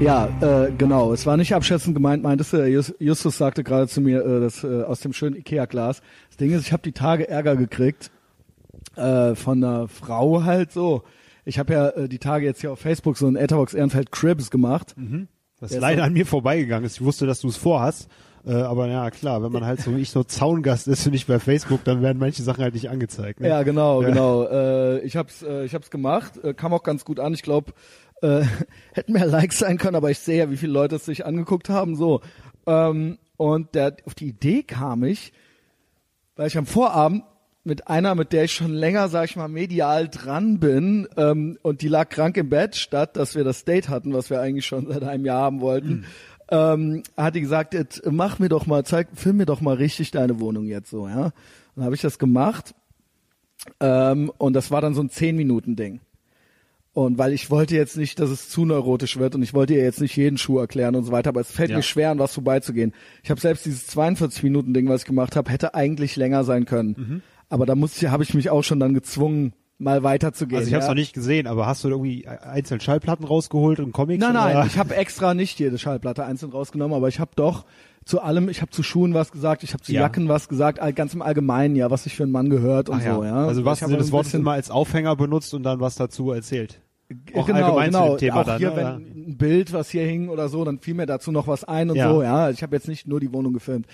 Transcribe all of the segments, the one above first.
Ja, äh, genau. Es war nicht abschätzend gemeint, meintest du. Just, Justus sagte gerade zu mir, äh, das äh, aus dem schönen Ikea-Glas. Das Ding ist, ich habe die Tage Ärger gekriegt äh, von einer Frau halt so. Ich habe ja äh, die Tage jetzt hier auf Facebook so ein Etherbox Ehrenfeld Cribs gemacht. Das Der ist ist leider so- an mir vorbeigegangen ist. Ich wusste, dass du es vorhast. Äh, aber ja, klar, wenn man halt so wie ich so Zaungast ist und nicht bei Facebook, dann werden manche Sachen halt nicht angezeigt. Ne? Ja, genau, Ja. genau. Äh, ich hab's, äh, ich hab's gemacht, äh, kam auch ganz gut an. Ich glaube, äh, hätten mehr Likes sein können, aber ich sehe ja, wie viele Leute es sich angeguckt haben. So ähm, und der, auf die Idee kam ich, weil ich am Vorabend mit einer, mit der ich schon länger, sag ich mal, medial dran bin, ähm, und die lag krank im Bett, statt dass wir das Date hatten, was wir eigentlich schon seit einem Jahr haben wollten, ähm, hat die gesagt, mach mir doch mal, zeig, film mir doch mal richtig deine Wohnung jetzt so, ja. Dann habe ich das gemacht ähm, und das war dann so ein 10-Minuten-Ding. Und weil ich wollte jetzt nicht, dass es zu neurotisch wird und ich wollte ihr jetzt nicht jeden Schuh erklären und so weiter, aber es fällt Ja. mir schwer, an was vorbeizugehen. Ich habe selbst dieses 42-Minuten-Ding, was ich gemacht habe, hätte eigentlich länger sein können. Mhm. Aber da musste ich, habe ich mich auch schon dann gezwungen, mal weiterzugehen. Also ich habe es ja? noch nicht gesehen, aber hast du irgendwie einzelne Schallplatten rausgeholt und Comics? Nein, nein, oder? ich habe extra nicht jede Schallplatte einzeln rausgenommen, aber ich habe doch zu allem, ich habe zu Schuhen was gesagt, ich habe zu Ja. Jacken was gesagt, all- ganz im Allgemeinen, ja, was sich für einen Mann gehört und Ach so, ja. Also was habe das ein Wort bisschen- immer als Aufhänger benutzt und dann was dazu erzählt. Auch genau, allgemein genau. zu dem Thema auch dann, hier, ne, wenn ein Bild, was hier hing oder so, dann fiel mir dazu noch was ein und Ja. Mhm. so, ja. Ich habe jetzt nicht nur die Wohnung gefilmt.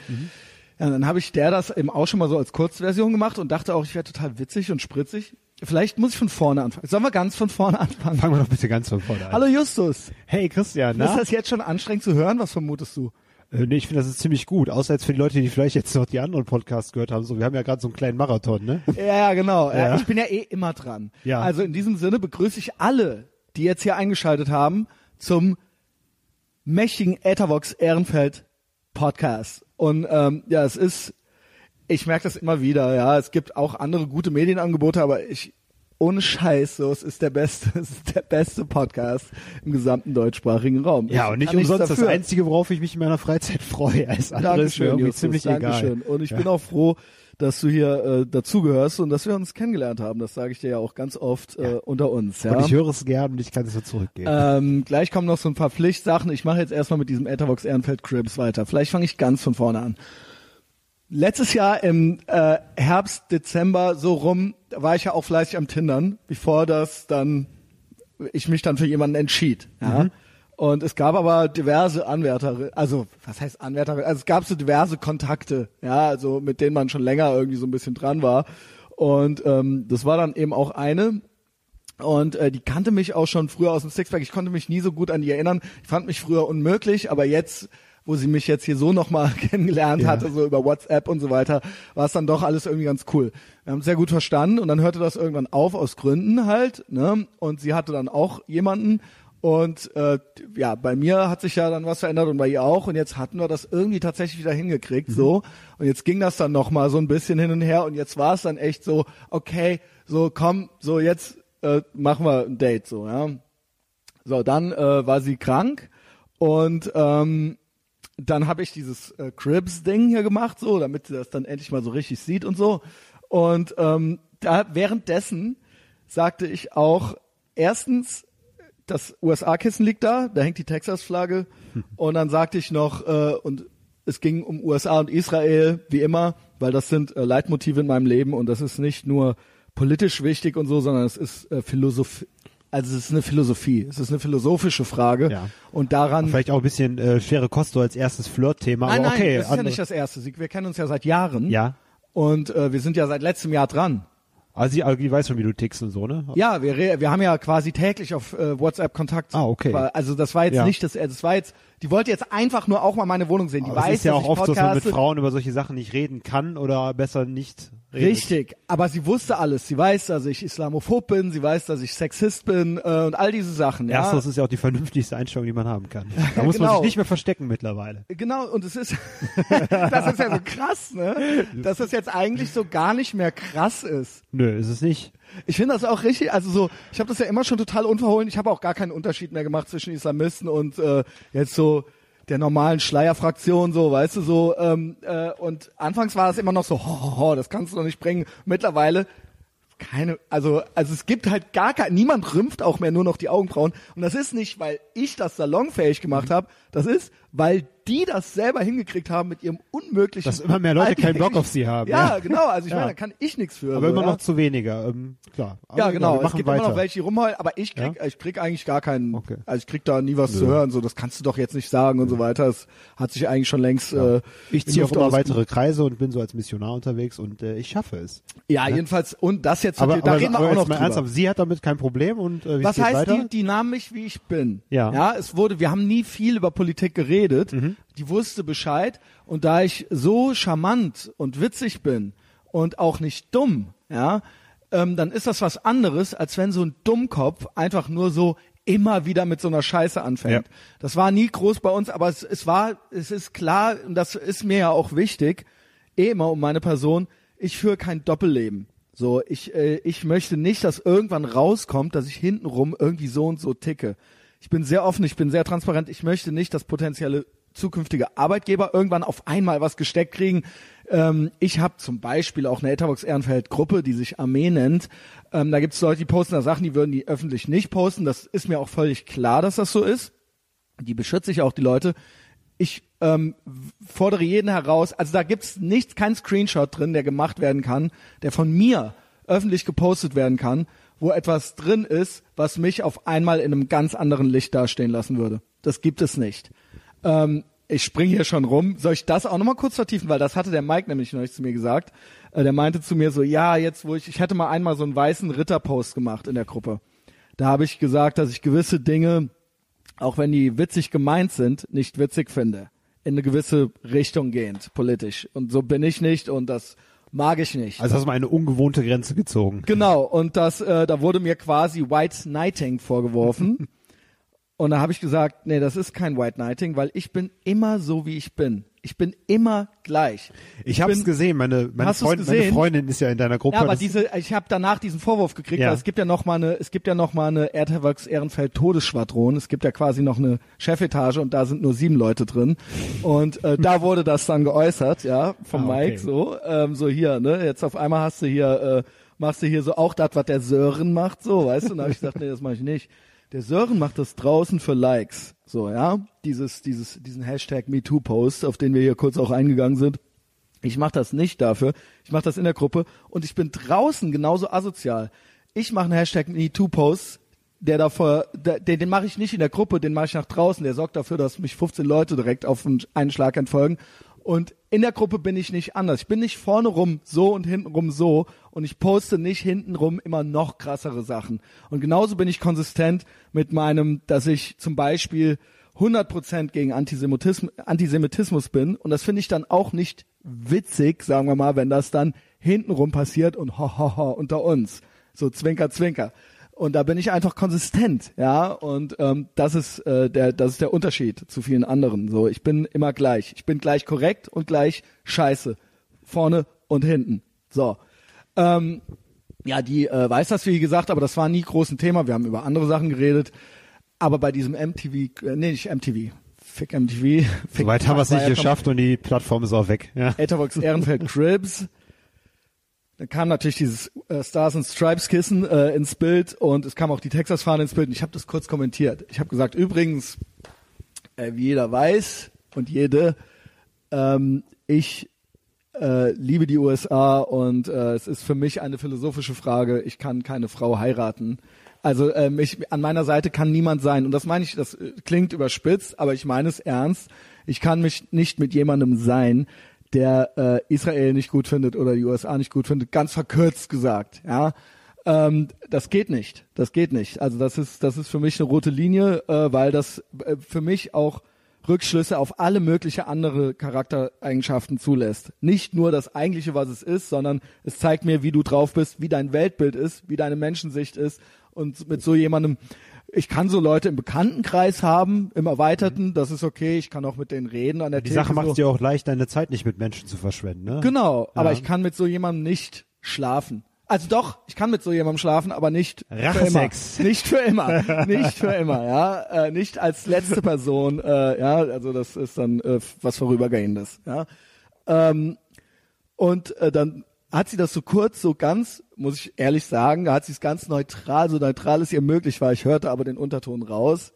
Ja, dann habe ich der das eben auch schon mal so als Kurzversion gemacht und dachte auch, ich wäre total witzig und spritzig. Vielleicht muss ich von vorne anfangen. Sollen wir ganz von vorne anfangen? Fangen wir doch bitte ganz von vorne an. Hallo Justus. Hey Christian, Ist na? das jetzt schon anstrengend zu hören? Was vermutest du? Äh, nee, ich finde, das ist ziemlich gut. Außer jetzt für die Leute, die vielleicht jetzt noch die anderen Podcasts gehört haben. So, wir haben ja gerade so einen kleinen Marathon, ne? Ja, ja, genau. Ja. Ich bin ja eh immer dran. Ja. Also in diesem Sinne begrüße ich alle, die jetzt hier eingeschaltet haben, zum mächtigen Ethervox Ehrenfeld Podcast. Und ähm, ja, es ist, ich merke das immer wieder, ja, es gibt auch andere gute Medienangebote, aber ich, ohne Scheiß, so, es ist der beste, es ist der beste Podcast im gesamten deutschsprachigen Raum. Ja, Ich und nicht umsonst das. Einzige, worauf ich mich in meiner Freizeit freue. Alles andere ist Dankeschön, mir irgendwie Justus, ziemlich Dankeschön. egal. Und ich ja. bin auch froh, dass du hier äh, dazugehörst und dass wir uns kennengelernt haben. Das sage ich dir ja auch ganz oft äh, unter uns. Ja? Und ich höre es gern und ich kann es so zurückgeben. ähm, gleich kommen noch so ein paar Pflichtsachen. Ich mache jetzt erstmal mit diesem Ethervox Ehrenfeld Cribs weiter. Vielleicht fange ich ganz von vorne an. Letztes Jahr im äh, Herbst, Dezember so rum, war ich ja auch fleißig am Tindern, bevor das dann ich mich dann für jemanden entschied. Ja? Und es gab aber diverse Anwärter, also was heißt Anwärter? Also es gab so diverse Kontakte, ja, also mit denen man schon länger irgendwie so ein bisschen dran war. Und ähm, das war dann eben auch eine, und äh, die kannte mich auch schon früher aus dem Sixpack. Ich konnte mich nie so gut an die erinnern. Ich fand mich früher unmöglich, aber jetzt, wo sie mich jetzt hier so nochmal kennengelernt Ja. hatte, so über WhatsApp und so weiter, war es dann doch alles irgendwie ganz cool. Wir haben es sehr gut verstanden und dann hörte das irgendwann auf aus Gründen halt. Ne? Und sie hatte dann auch jemanden und äh, ja, bei mir hat sich ja dann was verändert und bei ihr auch und jetzt hatten wir das irgendwie tatsächlich wieder hingekriegt so und jetzt ging das dann noch mal so ein bisschen hin und her und jetzt war es dann echt so okay so komm so jetzt äh, machen wir ein Date so ja so dann äh, war sie krank und ähm, dann habe ich dieses äh, Cribs-Ding hier gemacht, so, damit sie das dann endlich mal so richtig sieht und so. Und ähm, da währenddessen sagte ich auch, erstens, das USA-Kissen liegt da, da hängt die Texas-Flagge. Und dann sagte ich noch, äh, und es ging um USA und Israel, wie immer, weil das sind äh, Leitmotive in meinem Leben und das ist nicht nur politisch wichtig und so, sondern es ist äh, Philosophie. Also es ist eine Philosophie, es ist eine philosophische Frage Ja. und daran Vielleicht auch ein bisschen äh, schwere Kost so als erstes Flirtthema, Nein, aber nein, okay. das ist ja andere- nicht das erste. Wir kennen uns ja seit Jahren. ja. Und äh, wir sind ja seit letztem Jahr dran. Also sie, also die weiß schon, wie du tickst und so, ne? Ja, wir, wir haben ja quasi täglich auf äh, WhatsApp Kontakt. Ah, okay. Also das war jetzt Ja. nicht das, äh, das war jetzt, die wollte jetzt einfach nur auch mal meine Wohnung sehen. Die Aber weiß, es ist ja auch oft so, dass man mit. Frauen über solche Sachen nicht reden kann oder besser nicht redet. Richtig, aber sie wusste alles. Sie weiß, dass ich Islamophob bin, sie weiß, dass ich Sexist bin äh, und all diese Sachen. Ja? Erstens ist ja auch die vernünftigste Einstellung, die man haben kann. Da muss man Genau. sich nicht mehr verstecken mittlerweile. Genau, und es ist, das ist ja so krass, ne? Dass es jetzt eigentlich so gar nicht mehr krass ist. Nö, ist es nicht. Ich finde das auch richtig, also so, ich habe das ja immer schon total unverhohlen. Ich habe auch gar keinen Unterschied mehr gemacht zwischen Islamisten und äh, jetzt so der normalen Schleierfraktion, so, weißt du, so. Ähm, äh, und anfangs war das immer noch so, ho, ho, ho, das kannst du doch nicht bringen. Mittlerweile keine, also, also es gibt halt gar kein, niemand rümpft auch mehr nur noch die Augenbrauen. Und das ist nicht, weil ich das salonfähig gemacht habe, das ist, weil die das selber hingekriegt haben mit ihrem unmöglichen. Dass immer mehr Leute keinen Bock auf sie haben. Ja, Ja, genau. Also ich Ja. meine, da kann ich nichts für. aber so, immer ja. noch zu weniger. Ähm, klar. Aber Ja, genau. Wir Es gibt weiter. immer noch welche, die rumheulen, aber ich krieg, ich krieg eigentlich gar keinen, Okay. also ich krieg da nie was zu hören, so, das kannst du doch jetzt nicht sagen und so weiter. Das hat sich eigentlich schon längst, äh, Ich ziehe auch immer weitere Kreise und bin so als Missionar unterwegs und äh, ich schaffe es. Ja, jedenfalls, und das jetzt, Aber, hat, da aber, reden wir auch noch mal drüber. ernsthaft, sie hat damit kein Problem und äh, wie Was heißt, weiter? die, die nahmen mich, wie ich bin. Ja. Ja, es wurde, wir haben nie viel über Politik geredet. Die wusste Bescheid. Und da ich so charmant und witzig bin und auch nicht dumm, ja, ähm, dann ist das was anderes, als wenn so ein Dummkopf einfach nur so immer wieder mit so einer Scheiße anfängt. Ja. Das war nie groß bei uns, aber es, es war, es ist klar, und das ist mir ja auch wichtig, eh immer um meine Person, ich führe kein Doppelleben. So, ich, äh, ich möchte nicht, dass irgendwann rauskommt, dass ich hintenrum irgendwie so und so ticke. Ich bin sehr offen, ich bin sehr transparent. Ich möchte nicht, dass potenzielle zukünftige Arbeitgeber irgendwann auf einmal was gesteckt kriegen. Ähm, ich habe zum Beispiel auch eine Etherbox Ehrenfeld Gruppe, die sich Armee nennt. Ähm, da gibt es Leute, die posten da Sachen, die würden die öffentlich nicht posten. Das ist mir auch völlig klar, dass das so ist. Die beschütze ich auch die Leute. Ich ähm, fordere jeden heraus, also da gibt's nicht kein Screenshot drin, der gemacht werden kann, der von mir öffentlich gepostet werden kann, wo etwas drin ist, was mich auf einmal in einem ganz anderen Licht dastehen lassen würde. Das gibt es nicht. Ähm, ich springe hier schon rum. Soll ich das auch nochmal kurz vertiefen? Weil das hatte der Mike nämlich neulich zu mir gesagt. Äh, der meinte zu mir so, ja, jetzt wo ich, ich hätte mal einmal so einen weißen Ritterpost gemacht in der Gruppe. Da habe ich gesagt, dass ich gewisse Dinge, auch wenn die witzig gemeint sind, nicht witzig finde. In eine gewisse Richtung gehend, politisch. Und so bin ich nicht und das mag ich nicht. Also hast du mal eine ungewohnte Grenze gezogen. Genau, und das, äh, da wurde mir quasi White Knighting vorgeworfen. und da habe ich gesagt, nee, das ist kein White Knighting, weil ich bin immer so, wie ich bin. Ich bin immer gleich. Ich habe es gesehen, meine, meine, Freund, meine gesehen? Freundin ist ja in deiner Gruppe. Ja, aber diese, ich habe danach diesen Vorwurf gekriegt, Ja. weil es gibt ja noch mal eine, es gibt ja noch mal eine Erdherworks Ehrenfeld Todesschwadron. Es gibt ja quasi noch eine Chefetage und da sind nur sieben Leute drin. Und äh, da wurde das dann geäußert, ja, vom Ah, okay. Mike so, ähm, so hier, ne, jetzt auf einmal hast du hier, äh, machst du hier so auch das, was der Sören macht, so, weißt du? Und da habe ich gesagt, nee, das mache ich nicht. Der Sören macht das draußen für Likes, so, ja, dieses, dieses, diesen Hashtag MeToo-Post, auf den wir hier kurz auch eingegangen sind. Ich mache das nicht dafür. Ich mache das in der Gruppe und ich bin draußen genauso asozial. Ich mache einen Hashtag MeToo-Post, der davor, der, den, den mache ich nicht in der Gruppe, den mache ich nach draußen. Der sorgt dafür, dass mich 15 Leute direkt auf einen- einen Schlag entfolgen. Und in der Gruppe bin ich nicht anders. Ich bin nicht vorne rum so und hinten rum so und ich poste nicht hinten rum immer noch krassere Sachen. Und genauso bin ich konsistent mit meinem, dass ich zum Beispiel 100% gegen Antisemitismus, Antisemitismus bin und das finde ich dann auch nicht witzig, sagen wir mal, wenn das dann hintenrum passiert und ho, ho, ho unter uns. So zwinker, zwinker. Und da bin ich einfach konsistent, ja. Und ähm, das ist äh, der, das ist der Unterschied zu vielen anderen. So, ich bin immer gleich. Ich bin gleich korrekt und gleich scheiße. Vorne und hinten. So. Ähm, ja, die äh, weiß das, wie gesagt, aber das war nie groß ein Thema. Wir haben über andere Sachen geredet. Aber bei diesem MTV, äh, nee, nicht MTV, Fick MTV. Fick Soweit haben wir es nicht geschafft und die Plattform ist auch weg. Ja. Etherbox Ehrenfeld Cribs. Dann kam natürlich dieses äh, Stars and Stripes Kissen äh, ins Bild und es kam auch die Texas Fahne ins Bild und ich habe das kurz kommentiert. Ich habe gesagt, übrigens, äh, wie jeder weiß und jede, ähm, ich äh, liebe die USA und äh, es ist für mich eine philosophische Frage. Ich kann keine Frau heiraten. Also ähm, ich, an meiner Seite kann niemand sein. Und das meine ich, das äh, klingt überspitzt, aber ich meine es ernst. Ich kann mich nicht mit jemandem sein, der äh, Israel nicht gut findet oder die USA nicht gut findet. Ganz verkürzt gesagt, ja. Ähm, das geht nicht. Das geht nicht. Also das ist, das ist für mich eine rote Linie, äh, weil das äh, für mich auch Rückschlüsse auf alle mögliche andere Charaktereigenschaften zulässt. Nicht nur das eigentliche, was es ist, sondern es zeigt mir, wie du drauf bist, wie dein Weltbild ist, wie deine Menschensicht ist. Und mit so jemandem, ich kann so Leute im Bekanntenkreis haben, im Erweiterten, das ist okay, ich kann auch mit denen reden an der Die Theke. Sache macht so. es dir auch leicht, deine Zeit nicht mit Menschen zu verschwenden. Ne? Genau, aber Ja. ich kann mit so jemandem nicht schlafen. Also doch, ich kann mit so jemandem schlafen, aber nicht Rachesex. für immer. Nicht für immer. nicht für immer, ja. Äh, nicht als letzte Person, äh, ja, also das ist dann äh, was Vorübergehendes, ja. Ähm, und äh, dann hat sie das so kurz, so ganz, muss ich ehrlich sagen, da hat sie es ganz neutral, so neutral es ihr möglich war. Ich hörte aber den Unterton raus.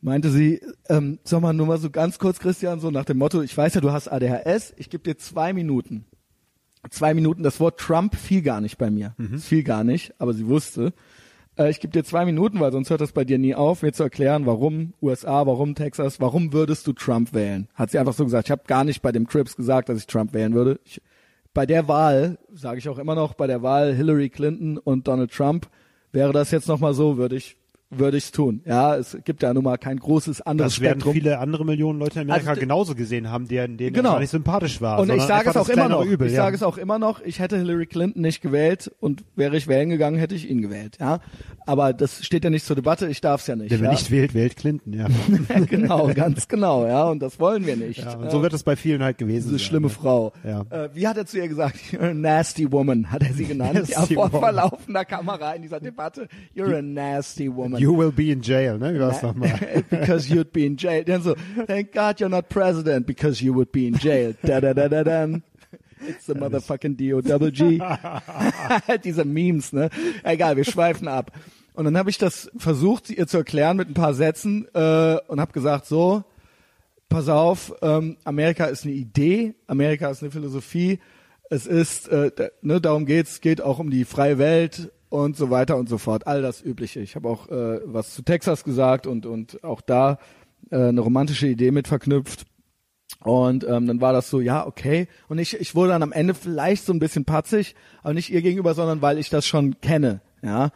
Meinte sie, ähm, sag mal nur mal so ganz kurz, Christian, so nach dem Motto, ich weiß ja, du hast ADHS, ich gebe dir zwei Minuten. Zwei Minuten, das Wort Trump fiel gar nicht bei mir. Es fiel gar nicht, aber sie wusste. Äh, ich gebe dir zwei Minuten, weil sonst hört das bei dir nie auf, mir zu erklären, warum USA, warum Texas, warum würdest du Trump wählen? Hat sie einfach so gesagt. Ich habe gar nicht bei dem Crips gesagt, dass ich Trump wählen würde. Ich, bei der Wahl, sage ich auch immer noch, bei der Wahl Hillary Clinton und Donald Trump, wäre das jetzt nochmal so, würde ich würde ich's tun. Ja, es gibt ja nun mal kein großes anderes Das werden Spektrum. viele andere Millionen Leute in Amerika Also, genauso gesehen haben, denen, denen Genau. gar nicht sympathisch war. Und ich sage es auch das immer noch. Übel, ich ja. sage es auch immer noch. Ich hätte Hillary Clinton nicht gewählt und wäre ich wählen gegangen, hätte ich ihn gewählt. Ja, aber das steht ja nicht zur Debatte. Ich darf es ja nicht. Wer ja? nicht wählt, wählt Clinton, ja. genau, ganz genau. Ja, und das wollen wir nicht. ja und Ja. so wird es bei vielen halt gewesen diese sein. schlimme ne? Frau. Ja. Äh, wie hat er zu ihr gesagt? You're a nasty woman, hat er sie genannt. ja, vor woman. verlaufender Kamera in dieser Debatte. You're a nasty woman. You will be in jail, ne? Wie war's nochmal? because you'd be in jail. Dann so, thank God you're not president because you would be in jail. Da da da da dann. It's the motherfucking D-O-double-G. Diese Memes, ne? Egal, wir schweifen ab. Und dann habe ich das versucht, ihr zu erklären mit ein paar Sätzen äh, und habe gesagt, so, pass auf, ähm, Amerika ist eine Idee, Amerika ist eine Philosophie, es ist, äh, da, ne, darum geht's, es geht auch um die freie Welt und so weiter und so fort, all das Übliche. Ich habe auch äh, was zu Texas gesagt und und auch da äh, eine romantische Idee mit verknüpft. Und ähm, dann war das so, ja, okay. Und ich, ich wurde dann am Ende vielleicht so ein bisschen patzig, aber nicht ihr gegenüber, sondern weil ich das schon kenne, ja.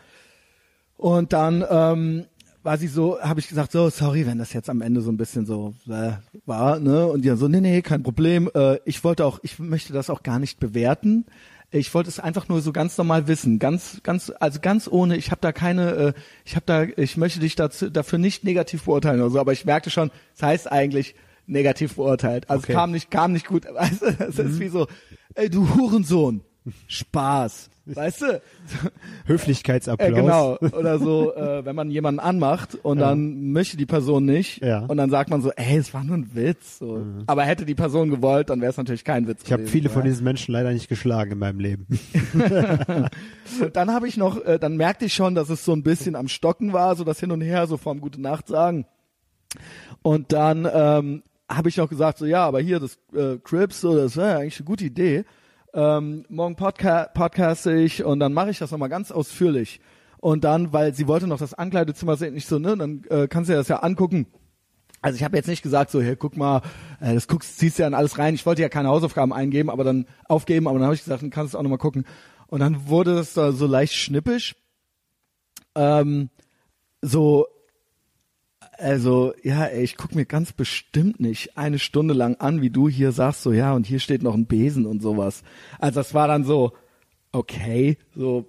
Und dann ähm, war sie so, habe ich gesagt, so, sorry, wenn das jetzt am Ende so ein bisschen so äh, war, ne? Und die dann so, nee, nee, kein Problem. Äh, ich wollte auch, ich möchte das auch gar nicht bewerten. Ich wollte es einfach nur so ganz normal wissen, ganz, ganz, also ganz ohne. Ich habe da keine, äh, ich habe da, ich möchte dich dazu, dafür nicht negativ beurteilen oder so. Aber ich merkte schon, es heißt eigentlich negativ beurteilt. Also Okay. kam nicht, kam nicht gut. Du, es ist wie so, ey, du Hurensohn, Spaß, weißt du? Höflichkeitsapplaus. Äh, genau. Oder so, äh, wenn man jemanden anmacht und dann möchte die Person nicht Ja. und dann sagt man so, ey, es war nur ein Witz. So. Aber hätte die Person gewollt, dann wäre es natürlich kein Witz Ich habe viele ja. von diesen Menschen leider nicht geschlagen in meinem Leben. Dann habe ich noch, äh, dann merkte ich schon, dass es so ein bisschen am Stocken war, so das Hin und Her, so vorm Gute Nacht sagen. Und dann ähm, habe ich noch gesagt, so ja, aber hier das äh, Crips, so das wäre eigentlich eine gute Idee. Ähm, morgen Podca podcaste ich und dann mache ich das nochmal ganz ausführlich. Und dann, weil sie wollte noch das Ankleidezimmer sehen, nicht so, ne, dann äh, kannst du dir das ja angucken. Also ich habe jetzt nicht gesagt, so, hier, guck mal, äh, das guckst, ziehst ja in alles rein. Ich wollte ja keine Hausaufgaben eingeben, aber dann aufgeben, aber dann habe ich gesagt, dann kannst du auch nochmal gucken. Und dann wurde es da so leicht schnippisch. Ähm, so, also, ja, ey, ich guck mir ganz bestimmt nicht eine Stunde lang an, wie du hier sagst, so, ja, und hier steht noch ein Besen und sowas. Also das war dann so, okay, so,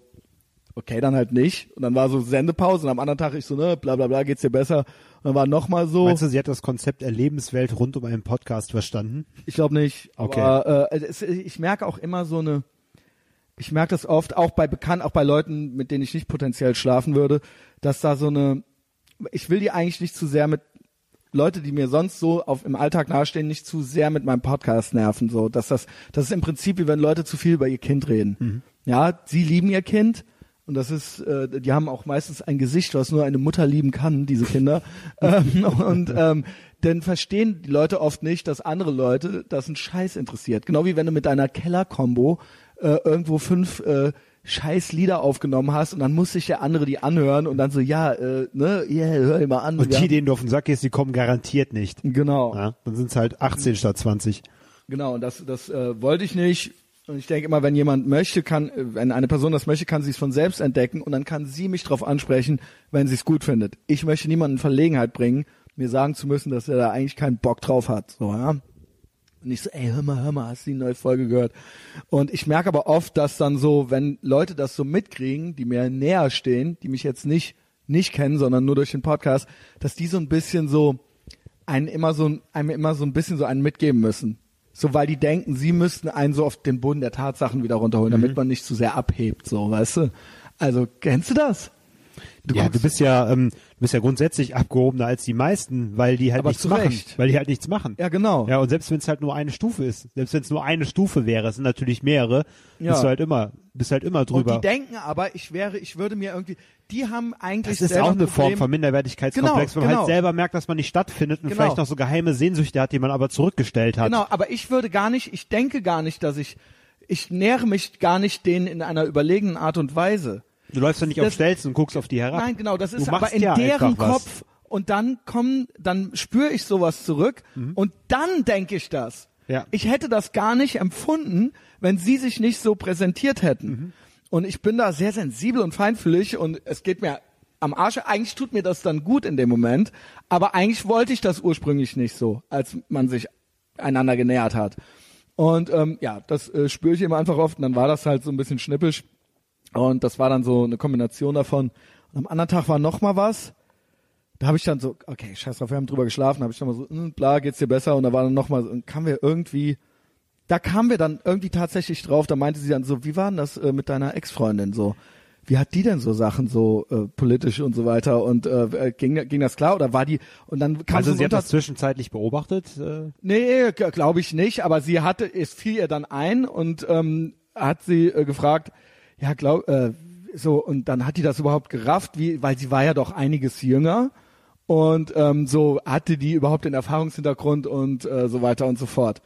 okay, dann halt nicht. Und dann war so Sendepause und am anderen Tag ich so, ne, bla bla bla, geht's dir besser? Und dann war nochmal so. Meinst du, sie hat das Konzept Erlebenswelt rund um einen Podcast verstanden? Ich glaube nicht. Okay. Aber äh, es, ich merke auch immer so eine. Ich merke das oft, auch bei bekannt, auch bei Leuten, mit denen ich nicht potenziell schlafen würde, dass da so eine. Ich will die eigentlich nicht zu sehr mit Leute, die mir sonst so auf im Alltag nahestehen, nicht zu sehr mit meinem Podcast nerven. So, dass das, das ist im Prinzip wie wenn Leute zu viel über ihr Kind reden. Ja, sie lieben ihr Kind. Und das ist, äh, die haben auch meistens ein Gesicht, was nur eine Mutter lieben kann, diese Kinder. ähm, und ähm, dann verstehen die Leute oft nicht, dass andere Leute das ein Scheiß interessiert. Genau wie wenn du mit deiner Keller-Kombo äh, irgendwo fünf äh, scheiß Lieder aufgenommen hast und dann muss sich der andere die anhören und dann so, ja, äh, ne, yeah, hör dir mal an. Und die, denen du auf den Sack gehst, die kommen garantiert nicht. Genau. Ja, dann sind es halt 18 statt 20. Genau, und das, das äh, wollte ich nicht. Und ich denke immer, wenn jemand möchte, kann, wenn eine Person das möchte, kann sie es von selbst entdecken und dann kann sie mich darauf ansprechen, wenn sie es gut findet. Ich möchte niemanden in Verlegenheit bringen, mir sagen zu müssen, dass er da eigentlich keinen Bock drauf hat. So, ja. Und ich so, ey, hör mal, hör mal, hast du die neue Folge gehört? Und ich merke aber oft, dass dann so, wenn Leute das so mitkriegen, die mir näher stehen, die mich jetzt nicht, nicht kennen, sondern nur durch den Podcast, dass die so ein bisschen so, einen immer so, einem immer so ein bisschen so einen mitgeben müssen. So, weil die denken, sie müssten einen so auf den Boden der Tatsachen wieder runterholen, damit man nicht zu sehr abhebt, so, weißt du? Also, kennst du das? Du ja, du bist ja, ähm, du bist ja grundsätzlich abgehobener als die meisten, weil die halt nichts machen. Recht. Weil die halt nichts machen. Ja, genau. Ja, und selbst wenn es halt nur eine Stufe ist, selbst wenn es nur eine Stufe wäre, es sind natürlich mehrere, Ja. bist du halt immer, bist halt immer Und drüber. die denken aber, ich wäre, ich würde mir irgendwie, die haben eigentlich das ist auch ein eine Form Problem- von Minderwertigkeitskomplex, Genau, wenn man genau. halt selber merkt, dass man nicht stattfindet und Genau. vielleicht noch so geheime Sehnsüchte hat, die man aber zurückgestellt hat. Genau, aber ich würde gar nicht, ich denke gar nicht, dass ich, ich nähere mich gar nicht denen in einer überlegenen Art und Weise. Du läufst ja nicht Das- auf Stelzen und guckst auf die herab. Nein, genau, das ist aber in ja deren einfach was. Kopf und dann kommen, dann spüre ich sowas zurück und dann denke ich das. Mhm. Ja. Ich hätte das gar nicht empfunden, wenn sie sich nicht so präsentiert hätten. Mhm. Und ich bin da sehr sensibel und feinfühlig und es geht mir am Arsch. Eigentlich tut mir das dann gut in dem Moment, aber eigentlich wollte ich das ursprünglich nicht so, als man sich einander genähert hat. Und ähm, ja, das äh, spüre ich immer einfach oft und dann war das halt so ein bisschen schnippisch. Und das war dann so eine Kombination davon. Und am anderen Tag war noch mal was. Da habe ich dann so, okay, scheiß drauf, wir haben drüber geschlafen, habe ich dann mal so, hm, bla, geht's dir besser? Und da war dann noch mal, so, und kamen wir irgendwie, da kamen wir dann irgendwie tatsächlich drauf, da meinte sie dann so, wie war denn das äh, mit deiner Ex-Freundin so? Wie hat die denn so Sachen so äh, politisch und so weiter? Und äh, ging, ging das klar oder war die, und dann kam Also so sie hat das zwischenzeitlich beobachtet. Äh, Nee, glaube ich nicht, aber sie hatte, es fiel ihr dann ein und ähm, hat sie äh, gefragt, ja, glaub, äh, so, und dann hat die das überhaupt gerafft, wie, weil sie war ja doch einiges jünger und ähm, so hatte die überhaupt den Erfahrungshintergrund und äh, so weiter und so fort.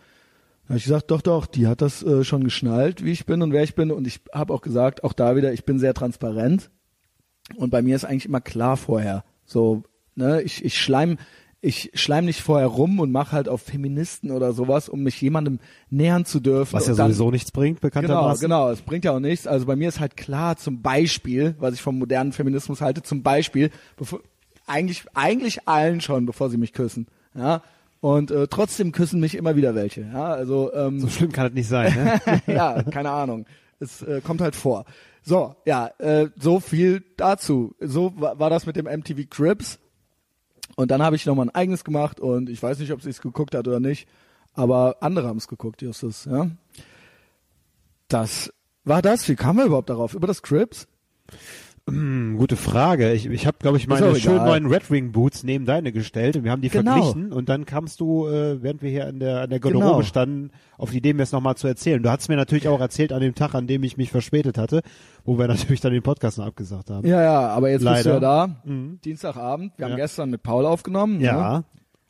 Da habe ich gesagt, doch, doch, die hat das äh, schon geschnallt, wie ich bin und wer ich bin und ich habe auch gesagt, auch da wieder, ich bin sehr transparent und bei mir ist eigentlich immer klar vorher. So, ne, ich, ich schleim, ich schleim nicht vorher rum und mache halt auf Feministen oder sowas, um mich jemandem nähern zu dürfen. was ja dann- sowieso nichts bringt, Genau, bekanntermaßen. genau, es bringt ja auch nichts. Also bei mir ist halt klar, zum Beispiel, was ich vom modernen Feminismus halte, zum Beispiel, bevor, eigentlich, eigentlich allen schon, bevor sie mich küssen. Ja. Und äh, trotzdem küssen mich immer wieder welche. Ja, also ähm, So schlimm kann das nicht sein. Ne? ja, keine Ahnung. Es äh, kommt halt vor. So, ja, äh, so viel dazu. So war, war das mit dem MTV Cribs. Und dann habe ich nochmal ein eigenes gemacht und ich weiß nicht, ob sie es geguckt hat oder nicht, aber andere haben es geguckt, Justus, ja. Das war das. Wie kamen wir überhaupt darauf? Über das Cribs? Hm, gute Frage. Ich, ich habe, glaube ich, meine schönen neuen Red Wing Boots neben deine gestellt und wir haben die Genau. verglichen und dann kamst du, äh, während wir hier an der, an der Garderobe Genau. standen, auf die Idee, mir es nochmal zu erzählen. Du hast mir natürlich auch erzählt an dem Tag, an dem ich mich verspätet hatte, wo wir natürlich dann den Podcast noch abgesagt haben. Ja, ja, aber jetzt bist du ja Leider. da. Mhm. Dienstagabend. Wir Ja. haben gestern mit Paul aufgenommen. Ja. Ne?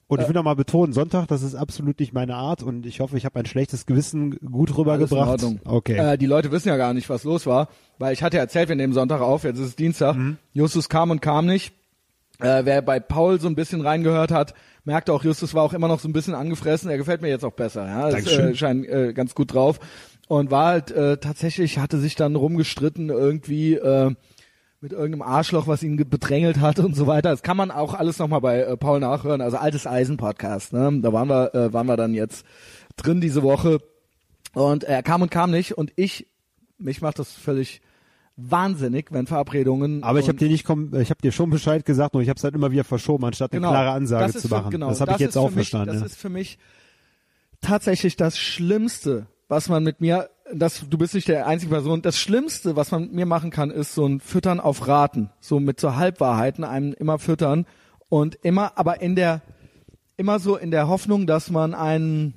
Und ich will noch mal betonen, Sonntag, das ist absolut nicht meine Art und ich hoffe, ich habe ein schlechtes Gewissen gut rübergebracht. Okay. Äh, die Leute wissen ja gar nicht, was los war, weil ich hatte ja erzählt, wir nehmen Sonntag auf, jetzt ist es Dienstag. Mhm. Justus kam und kam nicht. Äh, wer bei Paul so ein bisschen reingehört hat, merkte auch, Justus war auch immer noch so ein bisschen angefressen. Er gefällt mir jetzt auch besser. Ja, Dankeschön. äh, scheint äh, ganz gut drauf und war halt äh, tatsächlich hatte sich dann rumgestritten irgendwie. Äh, mit irgendeinem Arschloch, was ihn ge- bedrängelt hat und so weiter. Das kann man auch alles nochmal bei äh, Paul nachhören. Also altes Eisen-Podcast. Ne? Da waren wir, äh, waren wir dann jetzt drin diese Woche. Und er kam und kam nicht. Und ich, mich macht das völlig wahnsinnig, wenn Verabredungen. Aber ich habe und- dir nicht, ich habe dir schon Bescheid gesagt, nur ich habe es halt immer wieder verschoben, anstatt genau, eine klare Ansage zu für- machen. Genau, das habe ich jetzt auch für mich, verstanden. Das ja. ist für mich tatsächlich das Schlimmste, was man mit mir, das, du bist nicht der einzige Person, das Schlimmste, was man mit mir machen kann, ist so ein Füttern auf Raten. So mit so Halbwahrheiten einem immer füttern und immer, aber in der, immer so in der Hoffnung, dass man einen,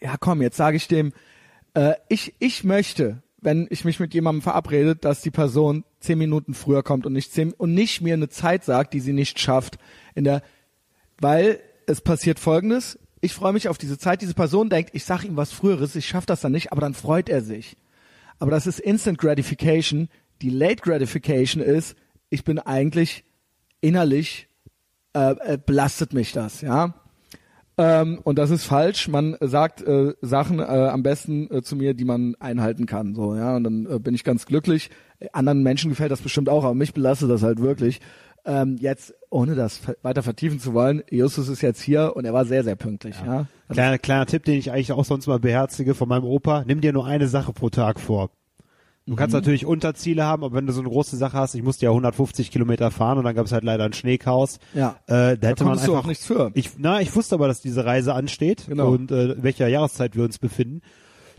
ja komm, jetzt sage ich dem, äh, ich, ich möchte, wenn ich mich mit jemandem verabrede, dass die Person zehn Minuten früher kommt und nicht zehn, und nicht mir eine Zeit sagt, die sie nicht schafft. In der, weil es passiert Folgendes: Ich freue mich auf diese Zeit. Diese Person denkt, ich sage ihm was Früheres, ich schaffe das dann nicht, aber dann freut er sich. Aber das ist Instant Gratification. Die Late Gratification ist, ich bin eigentlich innerlich äh, äh, belastet mich das, ja. Ähm, und das ist falsch. Man sagt äh, Sachen äh, am besten äh, zu mir, die man einhalten kann. So, ja. Und dann äh, bin ich ganz glücklich. Anderen Menschen gefällt das bestimmt auch, aber mich belastet das halt wirklich. Ähm, jetzt, ohne das weiter vertiefen zu wollen, Justus ist jetzt hier und er war sehr, sehr pünktlich. Ja. Also, Kleiner, kleiner Tipp, den ich eigentlich auch sonst mal beherzige von meinem Opa, nimm dir nur eine Sache pro Tag vor. Du Mhm. kannst natürlich Unterziele haben, aber wenn du so eine große Sache hast, ich musste ja 150 Kilometer fahren und dann gab es halt leider ein Schneechaos. Ja. Äh, da hätte man konntest du einfach auch nichts für. Ich, na, ich wusste aber, dass diese Reise ansteht Genau. und äh, welcher Jahreszeit wir uns befinden.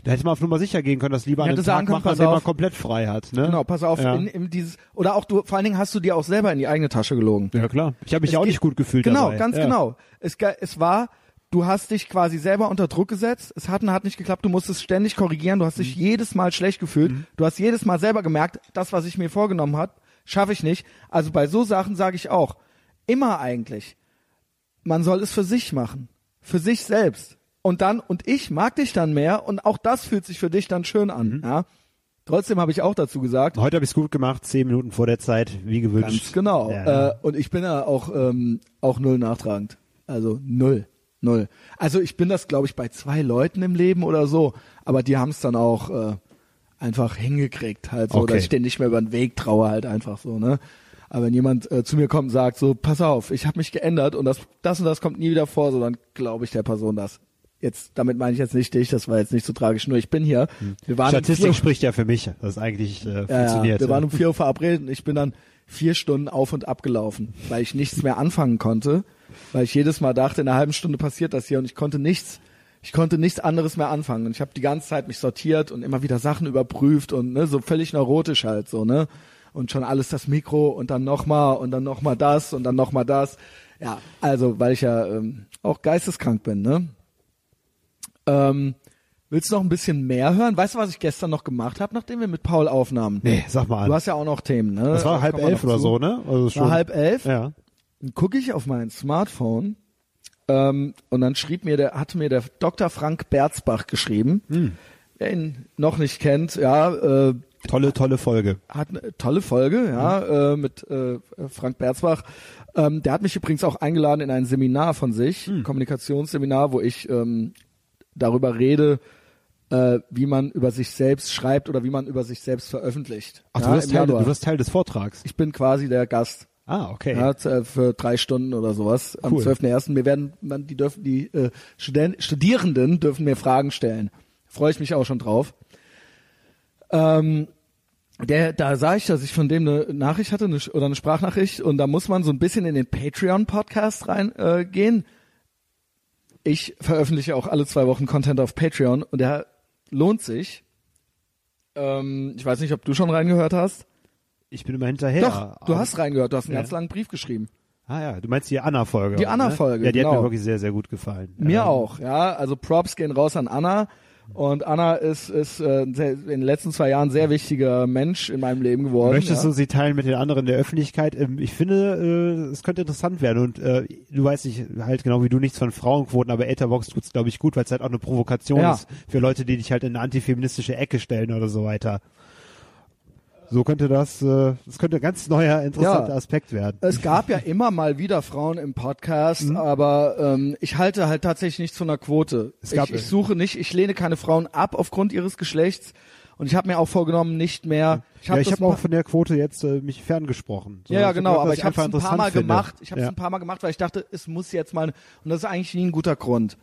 Da hätte man auf Nummer sicher gehen können, dass lieber sagen Tag machen, an dem man komplett frei hat. Ne? Genau, pass auf, Ja. in, in dieses oder auch du vor allen Dingen hast du dir auch selber in die eigene Tasche gelogen. Ja klar. Ich habe mich Es auch geht- nicht gut gefühlt Genau, dabei. ganz ja. genau. Es, es war, du hast dich quasi selber unter Druck gesetzt. Es hat und hat nicht geklappt. Du musstest ständig korrigieren. Du hast dich Mhm. jedes Mal schlecht gefühlt. Du hast jedes Mal selber gemerkt, das, was ich mir vorgenommen hat, schaffe ich nicht. Also bei so Sachen sage ich auch immer eigentlich, man soll es für sich machen, für sich selbst. Und dann und ich mag dich dann mehr und auch das fühlt sich für dich dann schön an. Mhm. Ja. Trotzdem habe ich auch dazu gesagt, Heute habe ich es gut gemacht, zehn Minuten vor der Zeit, wie gewünscht. Ganz genau. Ja. Äh, und ich bin ja auch, ähm, auch null nachtragend. Also null. Null. Also ich bin das, glaube ich, bei zwei Leuten im Leben oder so, aber die haben es dann auch äh, einfach hingekriegt, halt so, Okay. dass ich denen nicht mehr über den Weg traue, halt einfach so, ne? Aber wenn jemand äh, zu mir kommt und sagt, so, pass auf, ich habe mich geändert und das, das und das kommt nie wieder vor, so dann glaube ich der Person das. Jetzt, damit meine ich jetzt nicht dich, das war jetzt nicht so tragisch, nur ich bin hier. Wir waren um Statistik vier- spricht ja für mich, dass es eigentlich äh, funktioniert. ja, wir waren um vier Uhr verabredet und ich bin dann vier Stunden auf und ab gelaufen, weil ich nichts mehr anfangen konnte, weil ich jedes Mal dachte, in einer halben Stunde passiert das hier und ich konnte nichts, ich konnte nichts anderes mehr anfangen und ich habe die ganze Zeit mich sortiert und immer wieder Sachen überprüft und ne, so völlig neurotisch halt so, ne? Und schon alles das Mikro und dann nochmal und dann nochmal das und dann nochmal das. Ja, also, weil ich ja ähm, auch geisteskrank bin, ne? Ähm, willst du noch ein bisschen mehr hören? Weißt du, was ich gestern noch gemacht habe, nachdem wir mit Paul aufnahmen? Nee, sag mal an. Du hast ja auch noch Themen, ne? das war halb elf oder zu. so, ne? Also schon. War halb elf. Ja. Dann gucke ich auf mein Smartphone ähm, und dann schrieb mir der, hatte mir der Dr. Frank Berzbach geschrieben. Hm. Wer ihn noch nicht kennt, ja, äh, Tolle, tolle Folge. hat eine tolle Folge, ja, äh, mit äh, Frank Berzbach. Ähm, der hat mich übrigens auch eingeladen in ein Seminar von sich, Kommunikationsseminar, wo ich ähm, darüber rede, äh, wie man über sich selbst schreibt oder wie man über sich selbst veröffentlicht. Ach, ja, du, wirst Teil, du wirst Teil des Vortrags. ich bin quasi der Gast. Ah, okay. Ja, äh, für drei Stunden oder sowas am Cool. 12.01. Wir werden, man, die dürfen, die äh, Studierenden dürfen mir Fragen stellen. Freue ich mich auch schon drauf. Ähm, der, da sah ich, dass ich von dem eine Nachricht hatte eine, oder eine Sprachnachricht und da muss man so ein bisschen in den Patreon-Podcast reingehen. Äh, gehen. Ich veröffentliche auch alle zwei Wochen Content auf Patreon und der lohnt sich. Ähm, ich weiß nicht, ob du schon reingehört hast. Ich bin immer hinterher. Doch, du hast reingehört, du hast einen Ja. ganz langen Brief geschrieben. Ah ja, du meinst die Anna-Folge. Die Anna-Folge, Ne? Ja, die hat genau. mir wirklich sehr, sehr gut gefallen. Mir Ähm, auch, ja. Also Props gehen raus an Anna. Und Anna ist, ist äh, sehr, in den letzten zwei Jahren sehr wichtiger Mensch in meinem Leben geworden. Möchtest ja. du sie teilen mit den anderen der Öffentlichkeit? Ähm, Ich finde, äh, es könnte interessant werden und äh, du weißt nicht, halt genau wie du nichts von Frauenquoten, aber Etherbox tut's glaube ich gut, weil es halt auch eine Provokation Ja. ist für Leute, die dich halt in eine antifeministische Ecke stellen oder so weiter. So könnte das, äh, das könnte ein ganz neuer, interessanter Ja. Aspekt werden. Es gab ja immer mal wieder Frauen im Podcast, Mhm. aber ähm, ich halte halt tatsächlich nicht zu einer Quote. Es gab- ich, ich suche nicht, ich lehne keine Frauen ab aufgrund ihres Geschlechts. Und ich habe mir auch vorgenommen, nicht mehr. Ich ja, habe habe mal- auch von der Quote jetzt äh, mich ferngesprochen. So, Ja, ja, genau, hab aber ich habe es ein paar Mal finde. gemacht. Ich habe es ja. ein paar Mal gemacht, weil ich dachte, es muss jetzt mal und das ist eigentlich nie ein guter Grund.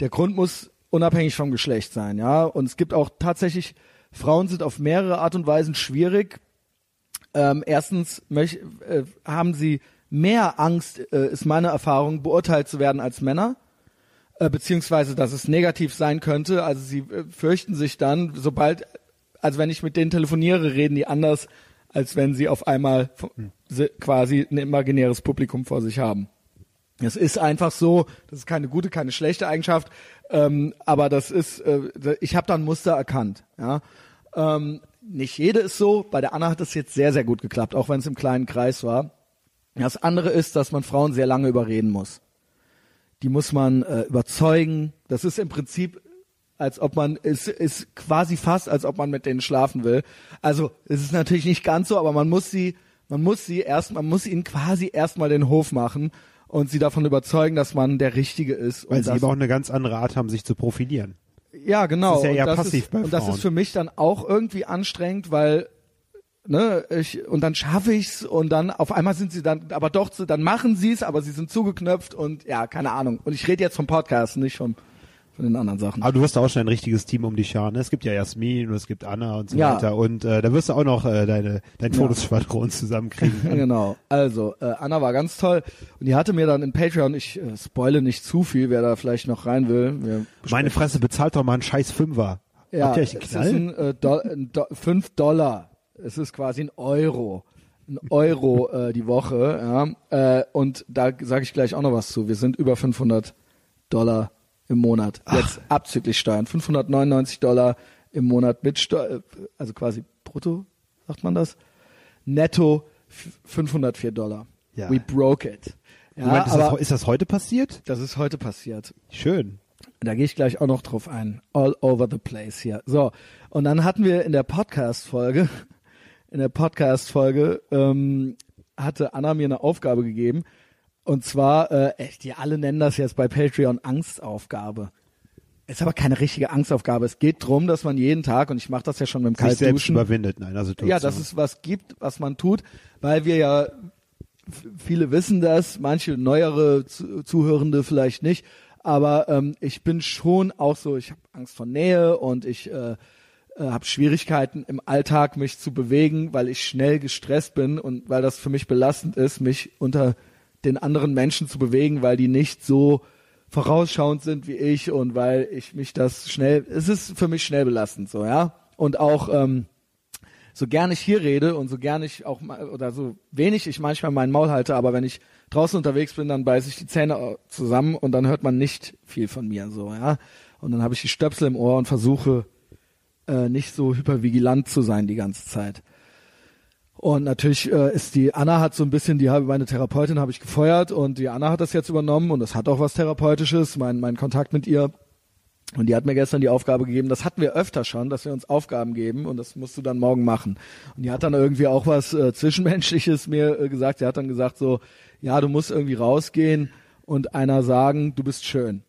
Der Grund muss unabhängig vom Geschlecht sein, ja. Und es gibt auch tatsächlich Frauen sind auf mehrere Art und Weisen schwierig. Ähm, erstens möch, äh, haben sie mehr Angst, äh, ist meine Erfahrung, beurteilt zu werden als Männer äh, beziehungsweise dass es negativ sein könnte. Also sie äh, fürchten sich dann, sobald, also wenn ich mit denen telefoniere, reden die anders, als wenn sie auf einmal se- quasi ein imaginäres Publikum vor sich haben. Es ist einfach so, das ist keine gute, keine schlechte Eigenschaft, ähm, aber das ist, äh, ich habe da ein Muster erkannt. Ja? Ähm, nicht jede ist so, bei der Anna hat es jetzt sehr, sehr gut geklappt, auch wenn es im kleinen Kreis war. Das andere ist, dass man Frauen sehr lange überreden muss die muss man äh, überzeugen. Das ist im Prinzip, als ob man, es ist quasi fast, als ob man mit denen schlafen will. Also es ist natürlich nicht ganz so, aber man muss sie, man muss sie erst, man muss ihnen quasi erstmal den Hof machen und sie davon überzeugen, dass man der Richtige ist. Weil sie eben auch eine ganz andere Art haben, sich zu profilieren. Ja, genau. Das ist ja eher und das passiv ist, bei Und das Frauen. ist für mich dann auch irgendwie anstrengend, weil ne, ich und dann schaffe ich's und dann auf einmal sind sie dann aber doch zu, dann machen sie es, aber sie sind zugeknöpft und ja, keine Ahnung. Und ich rede jetzt vom Podcast, nicht vom von den anderen Sachen. Aber du wirst auch schon ein richtiges Team um dich scharen. ne? Es gibt ja Jasmin und es gibt Anna und so Ja. weiter. Und äh, da wirst du auch noch äh, deine dein Todesschwadron zusammenkriegen. genau. Also, äh, Anna war ganz toll und die hatte mir dann in Patreon, ich äh, spoile nicht zu viel, wer da vielleicht noch rein will. Meine Fresse bezahlt doch mal einen scheiß Fünfer. Ja, Habt ihr euch einen es Knall? ist ein, äh, Do ein Do 5 Dollar. Es ist quasi ein Euro. Ein Euro äh, die Woche. Ja. Äh, und da sage ich gleich auch noch was zu. Wir sind über 500 Dollar im Monat. Jetzt abzüglich Steuern. 599 Dollar im Monat mit Steuer, also quasi brutto, sagt man das? Netto f- 504 Dollar. Ja. We broke it. Ja, Moment, ist, aber das, ist das heute passiert? das ist heute passiert. Schön. Da gehe ich gleich auch noch drauf ein. All over the place hier. So, und dann hatten wir in der Podcast-Folge, in der Podcast-Folge ähm, hatte Anna mir eine Aufgabe gegeben. Und zwar, äh, die alle nennen das jetzt bei Patreon Angstaufgabe. Ist aber keine richtige Angstaufgabe. Es geht drum, dass man jeden Tag, und ich mache das ja schon mit dem Sich selbst Kaltduschen, überwindet in einer Situation. ja, dass es was gibt, was man tut, weil wir ja, viele wissen das, manche neuere Zu- Zuhörende vielleicht nicht, aber ähm, ich bin schon auch so, ich habe Angst vor Nähe und ich äh, äh, habe Schwierigkeiten im Alltag, mich zu bewegen, weil ich schnell gestresst bin und weil das für mich belastend ist, mich unter den anderen Menschen zu bewegen, weil die nicht so vorausschauend sind wie ich und weil ich mich das schnell, es ist für mich schnell belastend so, ja. Und auch ähm, so gern ich hier rede und so gern ich auch mal, oder so wenig ich manchmal meinen Maul halte, aber wenn ich draußen unterwegs bin, dann beiße ich die Zähne zusammen und dann hört man nicht viel von mir so, ja. Und dann habe ich die Stöpsel im Ohr und versuche äh, nicht so hypervigilant zu sein die ganze Zeit. Und natürlich äh, ist die Anna hat so ein bisschen, die habe meine Therapeutin habe ich gefeuert und die Anna hat das jetzt übernommen und das hat auch was Therapeutisches, mein, mein Kontakt mit ihr. Und die hat mir gestern die Aufgabe gegeben, das hatten wir öfter schon, dass wir uns Aufgaben geben und das musst du dann morgen machen. Und die hat dann irgendwie auch was äh, Zwischenmenschliches mir äh, gesagt. Die hat dann gesagt so, ja, du musst irgendwie rausgehen und einer sagen, du bist schön.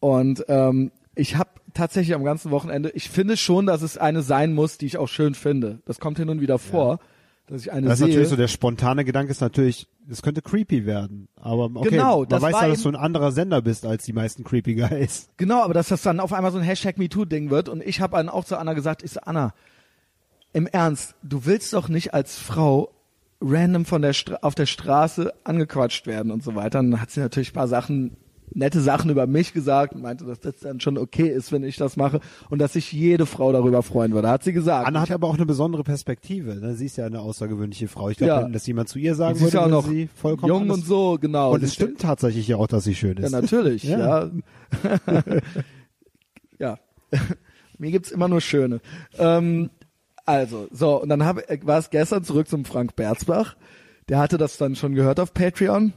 Und ähm, ich habe tatsächlich am ganzen Wochenende, ich finde schon, dass es eine sein muss, die ich auch schön finde. Das kommt hin und wieder vor, dass ich eine Das ist sehe. natürlich so, der spontane Gedanke ist natürlich, es könnte creepy werden. Aber okay, Genau, man weiß ja, dass du ein anderer Sender bist als die meisten creepy Guys. Genau, aber dass das dann auf einmal so ein Hashtag MeToo-Ding wird. Und ich habe dann auch zu Anna gesagt, ich so, Anna, im Ernst, du willst doch nicht als Frau random von der Stra auf der Straße angequatscht werden und so weiter. Und dann hat sie natürlich ein paar Sachen, nette Sachen über mich gesagt und meinte, dass das dann schon okay ist, wenn ich das mache und dass sich jede Frau darüber freuen würde. Hat sie gesagt. Anna hat aber auch eine besondere Perspektive. Ne? Sie ist ja eine außergewöhnliche Frau. Ich glaube, Ja. wenn das jemand zu ihr sagen sie ist würde, ja auch noch sie vollkommen jung und so, genau. Und es ist- stimmt tatsächlich ja auch, dass sie schön Ja, ist. natürlich, Ja. ja. Ja. Mir gibt's immer nur schöne. Ähm, also, so, und dann hab, war es gestern zurück zum Frank Berzbach. Der hatte das dann schon gehört auf Patreon.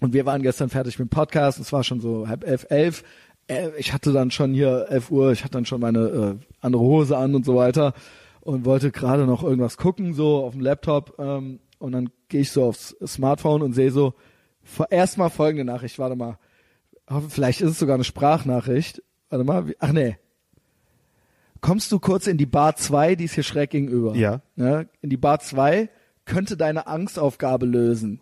Und wir waren gestern fertig mit dem Podcast. Es war schon so halb elf, elf. Äh, Ich hatte dann schon hier elf Uhr, ich hatte dann schon meine äh, andere Hose an und so weiter und wollte gerade noch irgendwas gucken, so auf dem Laptop. Ähm, und dann gehe ich so aufs Smartphone und sehe so erstmal folgende Nachricht. Warte mal. Vielleicht ist es sogar eine Sprachnachricht. Warte mal. wie- Ach nee. Kommst du kurz in die Bar 2, die ist hier schräg gegenüber. Ja. Ne? In die Bar 2 könnte deine Angstaufgabe lösen.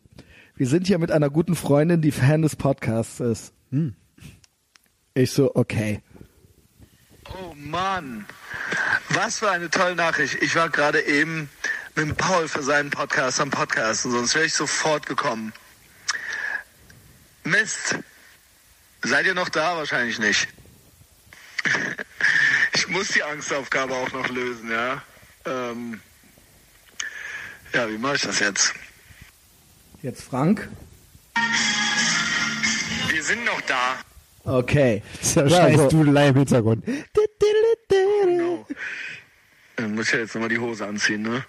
Wir sind hier mit einer guten Freundin, die Fan des Podcasts ist. Hm. Ich so, okay. Oh Mann, was für eine tolle Nachricht. Ich war gerade eben mit Paul für seinen Podcast am Podcasten, sonst wäre ich sofort gekommen. Mist. Seid ihr noch da? Wahrscheinlich nicht. Ich muss die Angstaufgabe auch noch lösen, ja. Ähm, ja, wie mache ich das jetzt? Jetzt Frank. Wir sind noch da. Okay. Das ist ja Ja, scheiß so. Dudelei im Hintergrund. No. Dann muss ich ja jetzt nochmal die Hose anziehen, ne?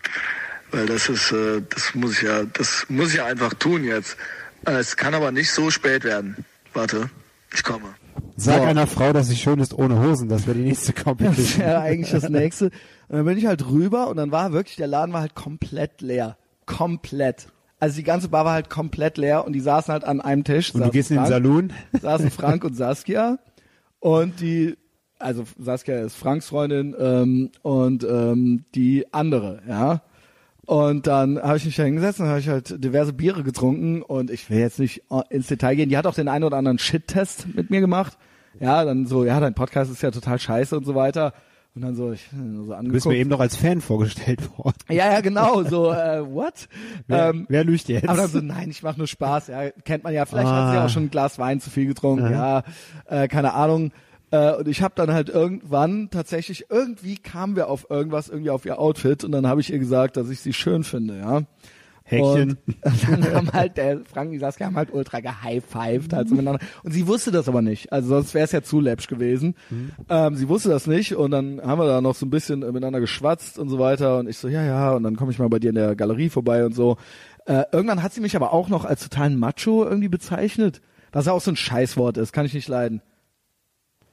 Weil das ist, äh, das muss ich ja, das muss ich ja einfach tun jetzt. Äh, Es kann aber nicht so spät werden. Warte, ich komme. Sag So. einer Frau, dass sie schön ist ohne Hosen. Das wäre die nächste Das Competition. wäre eigentlich das nächste. Und dann bin ich halt rüber und dann war wirklich, der Laden war halt komplett leer. Komplett. Also die ganze Bar war halt komplett leer und die saßen halt an einem Tisch. Und du gehst in den Frank, Saloon. saßen Frank und Saskia und die, also Saskia ist Franks Freundin ähm, und ähm, die andere, ja. Und dann habe ich mich da hingesetzt und habe ich halt diverse Biere getrunken und ich will jetzt nicht ins Detail gehen. Die hat auch den einen oder anderen Shit-Test mit mir gemacht. Ja, dann so, ja, dein Podcast ist ja total scheiße und so weiter. Und dann so, ich so Du bist angeguckt. mir eben noch als Fan vorgestellt worden. ja, ja, genau, so, äh, what? Wer, Ähm, wer lügt jetzt? aber dann so, nein, ich mache nur Spaß. Ja, kennt man ja. Vielleicht hat Ah. sie auch schon ein Glas Wein zu viel getrunken. Ja, äh, keine Ahnung. Äh, und ich habe dann halt irgendwann tatsächlich, irgendwie kamen wir auf irgendwas, irgendwie auf ihr Outfit und dann habe ich ihr gesagt, dass ich sie schön finde, ja. Häkchen. Und dann haben halt der Frank und Saskia haben halt ultra gehighfived halt so miteinander. Und sie wusste das aber nicht. Also sonst wäre es ja zu läppsch gewesen. Ähm, sie wusste das nicht und dann haben wir da noch so ein bisschen miteinander geschwatzt und so weiter. Und ich so, ja, ja, und dann komme ich mal bei dir in der Galerie vorbei und so. Äh, irgendwann hat sie mich aber auch noch als totalen Macho irgendwie bezeichnet. Was ja auch so ein Scheißwort ist, kann ich nicht leiden.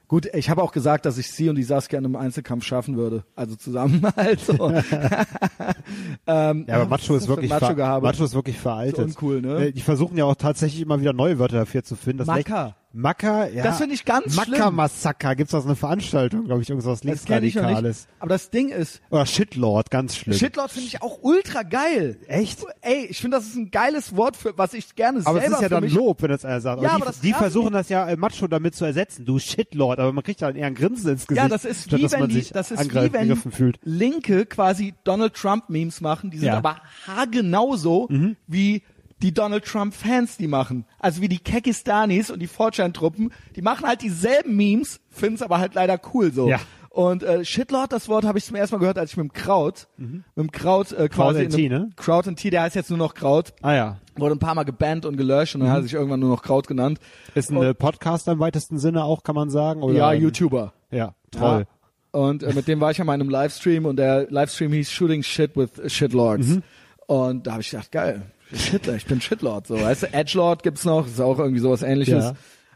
Gut, ich habe auch gesagt, dass ich sie und die Saskia in einem Einzelkampf schaffen würde. Also zusammen halt so. ähm, Ja, aber Macho ist wirklich Macho. Macho ist wirklich veraltet. Ist uncool, ne? Äh, Die versuchen ja auch tatsächlich immer wieder neue Wörter dafür zu finden. Das Macker. Macker, ja. Das finde ich ganz Macker schlimm. Massaker gibt's aus einer Veranstaltung, glaube ich, irgendwas linksradikales. Aber das Ding ist, Oder Shitlord, ganz schlimm. Shitlord finde ich auch ultra geil. Echt? Ey, ich finde, das ist ein geiles Wort für, was ich gerne Aber es selber ist ja dann Lob, wenn das einer sagt. Ja, aber aber die, das die versuchen das ja äh, Macho damit zu ersetzen. Du Shitlord, aber man kriegt dann eher ein Grinsen ins Gesicht. Ja, das ist wie wenn die, das ist wie wenn fühlt. Linke quasi Donald Trump Memes machen, die sind Ja. Mhm. aber haargenauso wie die Donald Trump Fans die machen. Also wie die Kekistanis und die Fortschrittstruppen, die machen halt dieselben Memes, finden's aber halt leider cool so. Ja. Und äh, Shitlord, das Wort habe ich zum ersten Mal gehört, als ich mit dem Kraut, mit dem Kraut äh, quasi and in Tea, ne? Kraut and Tea, der heißt jetzt nur noch Kraut, Ah ja. wurde ein paar Mal gebannt und gelöscht und dann hat er sich irgendwann nur noch Kraut genannt. Ist ein Und- äh, Podcast im weitesten Sinne auch, kann man sagen? Oder Ja, YouTuber. Ja, toll. Ja. Und äh, mit dem war ich an meinem Livestream und der Livestream hieß Shooting Shit with Shitlords. Mhm. Und da habe ich gedacht, geil, Shit, ich bin Shitlord. So, weißt du, Edgelord gibt's noch, ist auch irgendwie sowas ähnliches.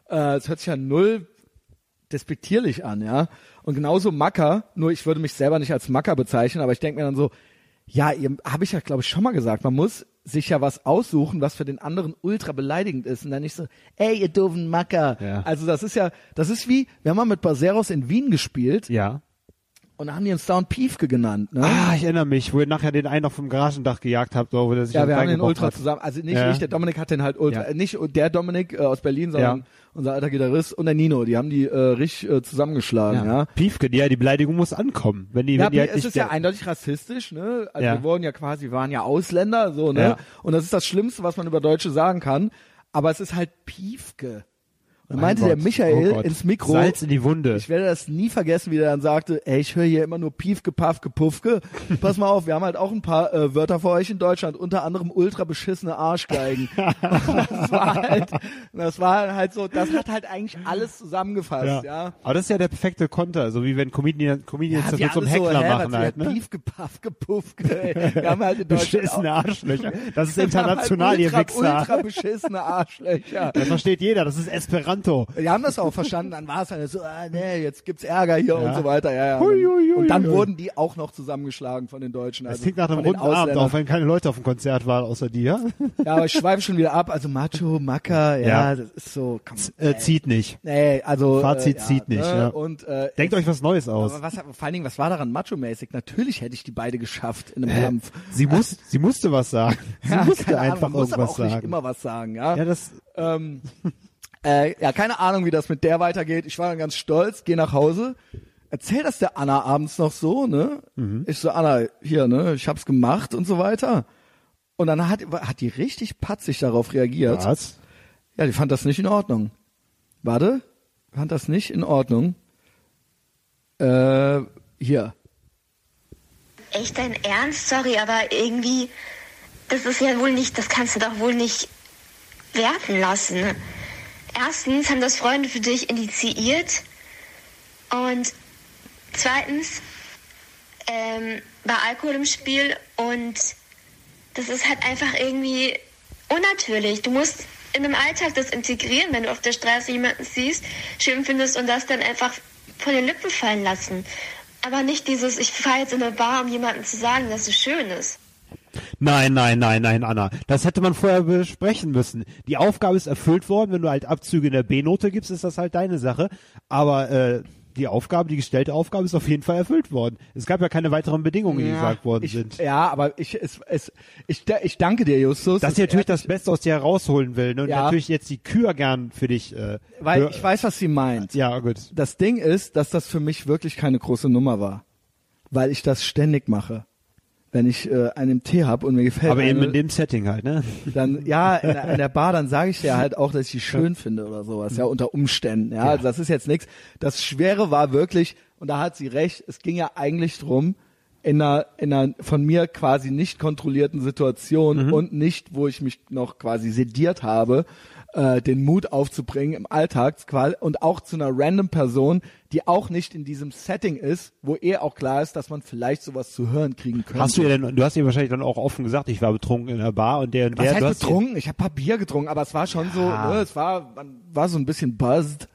Äh, Es hört sich ja null despektierlich an, ja. Und genauso Macker, nur ich würde mich selber nicht als Macker bezeichnen, aber ich denke mir dann so, ja, habe ich ja, glaube ich, schon mal gesagt, man muss sich ja was aussuchen, was für den anderen ultra beleidigend ist und dann nicht so, ey, ihr doofen Macker. Ja. Also das ist ja, das ist wie, wir haben mal mit Baseros in Wien gespielt Ja. Und da haben die uns Down Piefke genannt, ne? Ah, ich erinnere mich, wo ihr nachher den einen auf dem Garagendach gejagt habt, so, wo der sich ja, wir haben den Ultra hat. zusammen, also nicht Ja. ich, der Dominik hat den halt Ultra, Ja. nicht der Dominik äh, aus Berlin, sondern Ja. unser alter Gitarrist und der Nino, die haben die äh, richtig äh, zusammengeschlagen, ja. Piefke, die, ja, die Beleidigung muss ankommen. Wenn die, Ja, wenn die halt es nicht ist ja eindeutig rassistisch, ne? Also Ja. wir wurden ja quasi, wir waren ja Ausländer, so, ne? Ja. Und das ist das Schlimmste, was man über Deutsche sagen kann. Aber es ist halt Piefke. Dann Mein meinte der Gott, Michael oh ins Mikro, Salz in die Wunde. ich werde das nie vergessen, wie der dann sagte, ey, ich höre hier immer nur Piefke, Pafke, Puffke. Pass mal auf, wir haben halt auch ein paar äh, Wörter für euch in Deutschland, unter anderem ultra beschissene Arschgeigen. das war halt, das war halt so, das hat halt eigentlich alles zusammengefasst, ja. Aber das ist ja der perfekte Konter, so wie wenn Comedian, Comedians Ja, das mit so einem Heckler hä, machen halt, ne? Piefke, Pafke, Puffke, ey. Wir haben halt in Deutschland Beschissene Arschlöcher. Das ist haben international, halt ihr ultra, Wichser. ultra beschissene Arschlöcher. Das versteht jeder, das ist Esperanto. Wir haben das auch verstanden, dann war es halt so, ah, nee, jetzt gibt's Ärger hier und so weiter. Ja, ja. Hui, hui, hui, und dann wurden die auch noch zusammengeschlagen von den Deutschen. Das Also klingt nach einem runden Abend, auch wenn keine Leute auf dem Konzert waren, außer dir. Ja, aber ich schweife schon wieder ab. Also Macho, Macker, ja, Ja. das ist so, komm, Äh, zieht nicht. nee, also Fazit äh, zieht nicht, Ne? ja. Und äh, Denkt euch was Neues aus. aber was, vor allen Dingen, was war daran macho-mäßig? Natürlich hätte ich die beide geschafft in einem Kampf. Sie muss, sie musste was sagen. Sie Ja, musste keine Ahnung, einfach man muss aber irgendwas auch nicht sagen. immer was sagen, ja. Ja, das, Ähm, äh, ja, keine Ahnung, wie das mit der weitergeht. Ich war dann ganz stolz, geh nach Hause, erzähl das der Anna abends noch so, ne? Mhm. Ich so, Anna, hier, ne, ich hab's gemacht und so weiter. Und dann hat, hat die richtig patzig darauf reagiert. was? Ja, die fand das nicht in Ordnung. Warte, fand das nicht in Ordnung. Äh, hier. Echt dein Ernst? Sorry, aber irgendwie, das ist ja wohl nicht, das kannst du doch wohl nicht werten lassen. Erstens haben das Freunde für dich initiiert und zweitens ähm, war Alkohol im Spiel und das ist halt einfach irgendwie unnatürlich. Du musst in einem Alltag das integrieren, wenn du auf der Straße jemanden siehst, schön findest und das dann einfach von den Lippen fallen lassen. Aber nicht dieses, ich fahre jetzt in eine Bar, um jemandem zu sagen, dass es schön ist. Nein, nein, nein, nein, Anna. Das hätte man vorher besprechen müssen. Die Aufgabe ist erfüllt worden. Wenn du halt Abzüge in der B-Note gibst, ist das halt deine Sache. Aber äh, die Aufgabe, die gestellte Aufgabe ist auf jeden Fall erfüllt worden. Es gab ja keine weiteren Bedingungen, die gesagt worden ich, sind. Ja, aber ich, es, es, ich, ich danke dir, Justus. Dass sie natürlich das Beste aus dir herausholen will ne? und Ja. natürlich jetzt die Kür gern für dich. Äh, Weil ich weiß, was sie meint. ja, gut. Das Ding ist, dass das für mich wirklich keine große Nummer war. Weil ich das ständig mache. Wenn ich äh, einen Tee hab und mir gefällt Aber eben eine, in dem Setting halt, ne? dann ja in der, in der Bar, dann sage ich dir halt auch, dass ich die schön finde oder sowas, ja unter Umständen. Ja, Also das ist jetzt nichts. Das Schwere war wirklich und da hat sie recht. Es ging ja eigentlich drum in einer in einer von mir quasi nicht kontrollierten Situation und nicht, wo ich mich noch quasi sediert habe, äh, den Mut aufzubringen im Alltag quasi und auch zu einer random Person, die auch nicht in diesem Setting ist, wo eh auch klar ist, dass man vielleicht sowas zu hören kriegen könnte. Hast du ihr denn, du hast ihr wahrscheinlich dann auch offen gesagt, ich war betrunken in der Bar und der und Was der, heißt hast ihr- betrunken? Ich habe paar Bier getrunken, aber es war schon so, Ja. ne, es war, man war so ein bisschen buzzed.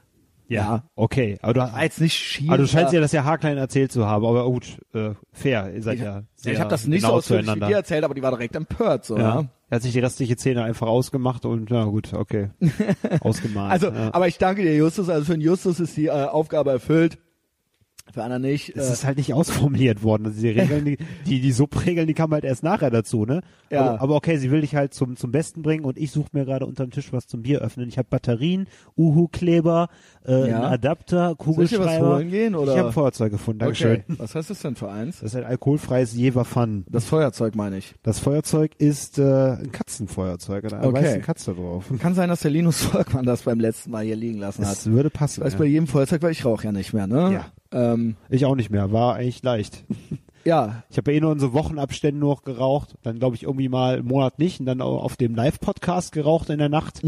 Ja, okay. Aber du, War jetzt nicht schief. aber du scheinst ja das ja haarklein erzählt zu haben, aber gut, äh, fair, ihr seid ich, ja sehr ich habe das nicht so genau ausführlich wie dir erzählt, aber die war direkt empört, so, Ja. ja. Er hat sich die restliche Zähne einfach ausgemacht und ja gut, okay. Ausgemalt. Also, ja. aber ich danke dir, Justus. Also für den Justus ist die äh, Aufgabe erfüllt. Für Anna nicht. es Äh, ist halt nicht ausformuliert worden. Also die Regeln, die, die, die Sub-Regeln, die kamen halt erst nachher dazu, ne? Ja. Aber, aber okay, sie will dich halt zum, zum Besten bringen und ich suche mir gerade unterm Tisch was zum Bier öffnen. Ich habe Batterien, Uhu-Kleber, äh, Ja. einen Adapter, Soll ich dir was Kugelschreiber. holen gehen, oder? Ich habe Feuerzeug gefunden, Dankeschön. okay. Was heißt das denn für eins? Das ist ein alkoholfreies Jever Fun. Das Feuerzeug meine ich. Das Feuerzeug ist äh, ein Katzenfeuerzeug, da Okay. okay. eine Katze drauf. Kann sein, dass der Linus Volkmann das beim letzten Mal hier liegen lassen hat. Das würde passen. Weiß ja. bei jedem Feuerzeug, weil ich rauche ja nicht mehr, ne? Ja. Ähm, Ich auch nicht mehr, war eigentlich leicht. ja, Ich habe ja eh nur in so Wochenabständen noch geraucht, dann glaube ich irgendwie mal einen Monat nicht und dann auch auf dem Live-Podcast geraucht in der Nacht.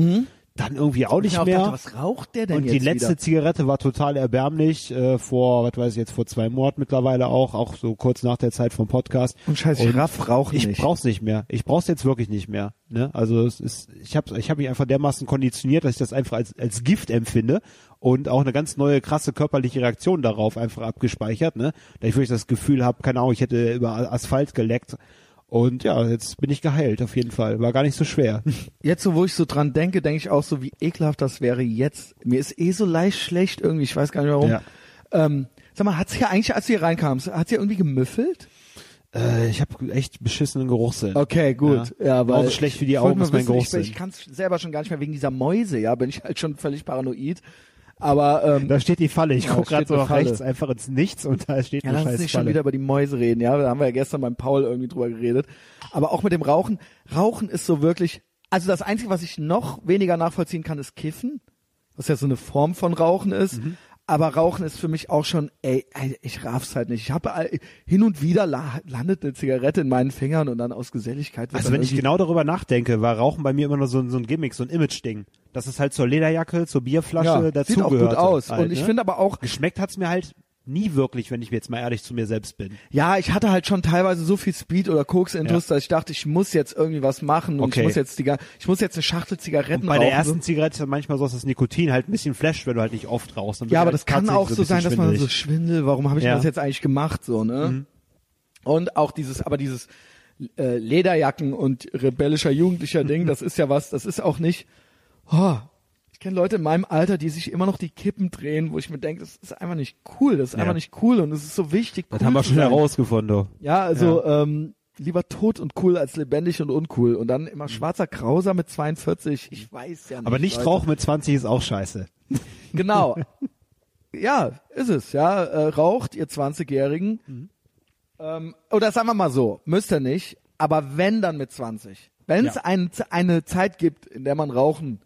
Dann irgendwie auch nicht ich auch mehr. dachte, was raucht der denn und die letzte wieder? Zigarette war total erbärmlich, äh, vor, was weiß ich jetzt, vor zwei Monaten mittlerweile auch, auch so kurz nach der Zeit vom Podcast. Und scheiße, ich raff rauchen Ich nicht. brauch's nicht mehr. Ich brauch's jetzt wirklich nicht mehr. Ne? Also es ist, ich habe ich hab mich einfach dermaßen konditioniert, dass ich das einfach als, als Gift empfinde und auch eine ganz neue krasse körperliche Reaktion darauf einfach abgespeichert, ne? Da ich wirklich das Gefühl habe, keine Ahnung, ich hätte über Asphalt geleckt. Und ja, jetzt bin ich geheilt, auf jeden Fall. War gar nicht so schwer. Jetzt, so wo ich so dran denke, denke ich auch so, wie ekelhaft das wäre jetzt. Mir ist eh so leicht schlecht irgendwie, ich weiß gar nicht warum. Ja. Ähm, sag mal, hat's hier eigentlich, als du hier reinkamst, hat's hier irgendwie gemüffelt? Äh, ich habe echt beschissenen Geruchssinn. Okay, gut. Ja, Ja. weil Genauso schlecht wie die Augen ist mein wissen, Geruchssinn. Ich, ich kann es selber schon gar nicht mehr wegen dieser Mäuse, ja, bin ich halt schon völlig paranoid. Aber ähm, Da steht die Falle. Ich guck gerade so nach Falle. rechts einfach ins Nichts und da steht ja, eine lass uns scheiß nicht schon Falle. wieder über die Mäuse reden, ja. Da haben wir ja gestern beim Paul irgendwie drüber geredet. Aber auch mit dem Rauchen. Rauchen ist so wirklich, also das Einzige, was ich noch weniger nachvollziehen kann, ist Kiffen. Was ja so eine Form von Rauchen ist. Mhm. Aber Rauchen ist für mich auch schon, ey, ey ich raff's halt nicht. Ich habe all- hin und wieder la landet eine Zigarette in meinen Fingern und dann aus Geselligkeit. Also wenn ich genau darüber nachdenke, war Rauchen bei mir immer nur so, ein- so ein Gimmick, so ein Image-Ding. Das ist halt zur Lederjacke, zur Bierflasche ja, dazu sieht auch gut aus. Halt, und ich ne? finde aber auch, geschmeckt hat's mir halt nie wirklich, wenn ich mir jetzt mal ehrlich zu mir selbst bin. Ja, ich hatte halt schon teilweise so viel Speed oder Koks-Intus, dass ich dachte, ich muss jetzt irgendwie was machen und Okay. ich muss jetzt die, ich muss jetzt eine Schachtel Zigaretten Und bei rauchen. der ersten so. Zigarette ist dann manchmal so, dass das Nikotin halt ein bisschen flasht, wenn du halt nicht oft rauchst. Ja, aber halt das kann auch so ein sein, dass man so schwindel, warum habe ich Ja. Mhm. das jetzt eigentlich gemacht, so, ne? Und auch dieses, aber dieses äh, Lederjacken und rebellischer Jugendlicher Ding, das ist ja was, das ist auch nicht, oh, ich kenne Leute in meinem Alter, die sich immer noch die Kippen drehen, wo ich mir denke, das ist einfach nicht cool, das ist Ja. einfach nicht cool und es ist so wichtig. Das cool haben wir schon sein. herausgefunden. du. Ja, also Ähm, lieber tot und cool als lebendig und uncool. Und dann immer schwarzer Krauser mit 42. Ich weiß ja nicht. Mhm. Aber nicht Leute. rauchen mit 20 ist auch scheiße. Genau. ja, ist es. Ja, äh, raucht ihr 20-Jährigen. Mhm. Ähm, oder sagen wir mal so, müsst ihr nicht. Aber wenn dann mit 20. Wenn es Ja. ein, eine Zeit gibt, in der man rauchen,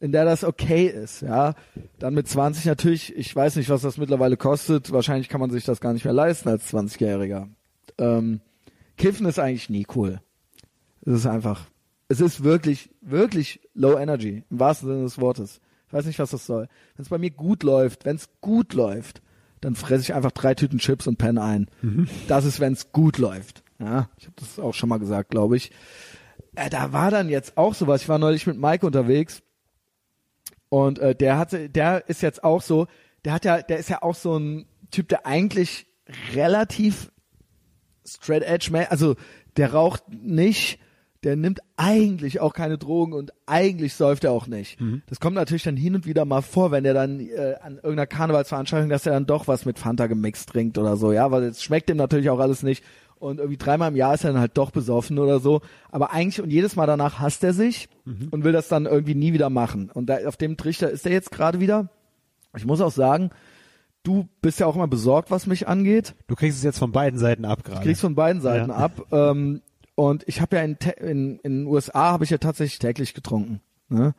in der das okay ist, ja, dann mit 20 natürlich. Ich weiß nicht, was das mittlerweile kostet. Wahrscheinlich kann man sich das gar nicht mehr leisten als 20-Jähriger. Ähm, Kiffen ist eigentlich nie cool. Es ist einfach, es ist wirklich, wirklich low energy, im wahrsten Sinne des Wortes. Ich weiß nicht, was das soll. Wenn es bei mir gut läuft, wenn es gut läuft, dann fresse ich einfach drei Tüten Chips und penne ein. Das ist, wenn es gut läuft. Ja, ich habe das auch schon mal gesagt, glaube ich. Äh, da war dann jetzt auch sowas. Ich war neulich mit Mike unterwegs und äh, der hatte, der ist jetzt auch so, der hat ja, der ist ja auch so ein Typ, der eigentlich relativ straight edge, also der raucht nicht, der nimmt eigentlich auch keine Drogen und eigentlich säuft er auch nicht. Das kommt natürlich dann hin und wieder mal vor, wenn der dann äh, an irgendeiner Karnevalsveranstaltung, dass er dann doch was mit Fanta gemixt trinkt oder so, ja, weil es schmeckt ihm natürlich auch alles nicht. Und irgendwie dreimal im Jahr ist er dann halt doch besoffen oder so. Aber eigentlich und jedes Mal danach hasst er sich und will das dann irgendwie nie wieder machen. Und da, auf dem Trichter ist er jetzt gerade wieder. Ich muss auch sagen, du bist ja auch immer besorgt, was mich angeht. Du kriegst es jetzt von beiden Seiten ab gerade. Ich krieg's von beiden Seiten Ja. ab. Ähm, und ich habe ja in, in, in den USA habe ich ja tatsächlich täglich getrunken. Ne?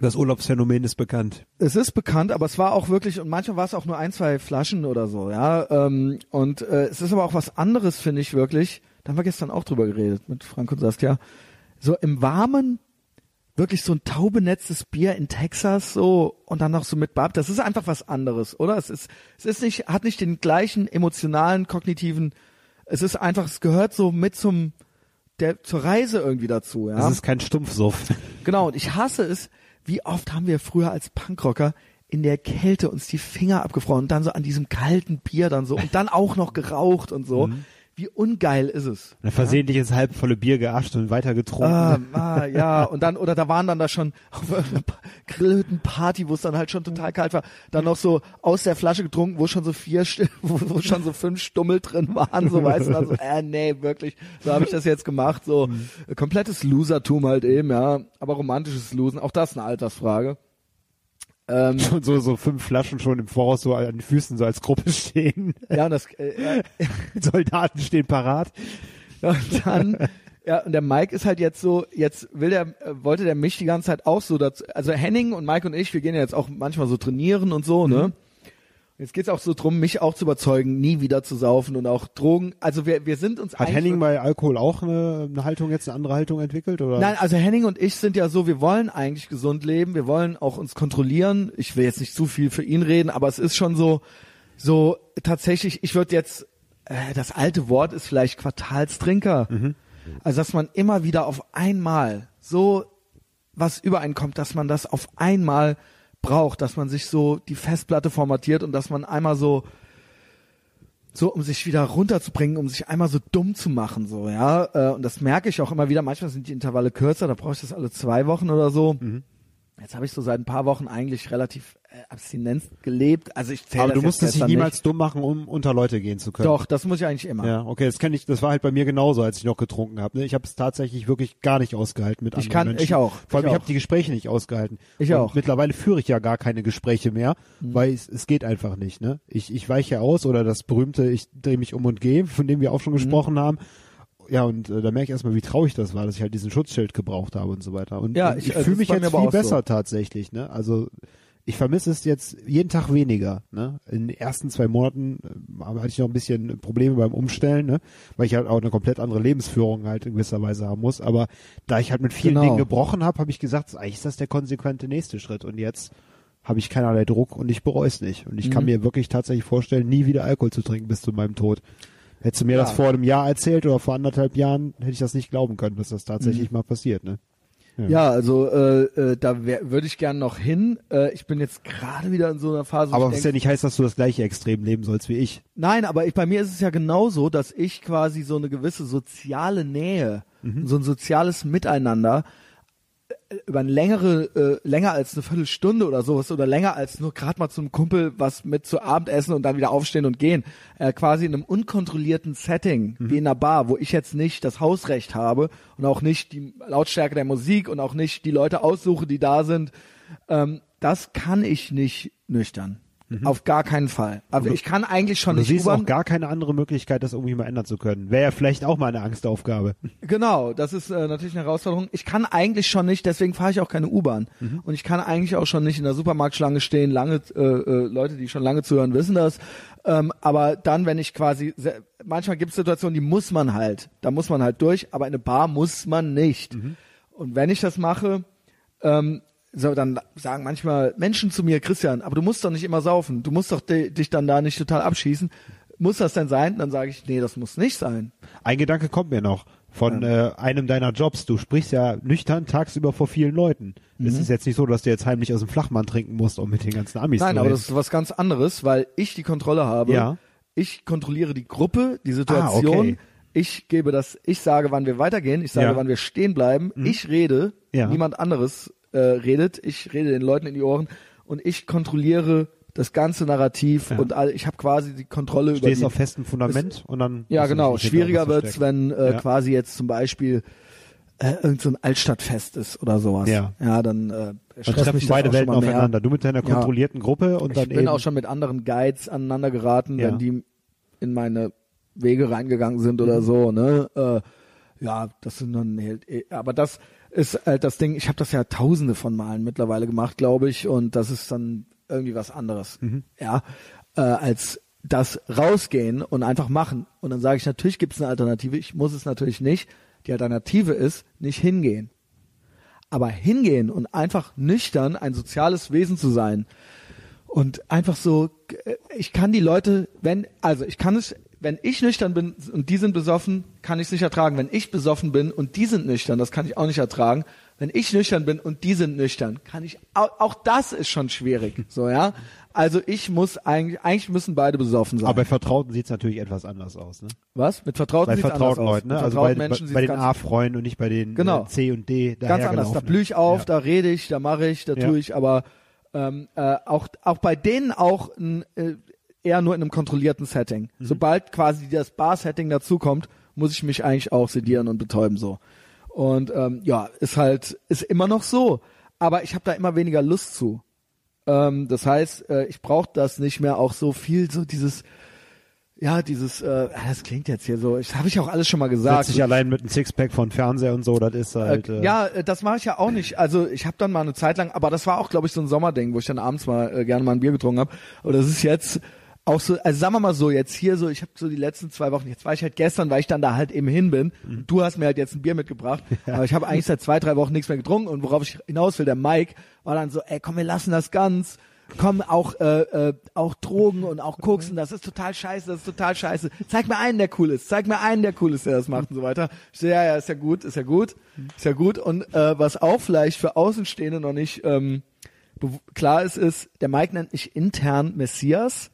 Das Urlaubsphänomen ist bekannt. Es ist bekannt, aber es war auch wirklich, und manchmal war es auch nur ein, zwei Flaschen oder so, ja. Ähm, und äh, es ist aber auch was anderes, finde ich wirklich. Da haben wir gestern auch drüber geredet mit Frank und Saskia. So im Warmen, wirklich so ein taubenetztes Bier in Texas, so, und dann noch so mit Bab, das ist einfach was anderes, oder? Es ist, es ist nicht, hat nicht den gleichen emotionalen, kognitiven, es ist einfach, es gehört so mit zum, der, zur Reise irgendwie dazu, ja. Das ist kein Stumpfsuff. Genau, und ich hasse es, wie oft haben wir früher als Punkrocker in der Kälte uns die Finger abgefroren und dann so an diesem kalten Bier dann so und dann auch noch geraucht und so. Wie ungeil ist es? Dann versehentlich ins halbvolle Bier geascht und weiter getrunken. Ah, ah, ja, und dann, oder da waren dann da schon auf einer Pa- Grillhütten-Party, wo es dann halt schon total kalt war, dann noch so aus der Flasche getrunken, wo schon so vier, wo, wo schon so fünf Stummel drin waren, so weißt du, dann so, äh, nee, wirklich, so habe ich das jetzt gemacht, so äh, komplettes Losertum halt eben, ja, aber romantisches Losen, auch das eine Altersfrage. Ähm, Schon so, so fünf Flaschen schon im Voraus so an den Füßen so als Gruppe stehen. ja, und das, äh, Soldaten stehen parat. Und dann, ja, und der Mike ist halt jetzt so, jetzt will der, äh, wollte der mich die ganze Zeit auch so dazu, also Henning und Mike und ich, wir gehen ja jetzt auch manchmal so trainieren und so, Mhm. ne? Jetzt geht's auch so drum, mich auch zu überzeugen, nie wieder zu saufen und auch Drogen. Also wir, wir sind uns Hat Henning bei Alkohol auch eine, eine Haltung jetzt, eine andere Haltung entwickelt? Oder? Nein, also Henning und ich sind ja so, wir wollen eigentlich gesund leben, wir wollen auch uns kontrollieren. Ich will jetzt nicht zu viel für ihn reden, aber es ist schon so, so tatsächlich, ich würde jetzt, äh, das alte Wort ist vielleicht Quartalstrinker. Also dass man immer wieder auf einmal so was übereinkommt, dass man das auf einmal braucht, dass man sich so die Festplatte formatiert und dass man einmal so so um sich wieder runterzubringen, um sich einmal so dumm zu machen, so, ja. Äh, Und das merke ich auch immer wieder. Manchmal sind die Intervalle kürzer, da brauche ich das alle zwei Wochen oder so. Mhm. Jetzt habe ich so seit ein paar Wochen eigentlich relativ abstinenz gelebt. Also ich zähle Aber du musstest dich besser niemals nicht. dumm machen, um unter Leute gehen zu können. Doch, das muss ich eigentlich immer. Ja, okay, das kenne ich, das war halt bei mir genauso, als ich noch getrunken habe. Ne? Ich habe es tatsächlich wirklich gar nicht ausgehalten mit Ich anderen kann- Menschen. ich auch, Vor allem, ich ich, habe die Gespräche nicht ausgehalten. Ich Und auch. Mhm. Mittlerweile führe ich ja gar keine Gespräche mehr, weil es, es geht einfach nicht. Ne? Ich, ich weiche aus oder das berühmte, ich drehe mich um und gehe, von dem wir auch schon Mhm. gesprochen haben. Ja, und äh, da merke ich erstmal, wie traurig das war, dass ich halt diesen Schutzschild gebraucht habe und so weiter. Und, Ja, ich- ich, das fühle mich jetzt viel auch so. besser tatsächlich. Ne? Also ich vermisse es jetzt jeden Tag weniger. Ne? In den ersten zwei Monaten äh, hatte ich noch ein bisschen Probleme beim Umstellen, ne? weil ich halt auch eine komplett andere Lebensführung halt in gewisser Weise haben muss. Aber da ich halt mit vielen Genau. Dingen gebrochen habe, habe ich gesagt, eigentlich ist das der konsequente nächste Schritt. Und jetzt habe ich keinerlei Druck und ich bereue es nicht. Und ich kann Mhm. mir wirklich tatsächlich vorstellen, nie wieder Alkohol zu trinken bis zu meinem Tod. Hättest du mir Ja. das vor einem Jahr erzählt oder vor anderthalb Jahren, hätte ich das nicht glauben können, dass das tatsächlich Mhm. mal passiert. Ne? Ja, also äh, äh, da würde ich gern noch hin. Äh, ich bin jetzt gerade wieder in so einer Phase. Aber was denk, ja nicht heißt, dass du das gleiche Extrem leben sollst wie ich. Nein, aber ich, bei mir ist es ja genauso, dass ich quasi so eine gewisse soziale Nähe, so ein soziales Miteinander über eine längere, äh, länger als eine Viertelstunde oder sowas oder länger als nur gerade mal zum Kumpel was mit zu Abend essen und dann wieder aufstehen und gehen, äh, quasi in einem unkontrollierten Setting wie in einer Bar, wo ich jetzt nicht das Hausrecht habe und auch nicht die Lautstärke der Musik und auch nicht die Leute aussuche, die da sind, ähm, das kann ich nicht nüchtern. Auf gar keinen Fall. Aber ich kann eigentlich schon Du nicht siehst U-Bahn- auch gar keine andere Möglichkeit, das irgendwie mal ändern zu können. Wäre ja vielleicht auch mal eine Angstaufgabe. Genau, das ist äh, natürlich eine Herausforderung. Ich kann eigentlich schon nicht, deswegen fahre ich auch keine U-Bahn. Und ich kann eigentlich auch schon nicht in der Supermarktschlange stehen. Lange äh, äh, Leute, die schon lange zuhören, wissen das. Ähm, aber dann, wenn ich quasi, se- manchmal gibt es Situationen, die muss man halt, da muss man halt durch, aber in eine Bar muss man nicht. Und wenn ich das mache, ähm, so, dann sagen manchmal Menschen zu mir, Christian, aber du musst doch nicht immer saufen. Du musst doch di- dich dann da nicht total abschießen. Muss das denn sein? Dann sage ich, nee, das muss nicht sein. Ein Gedanke kommt mir noch von äh, einem deiner Jobs. Du sprichst ja nüchtern tagsüber vor vielen Leuten. Mhm. Es ist jetzt nicht so, dass du jetzt heimlich aus dem Flachmann trinken musst, um mit den ganzen Amis Nein, zu aber reden. das ist was ganz anderes, weil ich die Kontrolle habe. Ja. Ich kontrolliere die Gruppe, die Situation. Ah, okay. Ich gebe das, ich sage, wann wir weitergehen, ich sage, Ja. Mhm. wann wir stehen bleiben. Ich rede, Ja. niemand anderes äh, redet. Ich rede den Leuten in die Ohren und ich kontrolliere das ganze Narrativ Ja. und all, ich habe quasi die Kontrolle über Stehst auf festem Fundament und dann. Ja, genau. Schwieriger wird's, verstecken. wenn äh, Ja. quasi jetzt zum Beispiel äh, irgend so ein Altstadtfest ist oder sowas. Ja. Ja, dann äh, Dann treffen mich beide Welten aufeinander. Du mit deiner Ja. kontrollierten Gruppe und Ich dann bin eben. auch schon mit anderen Guides aneinander geraten, Ja. wenn die in meine Wege reingegangen sind Mhm. oder so, ne? Äh, ja, das sind dann halt, eh- aber das ist halt das Ding, ich habe das ja tausende von Malen mittlerweile gemacht, glaube ich, und das ist dann irgendwie was anderes. Mhm. Ja, äh, als das rausgehen und einfach machen. Und dann sage ich, natürlich gibt es eine Alternative, ich muss es natürlich nicht. Die Alternative ist, nicht hingehen. Aber hingehen und einfach nüchtern ein soziales Wesen zu sein und einfach so, äh, ich kann die Leute, wenn, also ich kann es, wenn ich nüchtern bin und die sind besoffen, kann ich es nicht ertragen. Wenn ich besoffen bin und die sind nüchtern, das kann ich auch nicht ertragen. Wenn ich nüchtern bin und die sind nüchtern, kann ich, auch, auch das ist schon schwierig, so, ja. Also ich muss eigentlich, eigentlich müssen beide besoffen sein. aber bei Vertrauten sieht's natürlich etwas anders aus, ne? Was? Mit Vertrauten Bei sieht's vertrauten anders aus. Leuten, ne? Mit Also vertrauten bei, Menschen bei, bei den A-Freunden und nicht bei den Genau. äh, C und D Ganz anders. Da blühe ich auf, Ja. da rede ich, da mache ich, da Ja. tue ich, aber ähm, äh, auch auch bei denen auch äh, eher nur in einem kontrollierten Setting. Mhm. Sobald quasi das Bar-Setting dazukommt, muss ich mich eigentlich auch sedieren und betäuben so. Und ähm, ja, ist halt ist immer noch so, aber ich habe da immer weniger Lust zu. Ähm, das heißt, äh, ich brauche das nicht mehr auch so viel so dieses ja, dieses, äh, das klingt jetzt hier so, ich habe ich auch alles schon mal gesagt. Setz dich allein mit einem Sixpack von Fernseher und so, das ist halt. Äh, Äh, ja, äh, das mache ich ja auch nicht. Also ich habe dann mal eine Zeit lang, aber das war auch, glaube ich, so ein Sommerding, wo ich dann abends mal äh, gerne mal ein Bier getrunken habe. Aber das ist jetzt auch so, also sagen wir mal so, jetzt hier so, ich habe so die letzten zwei Wochen, jetzt war ich halt gestern, weil ich dann da halt eben hin bin. Mhm. Du hast mir halt jetzt ein Bier mitgebracht, aber ich habe eigentlich seit zwei, drei Wochen nichts mehr getrunken und worauf ich hinaus will, der Mike war dann so, ey, komm, wir lassen das ganz. Komm, auch, äh, äh, auch Drogen und auch Koksen, das ist total scheiße, das ist total scheiße. Zeig mir einen, der cool ist. Zeig mir einen, der cool ist, der das macht und so weiter. Ich so, ja, ja, ist ja gut, ist ja gut, ist ja gut. Und äh, was auch vielleicht für Außenstehende noch nicht ähm, klar ist, ist, der Mike nennt mich intern Messias.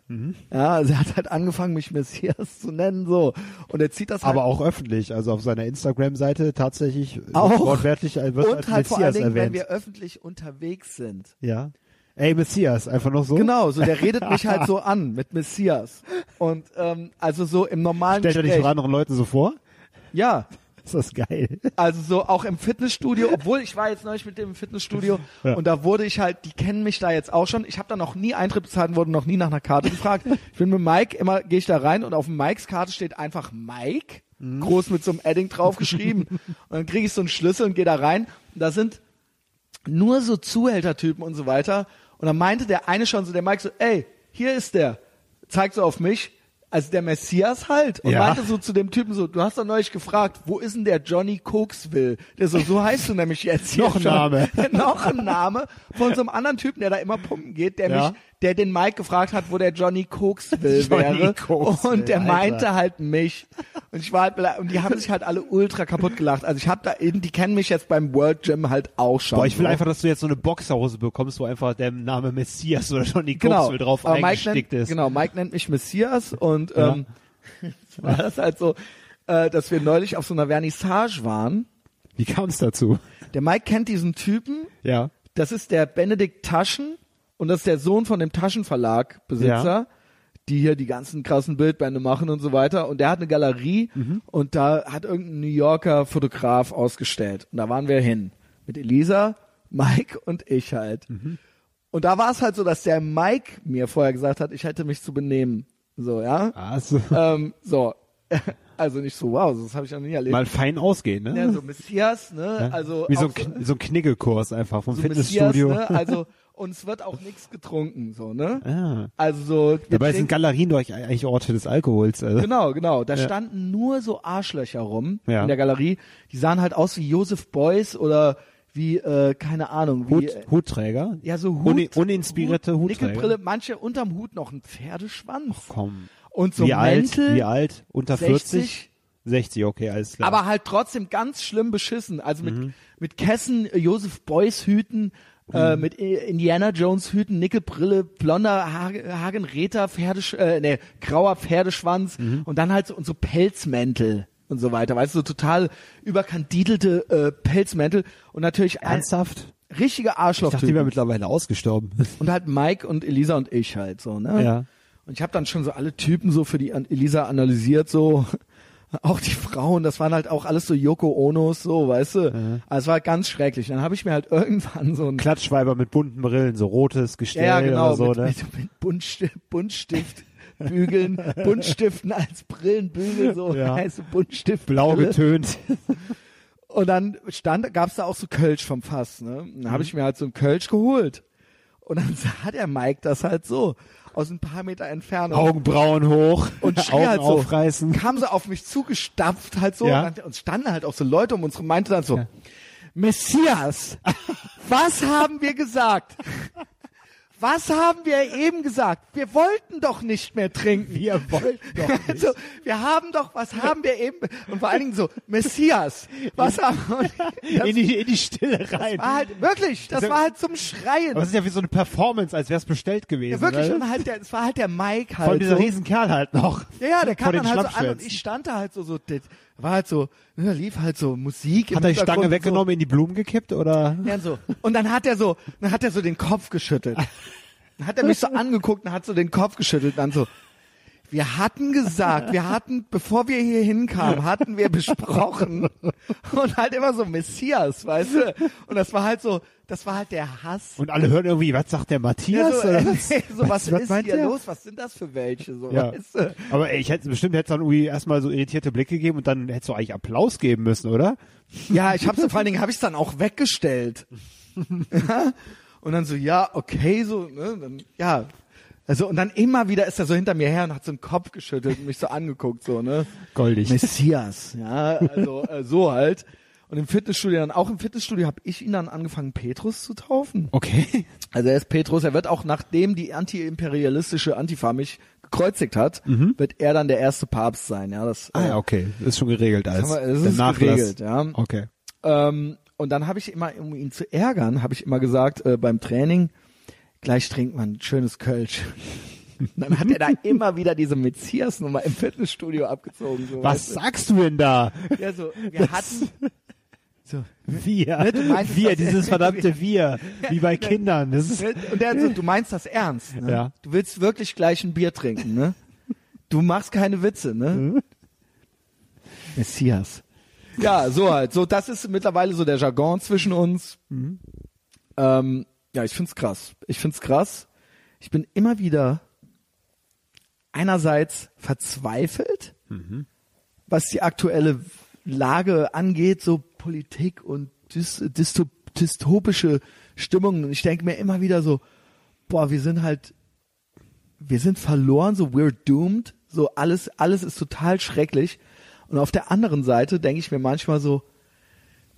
Ja, also er hat halt angefangen, mich Messias zu nennen, so. Und er zieht das halt aber auch öffentlich, also auf seiner Instagram-Seite tatsächlich Auch. wortwärtig äh, wird und als halt vor allen Messias Dingen, wenn wir öffentlich unterwegs sind. ja. Ey, Messias, einfach noch so. Genau, so der redet mich halt so an mit Messias. Und ähm, also so im normalen Stellt er dich vor anderen Leuten so vor? Ja, Ist das geil. also so auch im Fitnessstudio, obwohl ich war jetzt neulich mit dem im Fitnessstudio Ja. und da wurde ich halt, die kennen mich da jetzt auch schon. Ich habe da noch nie Eintritt bezahlt und wurde noch nie nach einer Karte gefragt. Ich bin mit Mike immer gehe ich da rein und auf Mikes Karte steht einfach Mike groß mit so einem Edding draufgeschrieben und dann kriege ich so einen Schlüssel und gehe da rein und da sind nur so Zuhältertypen und so weiter und dann meinte der eine schon so der Mike so, ey, hier ist der. Zeigt so auf mich. Also der Messias halt und Ja. meinte so zu dem Typen so, du hast doch neulich gefragt, wo ist denn der Johnny Cokesville? Der so, so heißt du nämlich jetzt hier Noch ein. Name. noch ein Name von so einem anderen Typen, der da immer pumpen geht, der Ja. mich, der den Mike gefragt hat, wo der Johnny Cokesville Johnny wäre. Cokesville, und der Alter. meinte halt mich. Und ich war halt, und die haben sich halt alle ultra kaputt gelacht. Also ich habe da eben, die kennen mich jetzt beim World Gym halt auch schon. Boah, ich will so. einfach, dass du jetzt so eine Boxerhose bekommst, wo einfach der Name Messias oder schon die genau. Koksel drauf Aber Mike eingestickt nennt, ist. Genau, Mike nennt mich Messias und Ja. ähm, war das halt so, äh, dass wir neulich auf so einer Vernissage waren. Wie kam es dazu? Der Mike kennt diesen Typen, Ja. das ist der Benedikt Taschen und das ist der Sohn von dem Taschenverlag Besitzer, Ja. die hier die ganzen krassen Bildbände machen und so weiter. Und der hat eine Galerie Mhm. und da hat irgendein New Yorker Fotograf ausgestellt. Und da waren wir hin. Mit Elisa, Mike und ich halt. Mhm. Und da war es halt so, dass der Mike mir vorher gesagt hat, ich hätte mich zu benehmen. So, ja. Also, Ähm, so. Also nicht so, wow, das habe ich noch nie erlebt. mal fein ausgehen, ne? ja, so Messias, ne? Ja. Also Wie so ein, so ein Kniggelkurs einfach vom so Fitnessstudio. Messias, ne? Also und es wird auch nichts getrunken, so, ne? ah. Also so. Dabei sind Galerien doch eigentlich Orte des Alkohols. Also. Genau, genau. Da Ja. standen nur so Arschlöcher rum Ja. in der Galerie. Die sahen halt aus wie Joseph Beuys oder wie, äh, keine Ahnung, wie. Hut, äh, Hutträger? ja, so Hut. Uni- uninspirierte Hut, Hutträger. Nickelbrille, manche unterm Hut noch ein Pferdeschwanz. Komm. Und so wie alt? Mäntel. Wie alt? Unter 60? 40? 60, okay, alles klar. Aber halt trotzdem ganz schlimm beschissen. Also mit, Mhm. mit Kessen, äh, Joseph Beuys Hüten, äh, Mhm. mit Indiana Jones Hüten, Nickelbrille, blonder Hagen, Hagenräter, Pferdesch äh, nee, grauer Pferdeschwanz Mhm. und dann halt so, und so Pelzmäntel und so weiter. Weißt du, so total überkandidelte äh, Pelzmäntel und natürlich Ernsthaft? richtige Ich dachte, die wäre mittlerweile ausgestorben. Und halt Mike und Elisa und ich halt so, ne? ja. Und ich habe dann schon so alle Typen so für die Elisa analysiert, so Auch die Frauen, das waren halt auch alles so Yoko Onos, so, weißt du. Also es war ganz schrecklich. Dann habe ich mir halt irgendwann so ein Klatschschweiber mit bunten Brillen, so rotes Gestell ja, genau, oder so, mit, ne? mit, mit Buntstift, Buntstift bügeln, Buntstiften als Brillenbügel, so Ja. heiße Buntstift. Blau getönt. Und dann stand, gab's da auch so Kölsch vom Fass, ne? Dann Mhm. habe ich mir halt so ein Kölsch geholt. Und dann sah der Mike das halt so, aus ein paar Meter Entfernung. Augenbrauen hoch, und schrie Augen halt so, aufreißen. kam so auf mich zugestapft halt so Ja. und, und standen halt auch so Leute um uns und meinte dann so, Messias, was haben wir gesagt? Was haben wir eben gesagt? Wir wollten doch nicht mehr trinken. Wir wollten doch nicht. Also, wir haben doch, was haben wir eben? Und vor allen Dingen so, Messias, was haben wir? in, die, in die Stille rein. Das war halt, wirklich, das war halt zum Schreien. Aber es ist ja wie so eine Performance, als wäre es bestellt gewesen. Ja, wirklich, und halt der, es war halt der Mike Von halt. dieser so. Riesenkerl halt noch. Ja, ja, der kam dann halt so an und ich stand da halt so, so, war halt so, da lief halt so Musik. Hat er die Stange weggenommen, in die Blumen gekippt oder? Ja, und so. Und dann hat er so, dann hat er so den Kopf geschüttelt. Dann hat er mich so angeguckt und hat so den Kopf geschüttelt dann so, wir hatten gesagt, wir hatten, bevor wir hier hinkamen, hatten wir besprochen und halt immer so Messias, weißt du? Und das war halt so, das war halt der Hass. Und alle hören irgendwie, was sagt der Ja, Matthias? so, oder äh, was? so, was, was ist hier der? los? Was sind das für welche? So, Ja. weißt du? Aber ey, ich hätte bestimmt hätte dann irgendwie erstmal so irritierte Blicke gegeben und dann hättest du eigentlich Applaus geben müssen, oder? Ja, ich hab's vor allen Dingen habe ich dann auch weggestellt. ja? Und dann so, ja, okay, so, ne, dann, ja. Also und dann immer wieder ist er so hinter mir her und hat so den Kopf geschüttelt und mich so angeguckt, so, ne? Goldig. Messias, ja, also äh, so halt. Und im Fitnessstudio dann, auch im Fitnessstudio habe ich ihn dann angefangen, Petrus zu taufen. Okay. Also er ist Petrus, er wird auch nachdem die antiimperialistische Antifa mich gekreuzigt hat, wird er dann der erste Papst sein, ja. Das, Ah äh, ja, okay. Das ist schon geregelt als wir- das ist Nachlass. geregelt, ja. Okay. Ähm, und dann habe ich immer, um ihn zu ärgern, habe ich immer gesagt, äh, beim Training, gleich trinkt man ein schönes Kölsch. dann hat er da immer wieder diese Messias-Nummer im Fitnessstudio abgezogen. So, Was weißt sagst du denn da? du? Ja, so, wir hatten, so, Wir. Ne, du meinst wir, das- dieses verdammte Wir. Wie bei Kindern. Das ist, und der so, du meinst das ernst, ne? Ja. Du willst wirklich gleich ein Bier trinken, ne? Du machst keine Witze, ne? Messias. Ja, so halt. So, das ist mittlerweile so der Jargon zwischen uns. Ähm, ja, ich find's krass. Ich find's krass. Ich bin immer wieder einerseits verzweifelt, was die aktuelle Lage angeht, so Politik und dys dysto dystopische Stimmungen. Und ich denke mir immer wieder so, boah, wir sind halt, wir sind verloren, so we're doomed, so alles, alles ist total schrecklich. Und auf der anderen Seite denke ich mir manchmal so,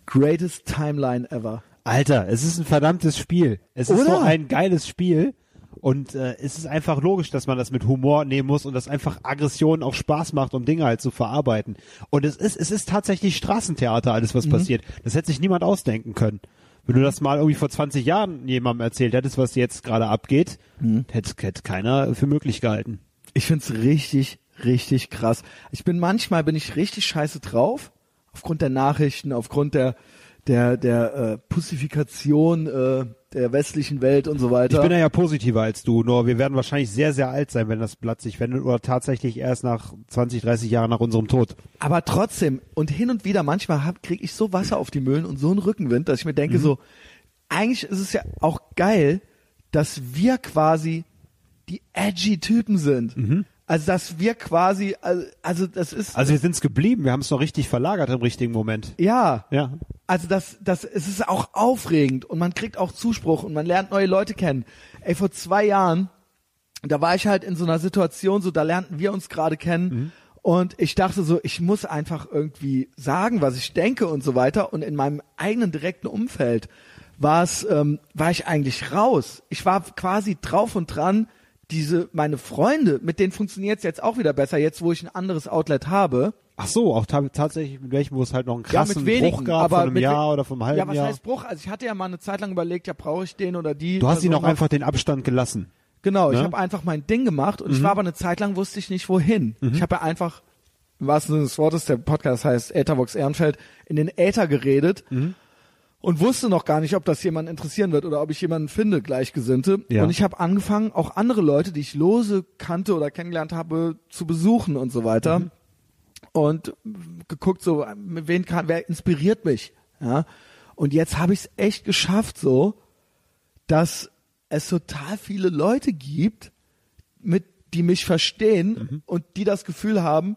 greatest Timeline ever. Alter, es ist ein verdammtes Spiel. Es ist so Oder? ein geiles Spiel. Und äh, es ist einfach logisch, dass man das mit Humor nehmen muss und dass einfach Aggression auch Spaß macht, um Dinge halt zu verarbeiten. Und es ist, es ist tatsächlich Straßentheater, alles Mhm. was passiert. Das hätte sich niemand ausdenken können. Wenn du das mal irgendwie vor 20 Jahren jemandem erzählt hättest, was jetzt gerade abgeht, Mhm. hätte, hätte keiner für möglich gehalten. Ich find's richtig, richtig krass. Ich bin manchmal bin ich richtig scheiße drauf aufgrund der Nachrichten, aufgrund der der der äh, Pussifikation äh, der westlichen Welt und so weiter. Ich bin da ja positiver als du, nur wir werden wahrscheinlich sehr, sehr alt sein, wenn das Blatt sich wendet oder tatsächlich erst nach 20, 30 Jahren nach unserem Tod. Aber trotzdem und hin und wieder manchmal hab, krieg ich so Wasser auf die Mühlen und so einen Rückenwind, dass ich mir denke so, eigentlich ist es ja auch geil, dass wir quasi die edgy Typen sind. Also dass wir quasi, also, also das ist Also wir sind's geblieben, wir haben es noch richtig verlagert im richtigen Moment. ja, Ja. Also das, das, es ist auch aufregend und man kriegt auch Zuspruch und man lernt neue Leute kennen. Ey, vor zwei Jahren, da war ich halt in so einer Situation, so da lernten wir uns gerade kennen und ich dachte so, ich muss einfach irgendwie sagen, was ich denke und so weiter und in meinem eigenen direkten Umfeld war es, ähm, war ich eigentlich raus. Ich war quasi drauf und dran, diese, meine Freunde, mit denen funktioniert's jetzt auch wieder besser, jetzt wo ich ein anderes Outlet habe. Ach so, auch ta tatsächlich mit welchem, wo es halt noch einen Ja, krassen mit wenigen, Bruch gab aber von einem mit Jahr oder vom halben Ja, was Jahr. heißt Bruch? Also ich hatte ja mal eine Zeit lang überlegt, ja, brauche ich den oder die. du hast Person auch einfach den Abstand gelassen. Genau, ich ne? habe einfach mein Ding gemacht und Mhm. ich war aber eine Zeit lang wusste ich nicht wohin. Ich habe ja einfach, im wahrsten Sinne des Wortes, der Podcast heißt Äthervox Ehrenfeld, in den Äther geredet Mhm. Und wusste noch gar nicht, ob das jemanden interessieren wird oder ob ich jemanden finde, Gleichgesinnte. Ja. Und ich habe angefangen, auch andere Leute, die ich lose kannte oder kennengelernt habe, zu besuchen und so weiter. Mhm. und geguckt so, wen kann, wer inspiriert mich, ja. Und jetzt habe ich es echt geschafft so, dass es total viele Leute gibt, mit die mich verstehen Mhm. und die das Gefühl haben,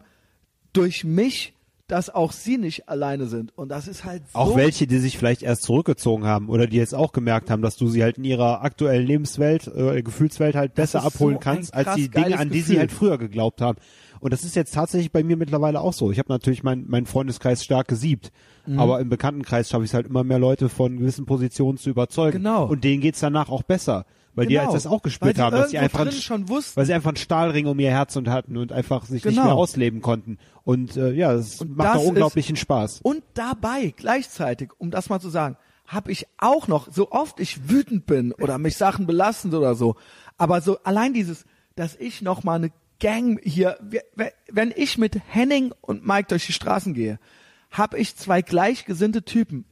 durch mich, dass auch sie nicht alleine sind. Und das ist halt so. Auch welche, die sich vielleicht erst zurückgezogen haben oder die jetzt auch gemerkt haben, dass du sie halt in ihrer aktuellen Lebenswelt, äh, Gefühlswelt halt besser so abholen ein kannst, als die Dinge, an die sie Gefühl. halt früher geglaubt haben. Und das ist jetzt tatsächlich bei mir mittlerweile auch so. Ich habe natürlich meinen mein Freundeskreis stark gesiebt, Mhm. aber im Bekanntenkreis schaffe ich es halt immer mehr Leute von gewissen Positionen zu überzeugen. Genau. Und denen geht's danach auch besser. Weil die Genau. halt das auch gespürt sie haben, dass sie einfach drin schon wussten. weil sie einfach einen Stahlring um ihr Herz und hatten und einfach sich nicht Genau. mehr ausleben konnten. Und äh, ja, es Und macht das auch ist- unglaublichen Spaß. Und dabei, gleichzeitig, um das mal zu sagen, habe ich auch noch, so oft ich wütend bin oder mich Sachen belasten oder so, aber so allein dieses, dass ich noch mal eine Gang hier, wenn ich mit Henning und Mike durch die Straßen gehe, habe ich zwei gleichgesinnte Typen,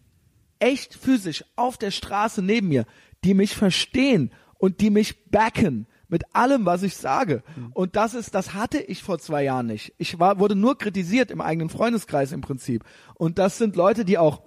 echt physisch auf der Straße neben mir, die mich verstehen und die mich backen mit allem, was ich sage. Und das ist, das hatte ich vor zwei Jahren nicht. Ich war, wurde nur kritisiert im eigenen Freundeskreis im Prinzip. Und das sind Leute, die auch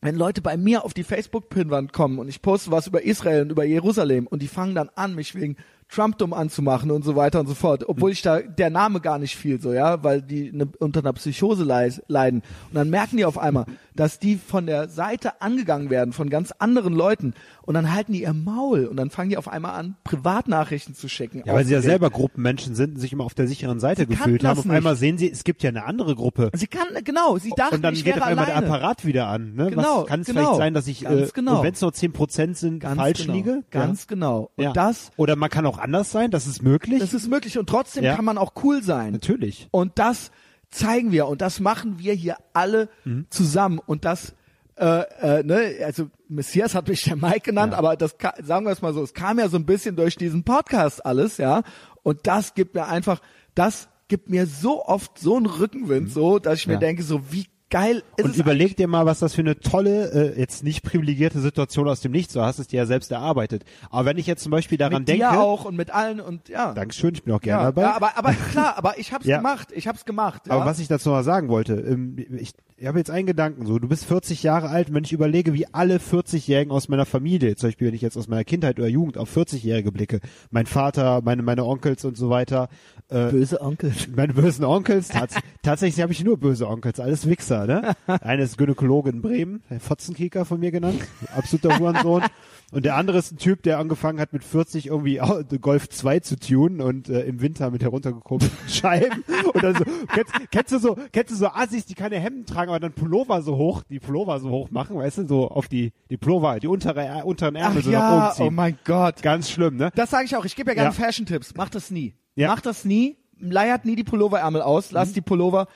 wenn Leute bei mir auf die Facebook-Pinwand kommen und ich poste was über Israel und über Jerusalem und die fangen dann an, mich wegen Trump dumm anzumachen und so weiter und so fort, obwohl ich da der Name gar nicht fiel, so ja, weil die ne, unter einer Psychose leiden. Und dann merken die auf einmal, dass die von der Seite angegangen werden von ganz anderen Leuten und dann halten die ihr Maul und dann fangen die auf einmal an, Privatnachrichten zu schicken. Ja, weil sie ja selber Gruppenmenschen sind und sich immer auf der sicheren Seite Sie gefühlt haben. Auf einmal nicht. sehen sie, es gibt ja eine andere Gruppe. Sie kann, genau, sie dachten, und dann ich geht auf einmal alleine. der Apparat wieder an. Ne? Genau, kann es genau. vielleicht sein, dass ich, Ganz äh, genau. wenn es nur 10% sind, Ganz falsch genau. liege? Ganz genau. Und ja. das, Oder man kann auch anders sein, das ist möglich. das ist möglich und trotzdem Ja. kann man auch cool sein. Natürlich. Und das zeigen wir und das machen wir hier alle Mhm. zusammen und das äh, äh, ne, also Messias hat mich der Mike genannt, Ja. aber das sagen wir es mal so, es kam ja so ein bisschen durch diesen Podcast alles, ja. Und das gibt mir einfach, das gibt mir so oft so einen Rückenwind, so, dass ich mir Mhm. Ja. denke, so wie geil ist Und es überleg dir mal, was das für eine tolle, äh, jetzt nicht privilegierte Situation aus dem Nichts, du hast es dir ja selbst erarbeitet. Aber wenn ich jetzt zum Beispiel daran mit denke, dir auch und mit allen und ja. Dankeschön, ich bin auch gerne ja, dabei. ja, aber aber klar, aber ich hab's Ja. gemacht, ich hab's gemacht. Ja? Aber was ich dazu mal sagen wollte, ähm, ich, ich habe jetzt einen Gedanken so, du bist 40 Jahre alt und wenn ich überlege, wie alle 40-Jährigen aus meiner Familie, zum Beispiel wenn ich jetzt aus meiner Kindheit oder Jugend auf 40-Jährige blicke, mein Vater, meine, meine Onkels und so weiter, äh, böse Onkel. meine bösen Onkels, tats tatsächlich habe ich nur böse Onkels, alles Wichser, ne? Einer ist Gynäkologe in Bremen, der Fotzenkieker von mir genannt, absoluter Hurensohn. Und der andere ist ein Typ, der angefangen hat mit 40 irgendwie Golf 2 zu tunen und äh, im Winter mit heruntergekommenen Scheiben. Und dann so, kennst, kennst du so, kennst du so Assis, die keine Hemden tragen, aber dann Pullover so hoch, die Pullover so hoch machen, weißt du, so auf die, die Pullover, die untere, äh, unteren Ärmel Ach so nach ja, oben ziehen. oh mein Gott. Ganz schlimm, ne? Das sage ich auch. Ich gebe ja gerne Ja. Fashion-Tipps. Mach das nie. Ja. Mach das nie. Leiert nie die Pulloverärmel aus. Lasst die Pullover.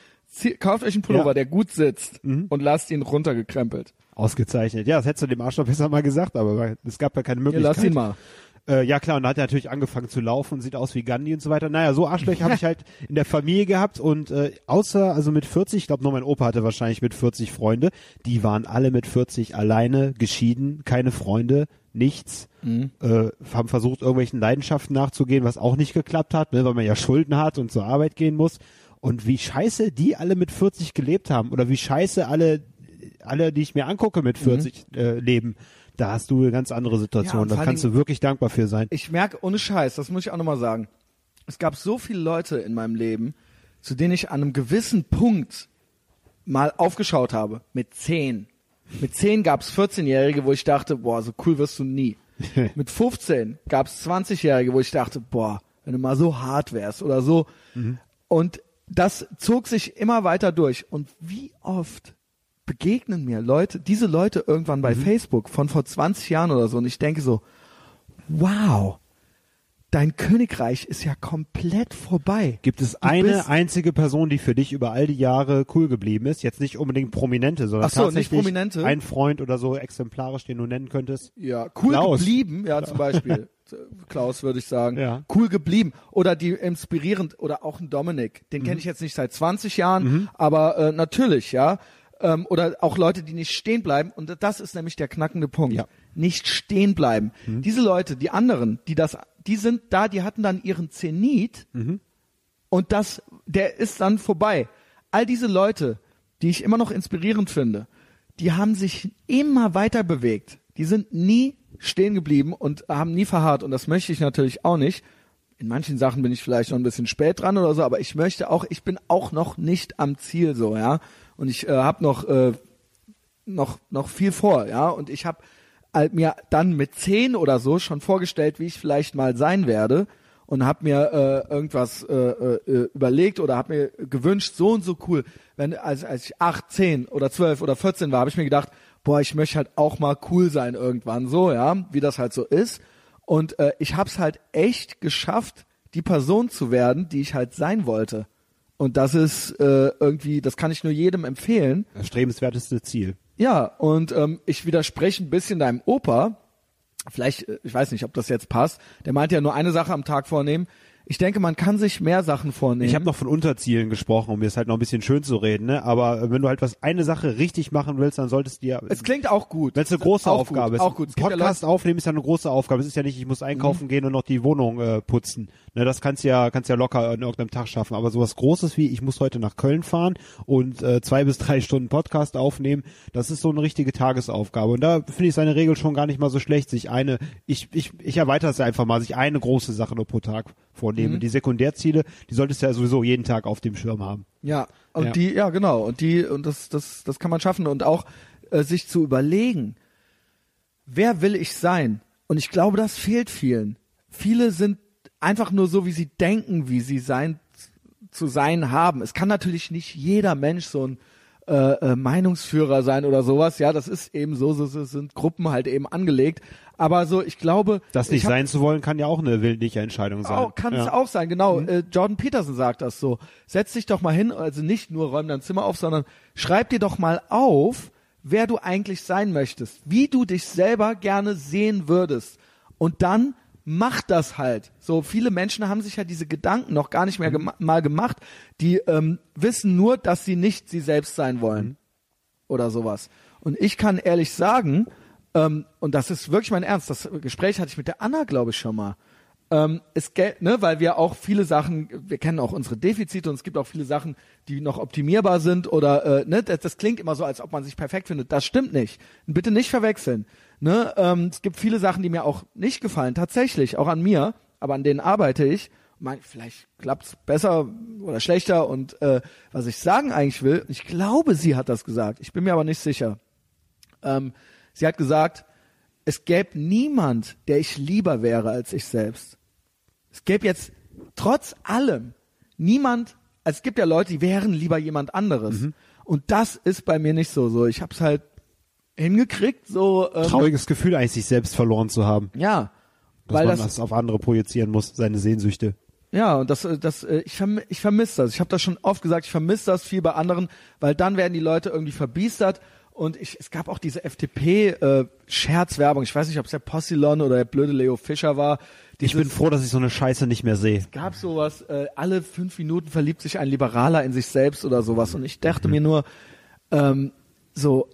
Kauft euch einen Pullover, Mhm. Ja. Mhm. der gut sitzt und lasst ihn runtergekrempelt. Ausgezeichnet. Ja, das hättest du dem Arschloch besser mal gesagt, aber es gab ja keine Ja, Möglichkeit. lass ihn mal. Äh, ja klar, und dann hat er natürlich angefangen zu laufen und sieht aus wie Gandhi und so weiter. Naja, so Arschlöcher habe ich halt in der Familie gehabt und äh, außer, also mit 40, ich glaube nur mein Opa hatte wahrscheinlich mit 40 Freunde, die waren alle mit 40 alleine, geschieden, keine Freunde, nichts, äh, haben versucht, irgendwelchen Leidenschaften nachzugehen, was auch nicht geklappt hat, ne, weil man ja Schulden hat und zur Arbeit gehen muss. Und wie scheiße die alle mit 40 gelebt haben oder wie scheiße alle, alle, die ich mir angucke mit 40 äh, leben, da hast du eine ganz andere Situation. Ja, da kannst du wirklich dankbar für sein. Ich merke, ohne Scheiß, das muss ich auch nochmal sagen. Es gab so viele Leute in meinem Leben, zu denen ich an einem gewissen Punkt mal aufgeschaut habe. Mit zehn. Mit zehn gab es 14-Jährige, wo ich dachte, boah, so cool wirst du nie. Mit 15 gab es 20-Jährige, wo ich dachte, boah, wenn du mal so hart wärst oder so. Und das zog sich immer weiter durch. Und wie oft begegnen mir Leute, diese Leute irgendwann bei Facebook von vor 20 Jahren oder so und ich denke so, wow, dein Königreich ist ja komplett vorbei. Gibt es Du eine einzige Person, die für dich über all die Jahre cool geblieben ist? Jetzt nicht unbedingt Prominente, sondern so, nicht tatsächlich Prominente? ein Freund oder so exemplarisch, den du nennen könntest? Ja, cool Klaus. geblieben, ja, zum Beispiel. Klaus würde ich sagen. Ja. Cool geblieben. Oder die inspirierend, oder auch ein Dominik. Den Mhm. kenne ich jetzt nicht seit 20 Jahren, aber äh, natürlich, ja. Ähm, oder auch Leute, die nicht stehen bleiben. Und das ist nämlich der knackende Punkt. Ja. Nicht stehen bleiben. Mhm. Diese Leute, die anderen, die das, die sind da, die hatten dann ihren Zenit Mhm. und das, der ist dann vorbei. all diese Leute, die ich immer noch inspirierend finde, die haben sich immer weiter bewegt. Die sind nie stehen geblieben und haben nie verharrt. Und das möchte ich natürlich auch nicht. In manchen Sachen bin ich vielleicht noch ein bisschen spät dran oder so, aber ich möchte auch, ich bin auch noch nicht am Ziel so, ja. Und ich äh, habe noch, äh, noch, noch viel vor, ja. Und ich habe mir dann mit zehn oder so schon vorgestellt, wie ich vielleicht mal sein werde und habe mir äh, irgendwas äh, äh, überlegt oder habe mir gewünscht, so und so cool. Wenn als, als ich acht, zehn oder zwölf oder vierzehn war, habe ich mir gedacht, boah, ich möchte halt auch mal cool sein irgendwann, so ja, wie das halt so ist. Und äh, ich habe es halt echt geschafft, die Person zu werden, die ich halt sein wollte. Und das ist äh, irgendwie, das kann ich nur jedem empfehlen. Das strebenswerteste Ziel. Ja, und ähm, ich widerspreche ein bisschen deinem Opa. Vielleicht, äh, ich weiß nicht, ob das jetzt passt. Der meinte ja nur eine Sache am Tag vornehmen. Ich denke, man kann sich mehr Sachen vornehmen. Ich habe noch von Unterzielen gesprochen, um mir es halt noch ein bisschen schön zu reden, ne? Aber wenn du halt was eine Sache richtig machen willst, dann solltest du dir es klingt auch gut. Wenn es eine große auch Aufgabe gut, ist. Auch gut. Es ja Podcast Leute- aufnehmen ist ja eine große Aufgabe. Es ist ja nicht, ich muss einkaufen gehen und noch die Wohnung äh, putzen. Ne, das kannst du ja, kannst ja locker an irgendeinem Tag schaffen. Aber sowas Großes wie, ich muss heute nach Köln fahren und äh, zwei bis drei Stunden Podcast aufnehmen, das ist so eine richtige Tagesaufgabe. Und da finde ich seine Regel schon gar nicht mal so schlecht, sich eine, ich, ich, ich erweitere es ja einfach mal, sich eine große Sache nur pro Tag vornehmen. Die Sekundärziele, die solltest du ja sowieso jeden Tag auf dem Schirm haben. Ja, und Ja. die, ja genau, und die, und das, das, das kann man schaffen und auch äh, sich zu überlegen, wer will ich sein? Und ich glaube, das fehlt vielen. Viele sind einfach nur so, wie sie denken, wie sie sein zu sein haben. Es kann natürlich nicht jeder Mensch so ein äh, äh, Meinungsführer sein oder sowas. Ja, das ist eben so, so, so sind Gruppen halt eben angelegt. Aber so, ich glaube, Das nicht ich hab- sein zu wollen, kann ja auch eine willentliche Entscheidung sein. auch, kann es ja. auch sein, genau. Äh, Jordan Peterson sagt das so. Setz dich doch mal hin, also nicht nur räum dein Zimmer auf, sondern schreib dir doch mal auf, wer du eigentlich sein möchtest, wie du dich selber gerne sehen würdest. Und dann mach das halt. So viele Menschen haben sich ja diese Gedanken noch gar nicht mehr gema mal gemacht. Die ähm, wissen nur, dass sie nicht sie selbst sein wollen oder sowas. Und ich kann ehrlich sagen, ähm, und das ist wirklich mein Ernst, das Gespräch hatte ich mit der Anna, glaube ich, schon mal. Ähm, es gel- ne, weil wir auch viele Sachen, wir kennen auch unsere Defizite und es gibt auch viele Sachen, die noch optimierbar sind oder äh, ne, das, das klingt immer so, als ob man sich perfekt findet. Das stimmt nicht. Bitte nicht verwechseln. Ne, ähm, es gibt viele Sachen, die mir auch nicht gefallen, tatsächlich, auch an mir, aber an denen arbeite ich. Mein, vielleicht klappt's besser oder schlechter und äh, was ich sagen eigentlich will, ich glaube, sie hat das gesagt, ich bin mir aber nicht sicher. Ähm, sie hat gesagt, es gäbe niemand, der ich lieber wäre als ich selbst. Es gäbe jetzt trotz allem niemand, also es gibt ja Leute, die wären lieber jemand anderes. Mhm. Und das ist bei mir nicht so. So, ich habe es halt hingekriegt, so ähm, Trauriges Gefühl, eigentlich sich selbst verloren zu haben. ja, Dass weil man das das auf andere projizieren muss, seine Sehnsüchte. Ja, und das, äh, das, äh, ich, verm ich vermisse das. Ich habe das schon oft gesagt, ich vermisse das viel bei anderen, weil dann werden die Leute irgendwie verbiestert. Und ich, es gab auch diese FDP-Scherzwerbung. ich weiß nicht, ob es der Possilon oder der blöde Leo Fischer war. Ich Dieses- bin froh, dass ich so eine Scheiße nicht mehr sehe. gab sowas, äh, alle fünf Minuten verliebt sich ein Liberaler in sich selbst oder sowas. Und ich dachte mir nur, ähm, so,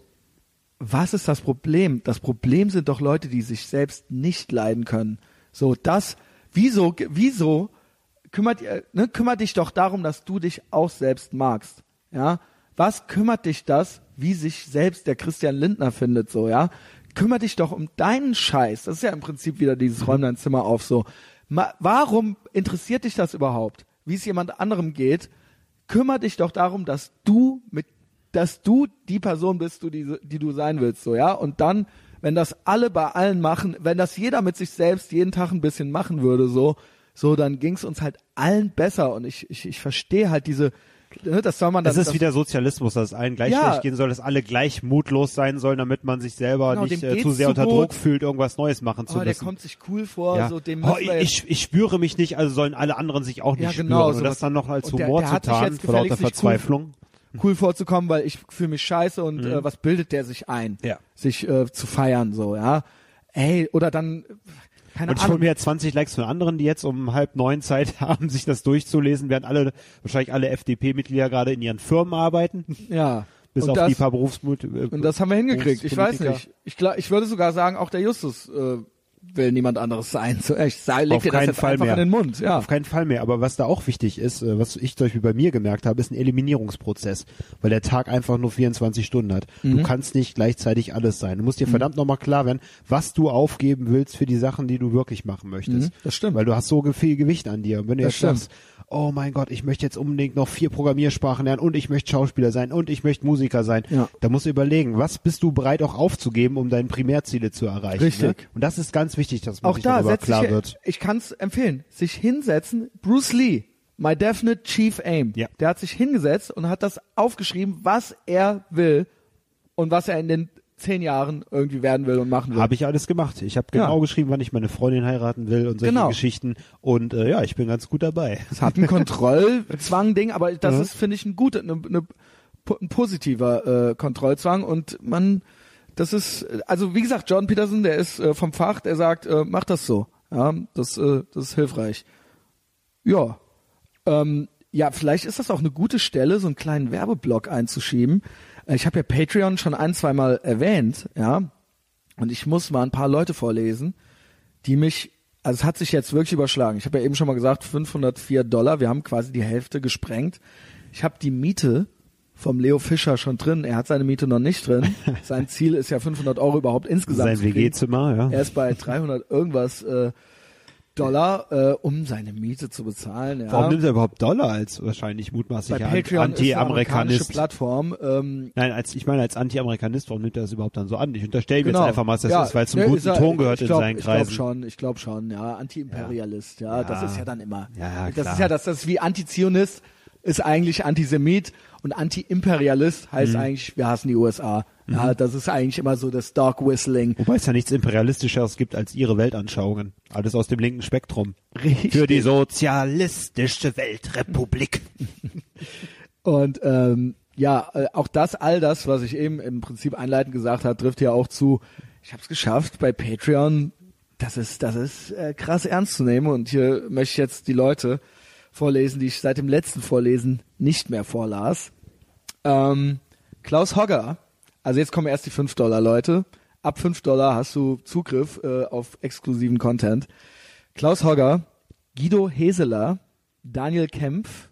was ist das Problem? Das Problem sind doch Leute, die sich selbst nicht leiden können. So, das, wieso, wieso kümmert, ihr- ne, kümmert dich doch darum, dass du dich auch selbst magst. Ja, was kümmert dich das, wie sich selbst der Christian Lindner findet, so, ja? Kümmert dich doch um deinen Scheiß. Das ist ja im Prinzip wieder dieses Räum dein Zimmer auf, so. Ma warum interessiert dich das überhaupt? Wie es jemand anderem geht? Kümmer dich doch darum, dass du mit, dass du die Person bist, du die, die du sein willst, so, ja? Und dann, wenn das alle bei allen machen, wenn das jeder mit sich selbst jeden Tag ein bisschen machen würde, so, so, dann ging's uns halt allen besser. Und ich, ich, ich verstehe halt diese, ne, das soll man dann. Das ist wieder Sozialismus, dass es allen gleich Ja. schlecht gehen soll, dass alle gleich mutlos sein sollen, damit man sich selber Genau, nicht äh, zu sehr unter gut. Druck fühlt, irgendwas Neues machen zu oh, der müssen. kommt sich cool vor, ja. so dem oh, ich, ich spüre mich nicht, also sollen alle anderen sich auch nicht Ja, genau, spüren. Und das dann noch als Und der- Humor der zu tarnen, vor lauter nicht cool- Verzweiflung. Cool vorzukommen, weil ich fühle mich scheiße und äh, was bildet der sich ein? Mhm. Ja. Sich äh, zu feiern, so, ja. Ey, oder dann, keine Und ich hole mir jetzt 20 Likes von anderen, die jetzt um halb neun Zeit haben, sich das durchzulesen, während alle, wahrscheinlich alle FDP-Mitglieder gerade in ihren Firmen arbeiten, Ja. bis und auf das, die paar Berufsmut. Äh, Und das haben wir hingekriegt. Ich weiß nicht. Ich, ich würde sogar sagen, auch der Justus äh, will niemand anderes sein. So, ich leg Auf dir das jetzt Fall einfach mehr. in den Mund. Ja. Auf keinen Fall mehr. Aber was da auch wichtig ist, äh, was ich zum Beispiel bei mir gemerkt habe, ist ein Eliminierungsprozess, weil der Tag einfach nur 24 Stunden hat. Mhm. Du kannst nicht gleichzeitig alles sein. Du musst dir verdammt nochmal klar werden, was du aufgeben willst für die Sachen, die du wirklich machen möchtest. Mhm, das stimmt. Weil du hast so viel Gewicht an dir. Und wenn du Das jetzt stimmt. sagst, oh mein Gott, ich möchte jetzt unbedingt noch vier Programmiersprachen lernen und ich möchte Schauspieler sein und ich möchte Musiker sein, Ja. da musst du überlegen, was bist du bereit auch aufzugeben, um deine Primärziele zu erreichen. Richtig. Ne? Und das ist ganz wichtig, dass man Auch sich da darüber klar sich, wird. ich kann es empfehlen, sich hinsetzen. Bruce Lee, my definite chief aim. Ja. Der hat sich hingesetzt und hat das aufgeschrieben, was er will und was er in den zehn Jahren irgendwie werden will und machen will. Habe ich alles gemacht. Ich habe genau Ja. geschrieben, wann ich meine Freundin heiraten will und solche Genau. Geschichten. Und äh, ja, ich bin ganz gut dabei. Es hat ein Kontrollzwang-Ding, aber das Mhm. ist, finde ich, ein guter, ne, ne, ein positiver äh, Kontrollzwang und man, das ist, also wie gesagt, Jordan Peterson, der ist äh, vom Fach, der sagt, äh, mach das so. Ja, das, äh, das ist hilfreich. Ja. Ähm, ja, vielleicht ist das auch eine gute Stelle, so einen kleinen Werbeblock einzuschieben. Äh, Ich habe ja Patreon schon ein, zwei Mal erwähnt, ja. Und ich muss mal ein paar Leute vorlesen, die mich, also es hat sich jetzt wirklich überschlagen. Ich habe ja eben schon mal gesagt, 504 Dollar, wir haben quasi die Hälfte gesprengt. Ich habe die Miete vom Leo Fischer schon drin. Er hat seine Miete noch nicht drin. Sein Ziel ist ja 500 Euro überhaupt insgesamt Sein. WG-Zimmer, ja. Er ist bei 300 irgendwas äh, Dollar, äh, um seine Miete zu bezahlen. Ja. Warum nimmt er überhaupt Dollar als wahrscheinlich bei mutmaßlicher Patreon ist eine amerikanische Anti-Amerikanist? Plattform. Ähm, Nein, als ich meine als Anti-Amerikanist, warum nimmt er das überhaupt dann so an? Ich unterstelle genau. jetzt einfach mal, dass das Ja, ist, weil es zum ne, guten er- Ton gehört ich in glaub, seinen Ich glaube Kreisen. schon, ich glaube schon, ja, Anti-Imperialist, ja. das Ja. ist ja dann immer. Ja, das klar. ist ja das, das ist wie Antizionist ist eigentlich Antisemit und Anti-Imperialist heißt Mhm. eigentlich, wir hassen die USA. Ja, das ist eigentlich immer so das Dog Whistling. Wobei es ja nichts Imperialistischeres gibt als ihre Weltanschauungen. Alles aus dem linken Spektrum. Richtig. Für die sozialistische Weltrepublik. Und ähm, ja, äh, auch das, all das, was ich eben im Prinzip einleitend gesagt habe, trifft ja auch zu. Ich habe es geschafft bei Patreon. Das ist, das ist äh, krass ernst zu nehmen. Und hier möchte ich jetzt die Leute vorlesen, die ich seit dem letzten Vorlesen nicht mehr vorlas. Ähm, Klaus Hogger. Also jetzt kommen erst die 5 Dollar, Leute. Ab 5 Dollar hast du Zugriff äh, auf exklusiven Content. Klaus Hogger, Guido Heseler, Daniel Kempf,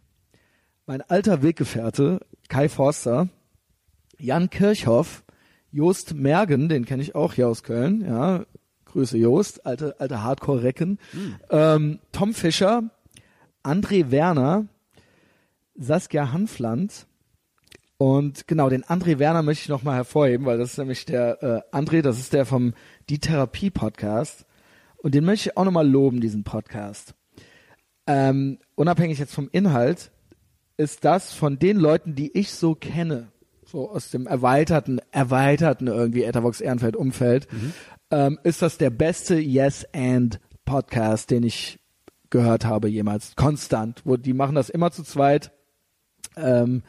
mein alter Weggefährte Kai Forster, Jan Kirchhoff, Jost Mergen, den kenne ich auch hier aus Köln, ja, Grüße Jost, alte, alte Hardcore-Recken, ähm, Tom Fischer, André Werner, Saskia Hanfland. Und genau, den André Werner möchte ich nochmal hervorheben, weil das ist nämlich der äh, André, das ist der vom Die Therapie Podcast. Und den möchte ich auch nochmal loben, diesen Podcast. Ähm, unabhängig jetzt vom Inhalt, ist das von den Leuten, die ich so kenne, so aus dem erweiterten, erweiterten irgendwie Ethervox Ehrenfeld Umfeld, ähm, ist das der beste Yes and Podcast, den ich gehört habe jemals. Konstant. Wo die machen das immer zu zweit. Ähm,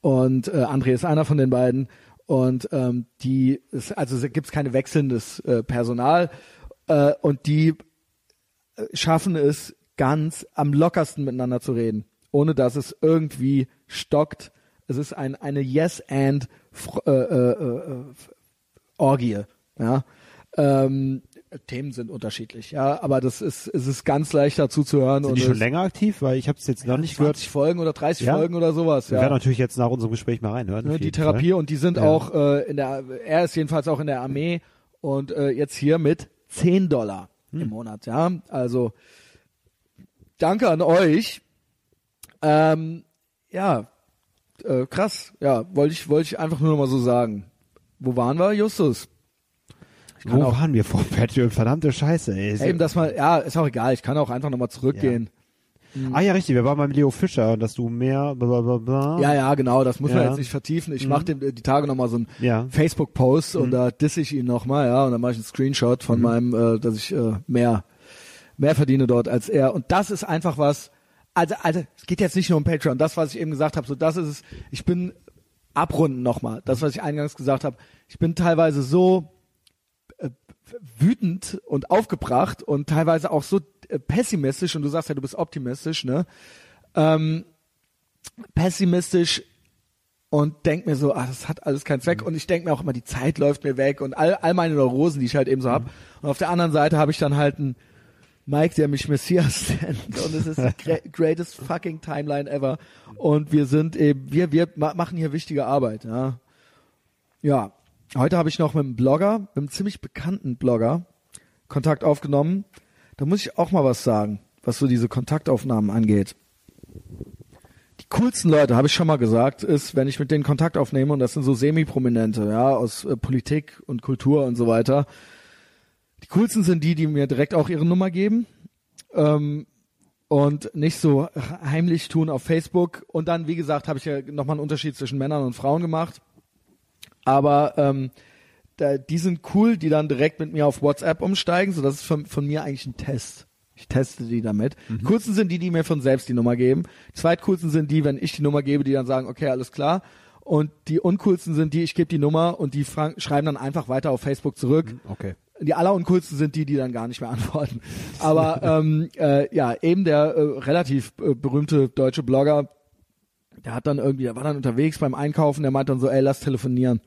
und äh, André ist einer von den beiden. Und ähm, die, ist, also es gibt keine wechselndes äh, Personal. Äh, und die äh, schaffen es ganz am lockersten miteinander zu reden, ohne dass es irgendwie stockt. Es ist ein, eine Yes-and äh, äh, äh, Orgie. Ja. Ähm, Themen sind unterschiedlich, ja, aber das ist, es ist ganz leicht dazu zu hören. Sind und die schon länger aktiv? Weil ich habe es jetzt noch nicht 20 gehört. Folgen oder 30 Ja? Folgen oder sowas. Wir Ja. werden natürlich jetzt nach unserem Gespräch mal reinhören. Ne, die Therapie Fall. und die sind Ja. auch äh, in der, er ist jedenfalls auch in der Armee und äh, jetzt hier mit 10 Dollar Hm. im Monat, ja. Also danke an euch. Ähm, ja, äh, krass. Ja, wollte ich, wollte ich einfach nur noch mal so sagen. Wo waren wir, Justus? Ich kann Wo auch, waren wir vor Patreon? Verdammte Scheiße. Ey. eben das mal, ja, ist auch egal. Ich kann auch einfach noch mal zurückgehen. Ah ja, richtig. Wir waren beim Leo Fischer dass du mehr. Bla bla bla. Ja, ja, genau, das muss man Ja. jetzt nicht vertiefen. Ich mache dem äh, die Tage nochmal so einen Ja. Facebook-Post und da disse ich ihn nochmal, ja, und dann mache ich einen Screenshot von meinem, äh, dass ich äh, mehr, mehr verdiene dort als er. Und das ist einfach was, also, also es geht jetzt nicht nur um Patreon, das, was ich eben gesagt habe, so das ist es, ich bin abrunden nochmal, das, was ich eingangs gesagt habe, ich bin teilweise so wütend und aufgebracht und teilweise auch so äh, pessimistisch und du sagst ja, du bist optimistisch, ne? Ähm, pessimistisch und denk mir so, ah, das hat alles keinen Zweck. Und ich denk mir auch immer, die Zeit läuft mir weg und all, all meine Neurosen, die ich halt eben so hab. Und auf der anderen Seite habe ich dann halt einen Mike, der mich Messias nennt. Und es ist die greatest fucking Timeline ever. Und wir sind eben, wir, wir ma machen hier wichtige Arbeit, ja. Ja. Heute habe ich noch mit einem Blogger, mit einem ziemlich bekannten Blogger, Kontakt aufgenommen. Da muss ich auch mal was sagen, was so diese Kontaktaufnahmen angeht. Die coolsten Leute, habe ich schon mal gesagt, ist, wenn ich mit denen Kontakt aufnehme, und das sind so Semi-Prominente, ja, aus äh, Politik und Kultur und so weiter. Die coolsten sind die, die mir direkt auch ihre Nummer geben. Ähm, und nicht so heimlich tun auf Facebook. Und dann, wie gesagt, habe ich ja nochmal einen Unterschied zwischen Männern und Frauen gemacht. Aber ähm, da, die sind cool, die dann direkt mit mir auf WhatsApp umsteigen. So, das ist von, von mir eigentlich ein Test. Ich teste die damit. Die coolsten sind die, die mir von selbst die Nummer geben. Die zweitcoolsten sind die, wenn ich die Nummer gebe, die dann sagen, okay, alles klar. Und die uncoolsten sind die, ich gebe die Nummer und die schreiben dann einfach weiter auf Facebook zurück. Okay. Die alleruncoolsten sind die, die dann gar nicht mehr antworten. Aber ähm, äh, ja, eben der äh, relativ äh, berühmte deutsche Blogger, der hat dann irgendwie, der war dann unterwegs beim Einkaufen, der meint dann so, ey, lass telefonieren.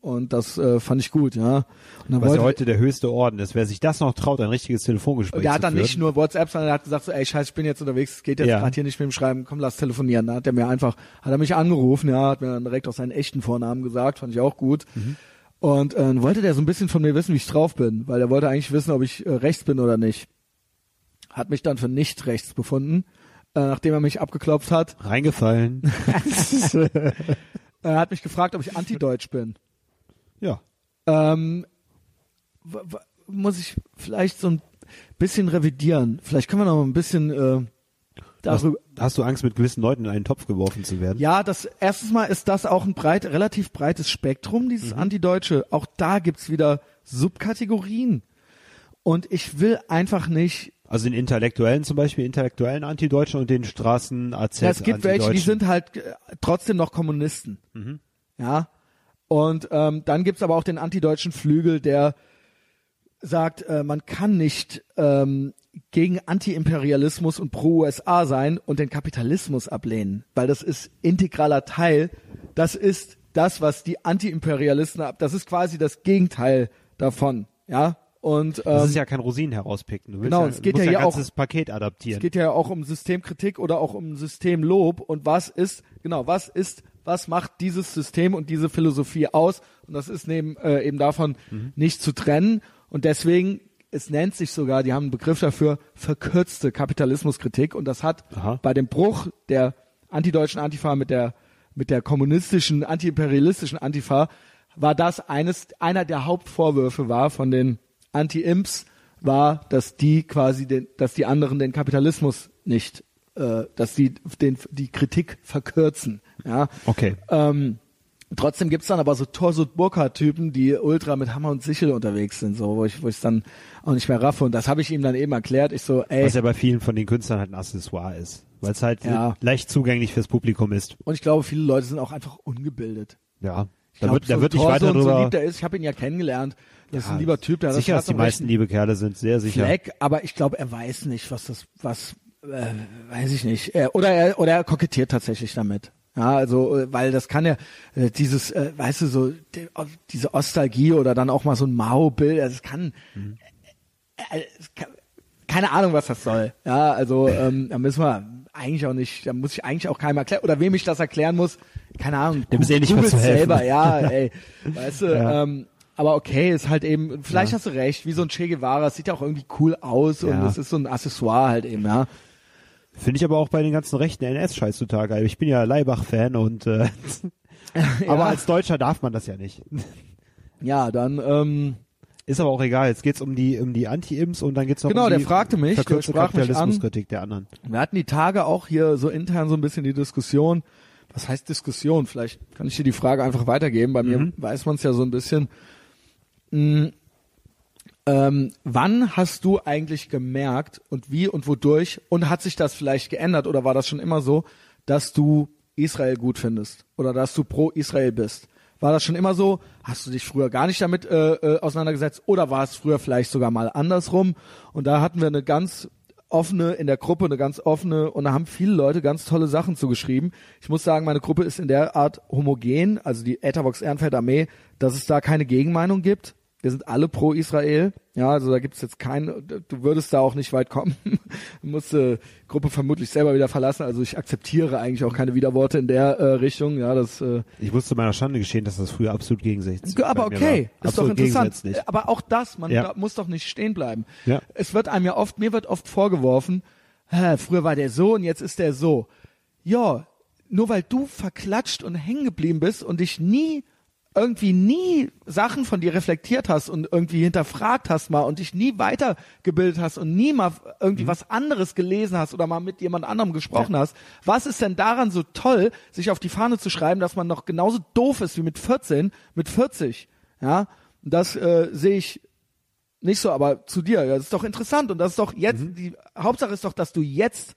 Und das äh, fand ich gut, ja. Und dann Was ja wollte, heute der höchste Orden ist. Wer sich das noch traut, ein richtiges Telefongespräch der hat dann führen. nicht nur WhatsApp, sondern er hat gesagt so, ey, scheiße, ich bin jetzt unterwegs, es geht jetzt Ja. gerade hier nicht mit dem Schreiben, komm, lass telefonieren. Da hat er mir einfach, hat er mich angerufen, ja, hat mir dann direkt auch seinen echten Vornamen gesagt, fand ich auch gut. Mhm. Und äh, dann wollte der so ein bisschen von mir wissen, wie ich drauf bin, weil er wollte eigentlich wissen, ob ich äh, rechts bin oder nicht. Hat mich dann für nicht rechts befunden, äh, nachdem er mich abgeklopft hat. Reingefallen. Er hat mich gefragt, ob ich antideutsch bin. Ja. Ähm, muss ich vielleicht so ein bisschen revidieren. Vielleicht können wir noch ein bisschen äh, Hast, darüber. hast du Angst, mit gewissen Leuten in einen Topf geworfen zu werden? Ja, das erstens mal ist das auch ein breit, relativ breites Spektrum, dieses Antideutsche. Auch da gibt's wieder Subkategorien. Und ich will einfach nicht. Also den Intellektuellen zum Beispiel, intellektuellen Antideutschen und den Straßen AZ Ja, es gibt welche, die sind halt äh, trotzdem noch Kommunisten. Mhm. Ja. Und ähm, dann gibt's aber auch den antideutschen Flügel, der sagt, äh, man kann nicht ähm, gegen Antiimperialismus und pro-USA sein und den Kapitalismus ablehnen, weil das ist integraler Teil. Das ist das, was die Antiimperialisten ab. Das ist quasi das Gegenteil davon. Ja. Und Das ähm, ist ja kein Rosinen herauspicken. Du willst Genau, ja, es geht ja hier ganzes Paket adaptieren. es geht ja auch um Systemkritik oder auch um Systemlob und was ist, genau, was ist, was macht dieses System und diese Philosophie aus? Und das ist neben, äh, eben davon Mhm. nicht zu trennen. Und deswegen, es nennt sich sogar, die haben einen Begriff dafür, verkürzte Kapitalismuskritik. Und das hat Aha. bei dem Bruch der antideutschen Antifa mit der, mit der kommunistischen, antiimperialistischen Antifa, war das eines, einer der Hauptvorwürfe war von den Anti-Imps, war, dass die quasi den, dass die anderen den Kapitalismus nicht, äh, dass die den, die Kritik verkürzen. Ja. Okay. Ähm, trotzdem gibt's dann aber so Torsut Burkhardt-Typen, die ultra mit Hammer und Sichel unterwegs sind, so wo ich wo ich dann auch nicht mehr raffe. Und das habe ich ihm dann eben erklärt. Ich so, ey, Was ja bei vielen von den Künstlern halt ein Accessoire ist. Weil es halt Ja. leicht zugänglich fürs Publikum ist. und ich glaube, viele Leute sind auch einfach ungebildet. Ja. Ich Da glaub, wird, da so wird nicht weiter und so drüber. lieb der ist. Ich habe ihn ja kennengelernt. Das ist Ja, ein lieber Typ, der sicher, das dass die meisten liebe Kerle sind, sehr sicher. Fleck, aber ich glaube, er weiß nicht, was das, was, äh, weiß ich nicht. Er, oder er, oder er kokettiert tatsächlich damit. Ja, also, äh, weil das kann ja, äh, dieses, äh, weißt du, so, die, diese Ostalgie oder dann auch mal so ein Mao-Bild, das kann, äh, äh, es kann, keine Ahnung, was das soll. Ja, also, ähm, da müssen wir eigentlich auch nicht, da muss ich eigentlich auch keinem erklären, oder wem ich das erklären muss, keine Ahnung. Dem ist eh nicht was zu helfen. selber, ja, ey, weißt du, Ja. ähm, aber okay, ist halt eben, vielleicht Ja. hast du recht, wie so ein Che Guevara, es sieht ja auch irgendwie cool aus und Ja. es ist so ein Accessoire halt eben, ja. Finde ich aber auch bei den ganzen rechten NS-Scheiß total geil. Ich bin ja Leibach-Fan und äh, aber als Deutscher darf man das ja nicht. Ja, dann, ähm, Ist aber auch egal. Jetzt geht's um die um die Anti-Imps und dann geht's noch Genau, um der die fragte mich, der verkürzte an. Kapitalismuskritik der anderen. wir hatten die Tage auch hier so intern so ein bisschen die Diskussion, was heißt Diskussion? Vielleicht kann ich dir die Frage einfach weitergeben, bei mir weiß man es ja so ein bisschen. Mm, ähm, wann hast du eigentlich gemerkt und wie und wodurch und hat sich das vielleicht geändert oder war das schon immer so, dass du Israel gut findest oder dass du pro Israel bist? War das schon immer so? Hast du dich früher gar nicht damit äh, äh, auseinandergesetzt oder war es früher vielleicht sogar mal andersrum? Und da hatten wir eine ganz offene, in der Gruppe eine ganz offene und da haben viele Leute ganz tolle Sachen zugeschrieben. Ich muss sagen, meine Gruppe ist in der Art homogen, also die Etherbox Ehrenfeld Armee, dass es da keine Gegenmeinung gibt. Wir sind alle pro Israel. Ja, also da gibt's jetzt keinen, du würdest da auch nicht weit kommen. du musst die Gruppe vermutlich selber wieder verlassen. Also ich akzeptiere eigentlich auch keine Widerworte in der äh, Richtung. Ja, das äh, Ich muss zu meiner Schande geschehen, dass das früher absolut gegensätzlich aber bei mir okay, war. ist doch interessant. Aber auch das, man Ja. muss doch nicht stehen bleiben. Ja. Es wird einem ja oft, mir wird oft vorgeworfen, hä, früher war der so und jetzt ist der so. Ja, nur weil du verklatscht und hängen geblieben bist und dich nie irgendwie nie Sachen von dir reflektiert hast und irgendwie hinterfragt hast mal und dich nie weitergebildet hast und nie mal irgendwie Mhm. was anderes gelesen hast oder mal mit jemand anderem gesprochen hast. Was ist denn daran so toll, sich auf die Fahne zu schreiben, dass man noch genauso doof ist wie mit 14, mit 40? Ja, das äh, sehe ich nicht so, aber zu dir, ja, das ist doch interessant und das ist doch jetzt, Mhm. die Hauptsache ist doch, dass du jetzt Ja.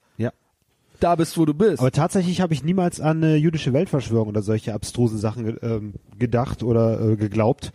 Da bist, wo du bist. Aber tatsächlich habe ich niemals an eine jüdische Weltverschwörung oder solche abstrusen Sachen ähm, gedacht oder äh, geglaubt.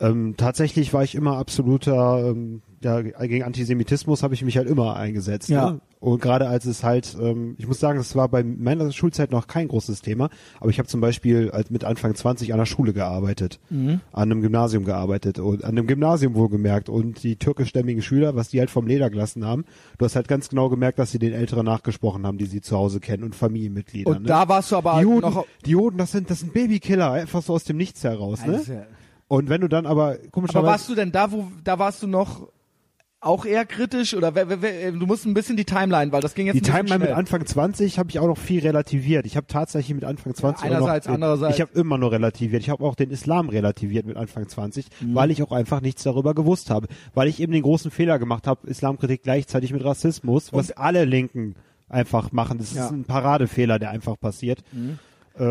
Ähm, tatsächlich war ich immer absoluter, ähm, ja, gegen Antisemitismus habe ich mich halt immer eingesetzt. Ja. Ne? Und gerade als es halt, ähm, ich muss sagen, es war bei meiner Schulzeit noch kein großes Thema, aber ich habe zum Beispiel als mit Anfang 20 an der Schule gearbeitet, Mhm. an einem Gymnasium gearbeitet und an einem Gymnasium wohlgemerkt und die türkischstämmigen Schüler, was die halt vom Leder gelassen haben, du hast halt ganz genau gemerkt, dass sie den Älteren nachgesprochen haben, die sie zu Hause kennen und Familienmitglieder. und ne? da warst du aber die Juden, noch die Juden, das sind, das sind Babykiller, einfach so aus dem Nichts heraus, ne? ja- Und wenn du dann aber, Aber komischerweise, warst du denn da, wo, da warst du noch auch eher kritisch oder du musst ein bisschen die Timeline, weil das ging jetzt die Timeline mit. Anfang 20 habe ich auch noch viel relativiert. Ich habe tatsächlich mit Anfang 20 auch einerseits, noch, andererseits. ich habe immer nur relativiert. Ich habe auch den Islam relativiert mit Anfang 20, Mhm. weil ich auch einfach nichts darüber gewusst habe, weil ich eben den großen Fehler gemacht habe, Islamkritik gleichzeitig mit Rassismus, was alle Linken einfach machen. Das Ja. ist ein Paradefehler, der einfach passiert. Ähm,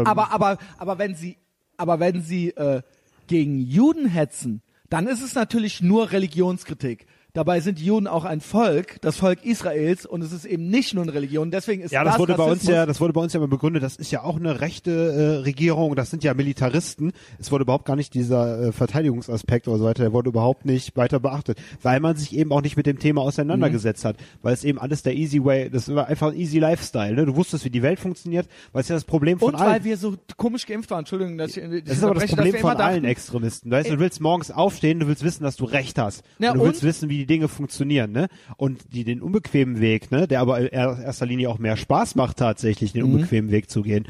aber, aber, aber wenn sie, aber wenn sie äh, gegen Juden hetzen, dann ist es natürlich nur Religionskritik. Dabei sind die Juden auch ein Volk, das Volk Israels, und es ist eben nicht nur eine Religion. Deswegen ist Ja, das, wurde bei uns Rassismus. ja, das wurde bei uns ja immer begründet. Das ist ja auch eine rechte äh, Regierung. Das sind ja Militaristen. Es wurde überhaupt gar nicht dieser äh, Verteidigungsaspekt oder so weiter. Der wurde überhaupt nicht weiter beachtet, weil man sich eben auch nicht mit dem Thema auseinandergesetzt hat, weil es eben alles der easy way. Das war einfach ein easy Lifestyle. Ne? Du wusstest, wie die Welt funktioniert, weil es ja das Problem von und allen. weil wir so komisch geimpft waren. Entschuldigung, dass ich, ich das ist aber das Problem von allen Extremisten. Weißt, du, du willst morgens aufstehen, du willst wissen, dass du Recht hast. Ja, und du willst und? wissen, wie die Dinge funktionieren, ne? Und die den unbequemen Weg, ne, der aber in erster Linie auch mehr Spaß macht, tatsächlich den unbequemen Weg zu gehen.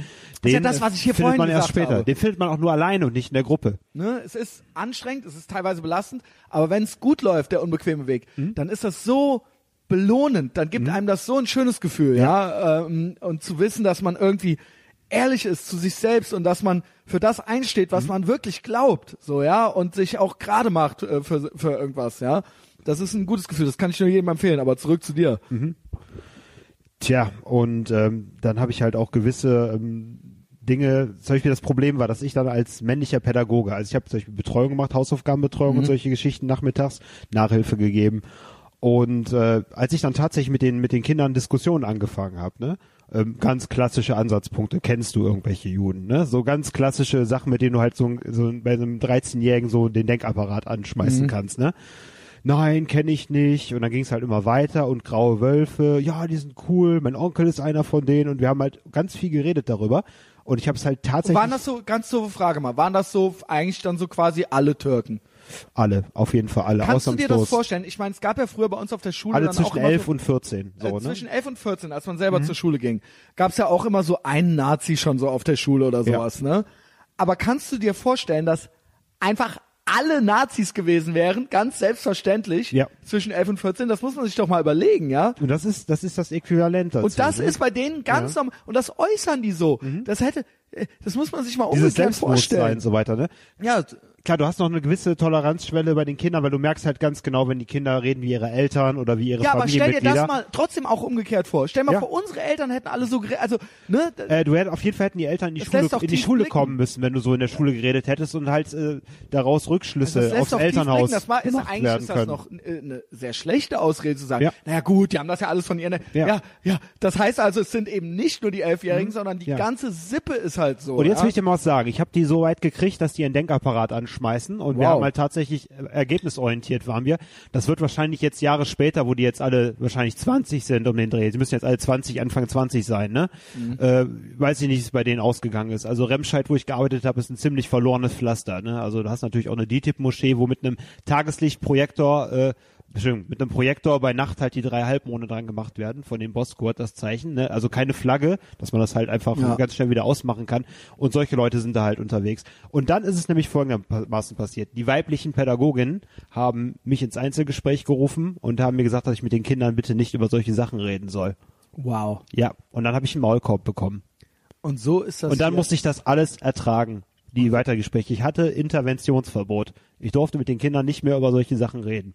Den Mhm. ja das, was ich hier findet man erst später. habe. Den findet man auch nur alleine und nicht in der Gruppe. Ne? Es ist anstrengend, es ist teilweise belastend, aber wenn es gut läuft, der unbequeme Weg, Mhm. dann ist das so belohnend, dann gibt einem das so ein schönes Gefühl, ja, ähm, und zu wissen, dass man irgendwie ehrlich ist zu sich selbst und dass man für das einsteht, Mhm. was man wirklich glaubt, so ja, und sich auch gerade macht äh, für für irgendwas, ja. Das ist ein gutes Gefühl, das kann ich nur jedem empfehlen, aber zurück zu dir. Tja, und ähm, dann habe ich halt auch gewisse ähm, Dinge, zum Beispiel das Problem war, dass ich dann als männlicher Pädagoge, also ich habe zum Beispiel Betreuung gemacht, Hausaufgabenbetreuung und solche Geschichten nachmittags, Nachhilfe gegeben. Und äh, als ich dann tatsächlich mit den mit den Kindern Diskussionen angefangen habe, ne, ähm, ganz klassische Ansatzpunkte, kennst du irgendwelche Juden, ne? So ganz klassische Sachen, mit denen du halt so, so bei einem 13-Jährigen so den Denkapparat anschmeißen kannst, ne? Nein, kenne ich nicht. Und dann ging es halt immer weiter und graue Wölfe, ja, die sind cool, mein Onkel ist einer von denen und wir haben halt ganz viel geredet darüber. Und ich habe es halt tatsächlich Waren das so, ganz doofe Frage mal, waren das so eigentlich dann so quasi alle Türken? alle, auf jeden Fall alle, Kannst du dir das vorstellen? Ich meine, es gab ja früher bei uns auf der Schule alle dann auch zwischen immer 11 so, und 14. So, äh, ne? zwischen 11 und 14, als man selber zur Schule ging, gab es ja auch immer so einen Nazi schon so auf der Schule oder Ja. sowas, ne? Aber kannst du dir vorstellen, dass einfach alle Nazis gewesen wären, ganz selbstverständlich, Ja. zwischen 11 und 14? Das muss man sich doch mal überlegen, ja? Und das ist, das ist das Äquivalent dazu. Und das ne? ist bei denen ganz normal, und das äußern die so. Das hätte, äh, das muss man sich mal umgekehrt vorstellen. und so weiter, ne? Ja, Klar, du hast noch eine gewisse Toleranzschwelle bei den Kindern, weil du merkst halt ganz genau, wenn die Kinder reden wie ihre Eltern oder wie ihre ja, aber stell dir Familienmitglieder. das mal trotzdem auch umgekehrt vor. Stell mal Ja. vor, unsere Eltern hätten alle so, gere- also, ne, Äh, du hättest auf jeden Fall hätten die Eltern in die Das Schule, in die Schule blicken. kommen müssen, wenn du so in der Schule geredet hättest und halt äh, daraus Rückschlüsse lässt aufs tief Elternhaus blicken. Das war, ist, eigentlich ist das können. noch äh, eine sehr schlechte Ausrede zu sagen. Ja. Naja gut, die haben das ja alles von ihren. Ja. Ja. ja, Das heißt also, es sind eben nicht nur die Elfjährigen, sondern die Ja. ganze Sippe ist halt so. Und jetzt ja? will ich dir mal was sagen. Ich habe die so weit gekriegt, dass die einen Denkapparat schmeißen und wir Wow. haben halt tatsächlich äh, ergebnisorientiert waren wir. Das wird wahrscheinlich jetzt Jahre später, wo die jetzt alle wahrscheinlich 20 sind um den Dreh. Sie müssen jetzt alle 20, Anfang 20 sein, ne? Äh, weiß ich nicht, wie es bei denen ausgegangen ist. Also Remscheid, wo ich gearbeitet habe, ist ein ziemlich verlorenes Pflaster, ne? Also du hast natürlich auch eine DTIP-Moschee, wo mit einem Tageslichtprojektor äh, Entschuldigung, mit einem Projektor bei Nacht halt die drei Halbmonde dran gemacht werden, von dem Boskurt das Zeichen, ne? Also keine Flagge, dass man das halt einfach Ja. ganz schnell wieder ausmachen kann. Und solche Leute sind da halt unterwegs. Und dann ist es nämlich folgendermaßen passiert. Die weiblichen Pädagoginnen haben mich ins Einzelgespräch gerufen und haben mir gesagt, dass ich mit den Kindern bitte nicht über solche Sachen reden soll. Wow. Ja, und dann habe ich einen Maulkorb bekommen. Und so ist das. Und dann musste ich das alles ertragen, die Weitergespräche. Ich hatte Interventionsverbot. Ich durfte mit den Kindern nicht mehr über solche Sachen reden.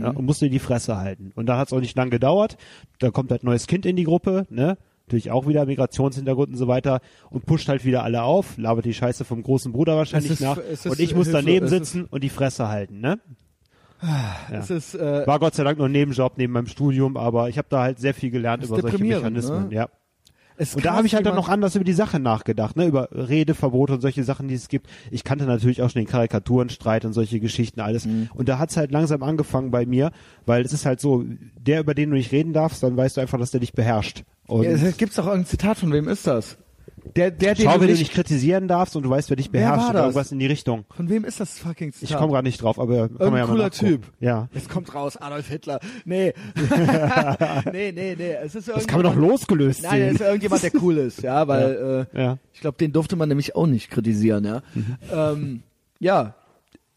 Ja, und musste die Fresse halten. Und dann hat es auch nicht lang gedauert. Da kommt halt ein neues Kind in die Gruppe, ne? Natürlich auch wieder Migrationshintergrund und so weiter und pusht halt wieder alle auf, labert die Scheiße vom großen Bruder wahrscheinlich ist- nach. ist und ich muss daneben sitzen und die Fresse halten, ne? Es ist, äh, War Gott sei Dank nur ein Nebenjob neben meinem Studium, aber ich habe da halt sehr viel gelernt über solche Mechanismen, ne? ja. Es Und da habe ich halt dann noch anders über die Sache nachgedacht, ne, über Redeverbote und solche Sachen, die es gibt. Ich kannte natürlich auch schon den Karikaturenstreit und solche Geschichten alles. Mhm. Und da hat's halt langsam angefangen bei mir, weil es ist halt so, der, über den du nicht reden darfst, dann weißt du einfach, dass der dich beherrscht. Und Ja, es gibt's doch irgendein Zitat, von wem ist das? Der, der, den schau, du wenn du nicht, kritisieren darfst und du weißt, wer dich beherrscht oder irgendwas in die Richtung. von wem ist das fucking Zitat? Ich komme gerade nicht drauf, aber kann man Irgendein ja mal cooler. Typ. Ja. Es kommt raus, Adolf Hitler. Nee. nee, nee, nee. Es ist Das kann man doch irgendjemand- losgelöst Nein, es ist irgendjemand, der cool ist, ja, weil äh, Ja. ich glaube, den durfte man nämlich auch nicht kritisieren, ja. Mhm. ähm, ja,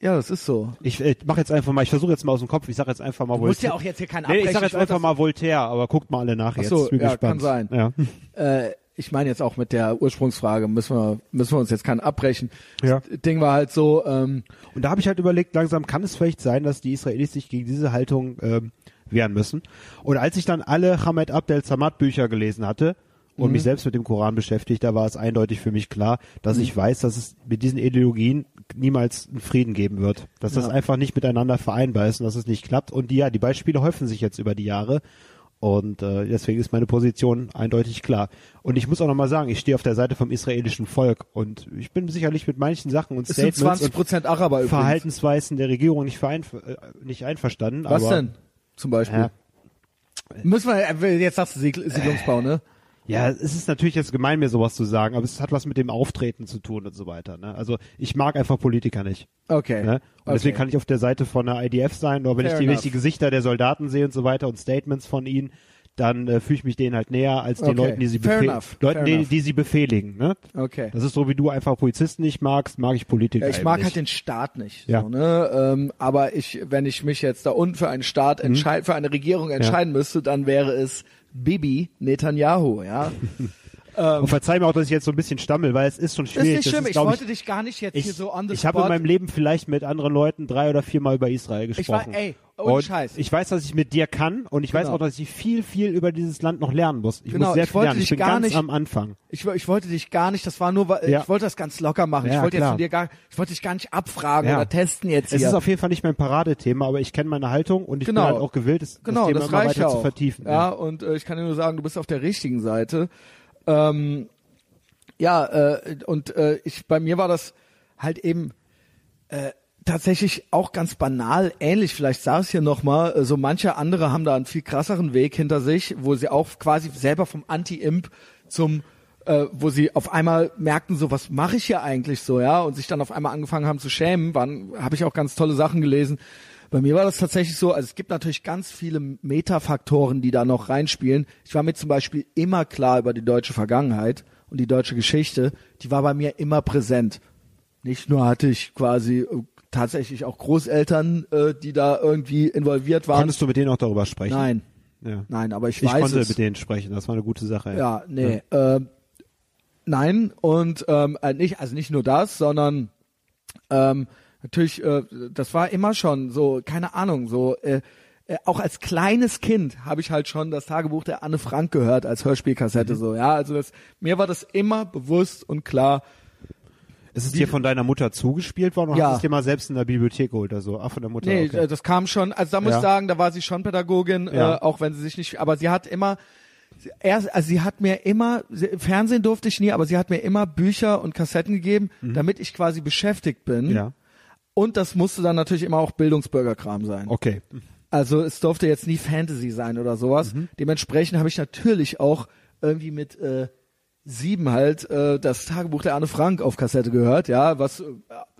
ja, das ist so. Ich, ich mache jetzt einfach mal, ich versuche jetzt mal aus dem Kopf, ich sage jetzt einfach mal Du musst ja auch jetzt hier keinen Nee, abbrechen. ich sag jetzt wollte einfach mal Voltaire, aber guckt mal alle nach Ach jetzt. so, Ich bin ja, gespannt. kann sein. Ja. Äh, ich meine jetzt auch mit der Ursprungsfrage müssen wir müssen wir uns jetzt keinen abbrechen. Ja. Das Ding war halt so, ähm, Und da habe ich halt überlegt, langsam kann es vielleicht sein, dass die Israelis sich gegen diese Haltung ähm, wehren müssen. Und als ich dann alle Hamed Abdel Samad Bücher gelesen hatte und Mhm. mich selbst mit dem Koran beschäftigt, da war es eindeutig für mich klar, dass Mhm. ich weiß, dass es mit diesen Ideologien niemals einen Frieden geben wird. Dass das Ja. einfach nicht miteinander vereinbar ist und dass es nicht klappt. Und die, ja, die Beispiele häufen sich jetzt über die Jahre. Und äh, deswegen ist meine Position eindeutig klar. Und ich muss auch nochmal sagen, ich stehe auf der Seite vom israelischen Volk und ich bin sicherlich mit manchen Sachen und Statements 20 und Prozent Araber übrigens. Verhaltensweisen der Regierung nicht, verein, äh, nicht einverstanden. Was aber, denn? Zum Beispiel. Ja. Müssen wir, äh, jetzt sagst du Siedl- Siedlungsbau, ne? Ja, es ist natürlich jetzt gemein, mir sowas zu sagen, aber es hat was mit dem Auftreten zu tun und so weiter. Ne? Also ich mag einfach Politiker nicht. Okay. Ne? Und deswegen Okay. kann ich auf der Seite von der IDF sein, nur wenn Fair ich die, wenn ich die Gesichter der Soldaten sehe und so weiter und Statements von ihnen, dann äh, fühle ich mich denen halt näher als den Okay. Leuten, die sie, Fair befehl- enough. Leuten, die, die sie befehligen. Ne? Okay. Das ist so, wie du einfach Polizisten nicht magst, mag ich Politiker Ja, ich mag nicht. halt den Staat nicht. Ja. So, ne? ähm, aber ich, wenn ich mich jetzt da unten für einen Staat Mhm. entscheiden, für eine Regierung entscheiden müsste, dann wäre es Bibi Netanyahu, ja. und verzeih mir auch, dass ich jetzt so ein bisschen stammel, weil es ist schon Das schwierig. ist nicht schlimm, ist, ich wollte dich gar nicht jetzt ich, hier so on the ich habe in meinem Leben vielleicht mit anderen Leuten drei oder viermal über Israel war- gesprochen. ey, und Scheiß. Ich weiß, dass ich mit dir kann und ich weiß Genau. auch, dass ich viel, viel über dieses Land noch lernen muss. Ich Genau, muss sehr ich viel wollte lernen. Ich dich bin gar ganz nicht- am Anfang. ich, ich wollte dich gar nicht, das war nur, Ja. ich wollte das ganz locker machen. ich Ja, wollte jetzt klar. von dir gar, ich wollte dich gar nicht abfragen Ja. oder testen jetzt Es hier. ist auf jeden Fall nicht mein Paradethema, aber ich kenne meine Haltung und ich Genau. bin halt auch gewillt, das, genau, das Thema das immer weiter ja zu auch. vertiefen. Ja, und äh, ich kann dir nur sagen, du bist auf der richtigen Seite. Ähm, ja, äh, und äh, ich bei mir war das halt eben äh, tatsächlich auch ganz banal ähnlich. Vielleicht sag ich hier nochmal, äh, so manche andere haben da einen viel krasseren Weg hinter sich, wo sie auch quasi selber vom Anti-Imp zum äh, wo sie auf einmal merkten, so was mache ich hier eigentlich so, ja, und sich dann auf einmal angefangen haben zu schämen, waren, habe ich auch ganz tolle Sachen gelesen. Bei mir war das tatsächlich so, also es gibt natürlich ganz viele Metafaktoren, die da noch reinspielen. Ich war mir zum Beispiel immer klar über die deutsche Vergangenheit und die deutsche Geschichte, die war bei mir immer präsent. Nicht nur hatte ich quasi äh, tatsächlich auch Großeltern, äh, die da irgendwie involviert waren. Konntest du mit denen auch darüber sprechen? Nein, Ja. nein, aber ich, Ich weiß konnte es. mit denen sprechen, das war eine gute Sache. Ja, nee. Ähm, nein, und ähm, äh, nicht, also nicht nur das, sondern ähm, natürlich, äh, das war immer schon so, keine Ahnung, so äh, äh, auch als kleines Kind habe ich halt schon das Tagebuch der Anne Frank gehört als Hörspielkassette Mhm. so, ja, also das mir war das immer bewusst und klar. Ist es dir von deiner Mutter zugespielt worden oder Ja. hast du es dir mal selbst in der Bibliothek geholt oder so? Ach, von der Mutter. Nee, okay. das kam schon, also da muss Ja. ich sagen, da war sie schon Pädagogin, Ja. äh, auch wenn sie sich nicht, aber sie hat immer, erst, also sie hat mir immer, Fernsehen durfte ich nie, aber sie hat mir immer Bücher und Kassetten gegeben, damit ich quasi beschäftigt bin. Mhm. Ja. Und das musste dann natürlich immer auch Bildungsbürgerkram sein. Okay. Also es durfte jetzt nie Fantasy sein oder sowas. Mhm. Dementsprechend habe ich natürlich auch irgendwie mit äh, sieben halt äh, das Tagebuch der Anne Frank auf Kassette gehört, ja, was äh,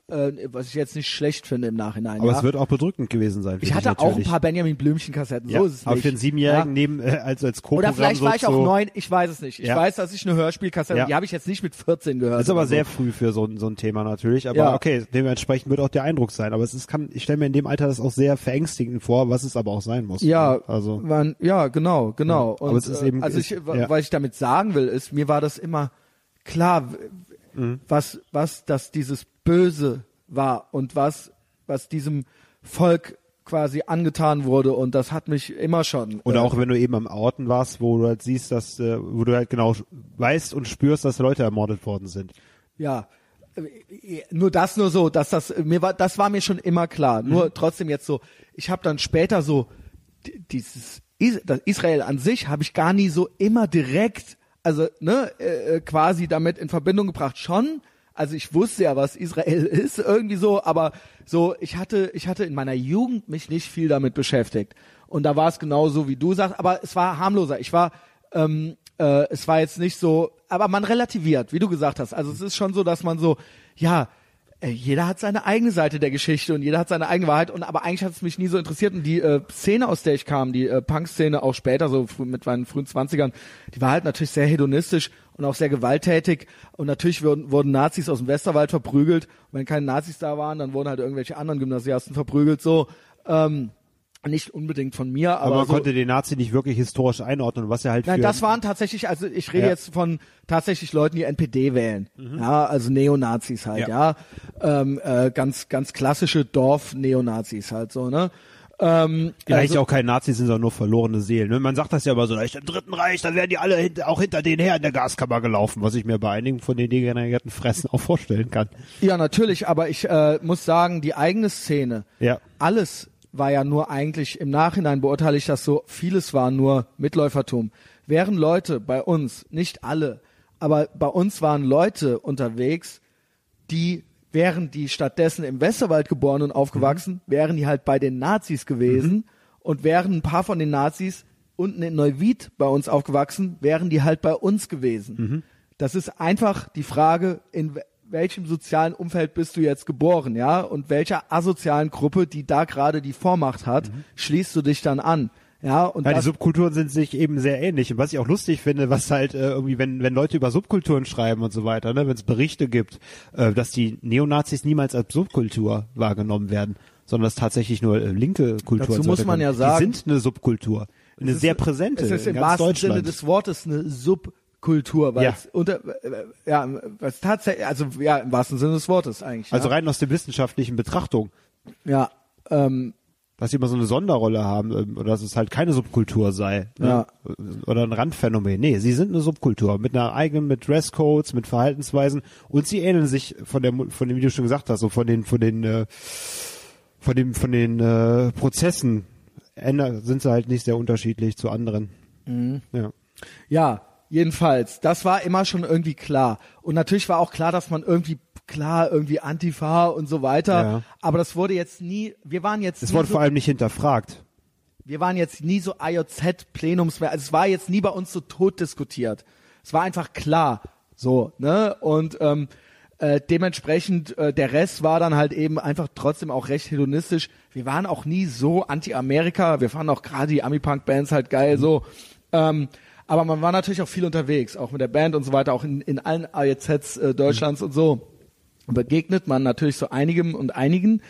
äh, was ich jetzt nicht schlecht finde im Nachhinein. Aber ja. es wird auch bedrückend gewesen sein. ich hatte auch ein paar Benjamin Blümchen Kassetten, ja, so ist es aber nicht. für einen Siebenjährigen Ja. neben äh, als als co Oder vielleicht war ich auch so, neun, ich weiß es nicht. Ich Ja. weiß, dass ich eine Hörspielkassette, Ja. die habe ich jetzt nicht mit 14 gehört. Das ist aber so. sehr früh für so, ein- so ein Thema natürlich. Aber okay, dementsprechend wird auch der Eindruck sein. Aber es ist, kann, ich stelle mir in dem Alter das auch sehr verängstigend vor, was es aber auch sein muss. Ja, Also. waren, ja, genau, genau. Ja, aber es ist äh, eben- also ich, was ich damit sagen will, ist, mir war das immer klar, Mhm. was, was, dass dieses Böse war und was, was diesem Volk quasi angetan wurde und das hat mich immer schon. Oder äh, auch wenn du eben am Orten warst, wo du halt siehst, dass, äh, wo du halt genau weißt und spürst, dass Leute ermordet worden sind. Ja. Äh, Nur das nur so, dass das mir war, das war mir schon immer klar. Mhm. Nur trotzdem jetzt so, ich habe dann später so dieses Is das Israel an sich habe ich gar nie so immer direkt, also ne, äh, äh, quasi damit in Verbindung gebracht. Schon, also ich wusste ja, was Israel ist irgendwie so, aber so ich hatte ich hatte in meiner Jugend mich nicht viel damit beschäftigt. Und da war es genauso wie du sagst, aber es war harmloser. Ich war ähm, äh, es war jetzt nicht so, aber man relativiert, wie du gesagt hast. Also es ist schon so, dass man so, ja, jeder hat seine eigene Seite der Geschichte und jeder hat seine eigene Wahrheit und aber eigentlich hat es mich nie so interessiert und die äh, Szene, aus der ich kam, die äh, Punk-Szene auch später, so mit meinen frühen Zwanzigern, die war halt natürlich sehr hedonistisch und auch sehr gewalttätig und natürlich wurden, wurden Nazis aus dem Westerwald verprügelt. Und wenn keine Nazis da waren, dann wurden halt irgendwelche anderen Gymnasiasten verprügelt, so, ähm, nicht unbedingt von mir, aber, Aber, man so, konnte den Nazi nicht wirklich historisch einordnen, was er halt Nein, das waren tatsächlich, also ich rede Ja. jetzt von tatsächlich Leuten, die NPD wählen. Ja, also Neonazis halt, ja. Ja. Ähm, äh, ganz, ganz klassische Dorf-Neonazis halt so, ne? Ähm, die eigentlich also, auch kein Nazis sind, sondern nur verlorene Seelen. Ne? Man sagt das ja immer so, echt im Dritten Reich, da werden die alle hinter, auch hinter denen her in der Gaskammer gelaufen, was ich mir bei einigen von den degenerierten Fressen auch vorstellen kann. ja, natürlich, aber ich äh, muss sagen, die eigene Szene, Ja. alles war ja nur eigentlich, im Nachhinein beurteile ich das so, vieles war nur Mitläufertum. Wären Leute bei uns, nicht alle, aber bei uns waren Leute unterwegs, die wären die stattdessen im Westerwald geboren und aufgewachsen, wären die halt bei den Nazis gewesen und wären ein paar von den Nazis unten in Neuwied bei uns aufgewachsen, wären die halt bei uns gewesen. Das ist einfach die Frage, in welchem sozialen Umfeld bist du jetzt geboren, ja? Und welcher asozialen Gruppe, die da gerade die Vormacht hat, schließt du dich dann an? Ja, und Ja, die Subkulturen sind sich eben sehr ähnlich. Und was ich auch lustig finde, was halt äh, irgendwie, wenn, wenn Leute über Subkulturen schreiben und so weiter, ne, wenn es Berichte gibt, äh, dass die Neonazis niemals als Subkultur wahrgenommen werden, sondern dass tatsächlich nur äh, linke Kultur Dazu muss man ja sagen- die sind eine Subkultur. Eine ist- sehr präsente Es ist in im ganz wahrsten Deutschland. Sinne des Wortes eine Subkultur, weil Ja. es unter, äh, ja, was tatsächlich, also ja, im wahrsten Sinne des Wortes eigentlich. also ja. rein aus der wissenschaftlichen Betrachtung, ja, ähm, dass sie immer so eine Sonderrolle haben, ähm, oder dass es halt keine Subkultur sei. Ne? Oder ein Randphänomen. Nee, sie sind eine Subkultur mit einer eigenen, mit Dresscodes, mit Verhaltensweisen und sie ähneln sich von der von dem, wie du schon gesagt hast, so von den, von den äh, von dem, von den äh, Prozessen sind sie halt nicht sehr unterschiedlich zu anderen. Mhm. Ja. ja, jedenfalls, das war immer schon irgendwie klar. Und natürlich war auch klar, dass man irgendwie klar irgendwie Antifa und so weiter, Ja. aber das wurde jetzt nie, wir waren jetzt Es wurde so, vor allem nicht hinterfragt. wir waren jetzt nie so IOZ Plenums, also es war jetzt nie bei uns so tot diskutiert. Es war einfach klar, so, ne? Und ähm, äh, dementsprechend äh, der Rest war dann halt eben einfach trotzdem auch recht hedonistisch. Wir waren auch nie so anti-Amerika, wir fanden auch gerade die Ami-Punk-Bands halt geil, so. Ähm, aber man war natürlich auch viel unterwegs, auch mit der Band und so weiter, auch in, in allen IOZs äh, Deutschlands und so. Begegnet man natürlich so einigem und einigen.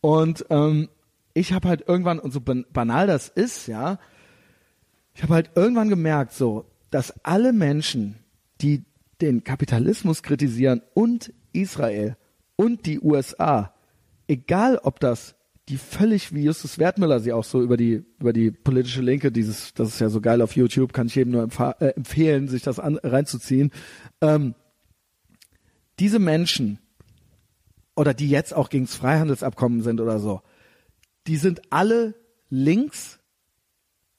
Und ähm, ich habe halt irgendwann, und so ban banal das ist, ja, ich habe halt irgendwann gemerkt, so, dass alle Menschen, die den Kapitalismus kritisieren und Israel und die USA, egal ob das die völlig wie Justus Wertmüller sie auch so über die über die politische Linke dieses das ist ja so geil auf YouTube kann ich jedem nur äh, empfehlen sich das an, reinzuziehen ähm, diese Menschen oder die jetzt auch gegen das Freihandelsabkommen sind oder so die sind alle links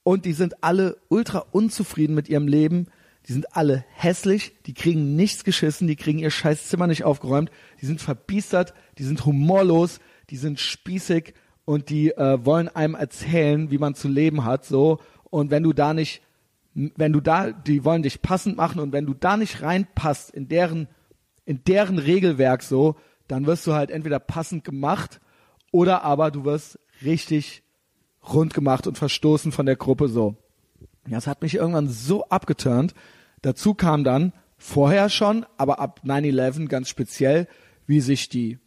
und die sind alle ultra unzufrieden mit ihrem Leben. Die sind alle hässlich, die kriegen nichts geschissen, die kriegen ihr scheiß Zimmer nicht aufgeräumt, die sind verbiestert, die sind humorlos, die sind spießig und die äh, wollen einem erzählen, wie man zu leben hat, so. Und wenn du da nicht, wenn du da, die wollen dich passend machen und wenn du da nicht reinpasst in deren, in deren Regelwerk so, dann wirst du halt entweder passend gemacht oder aber du wirst richtig rund gemacht und verstoßen von der Gruppe so. Das hat mich irgendwann so abgeturnt. Dazu kam dann vorher schon, aber ab 9-11 ganz speziell, wie sich die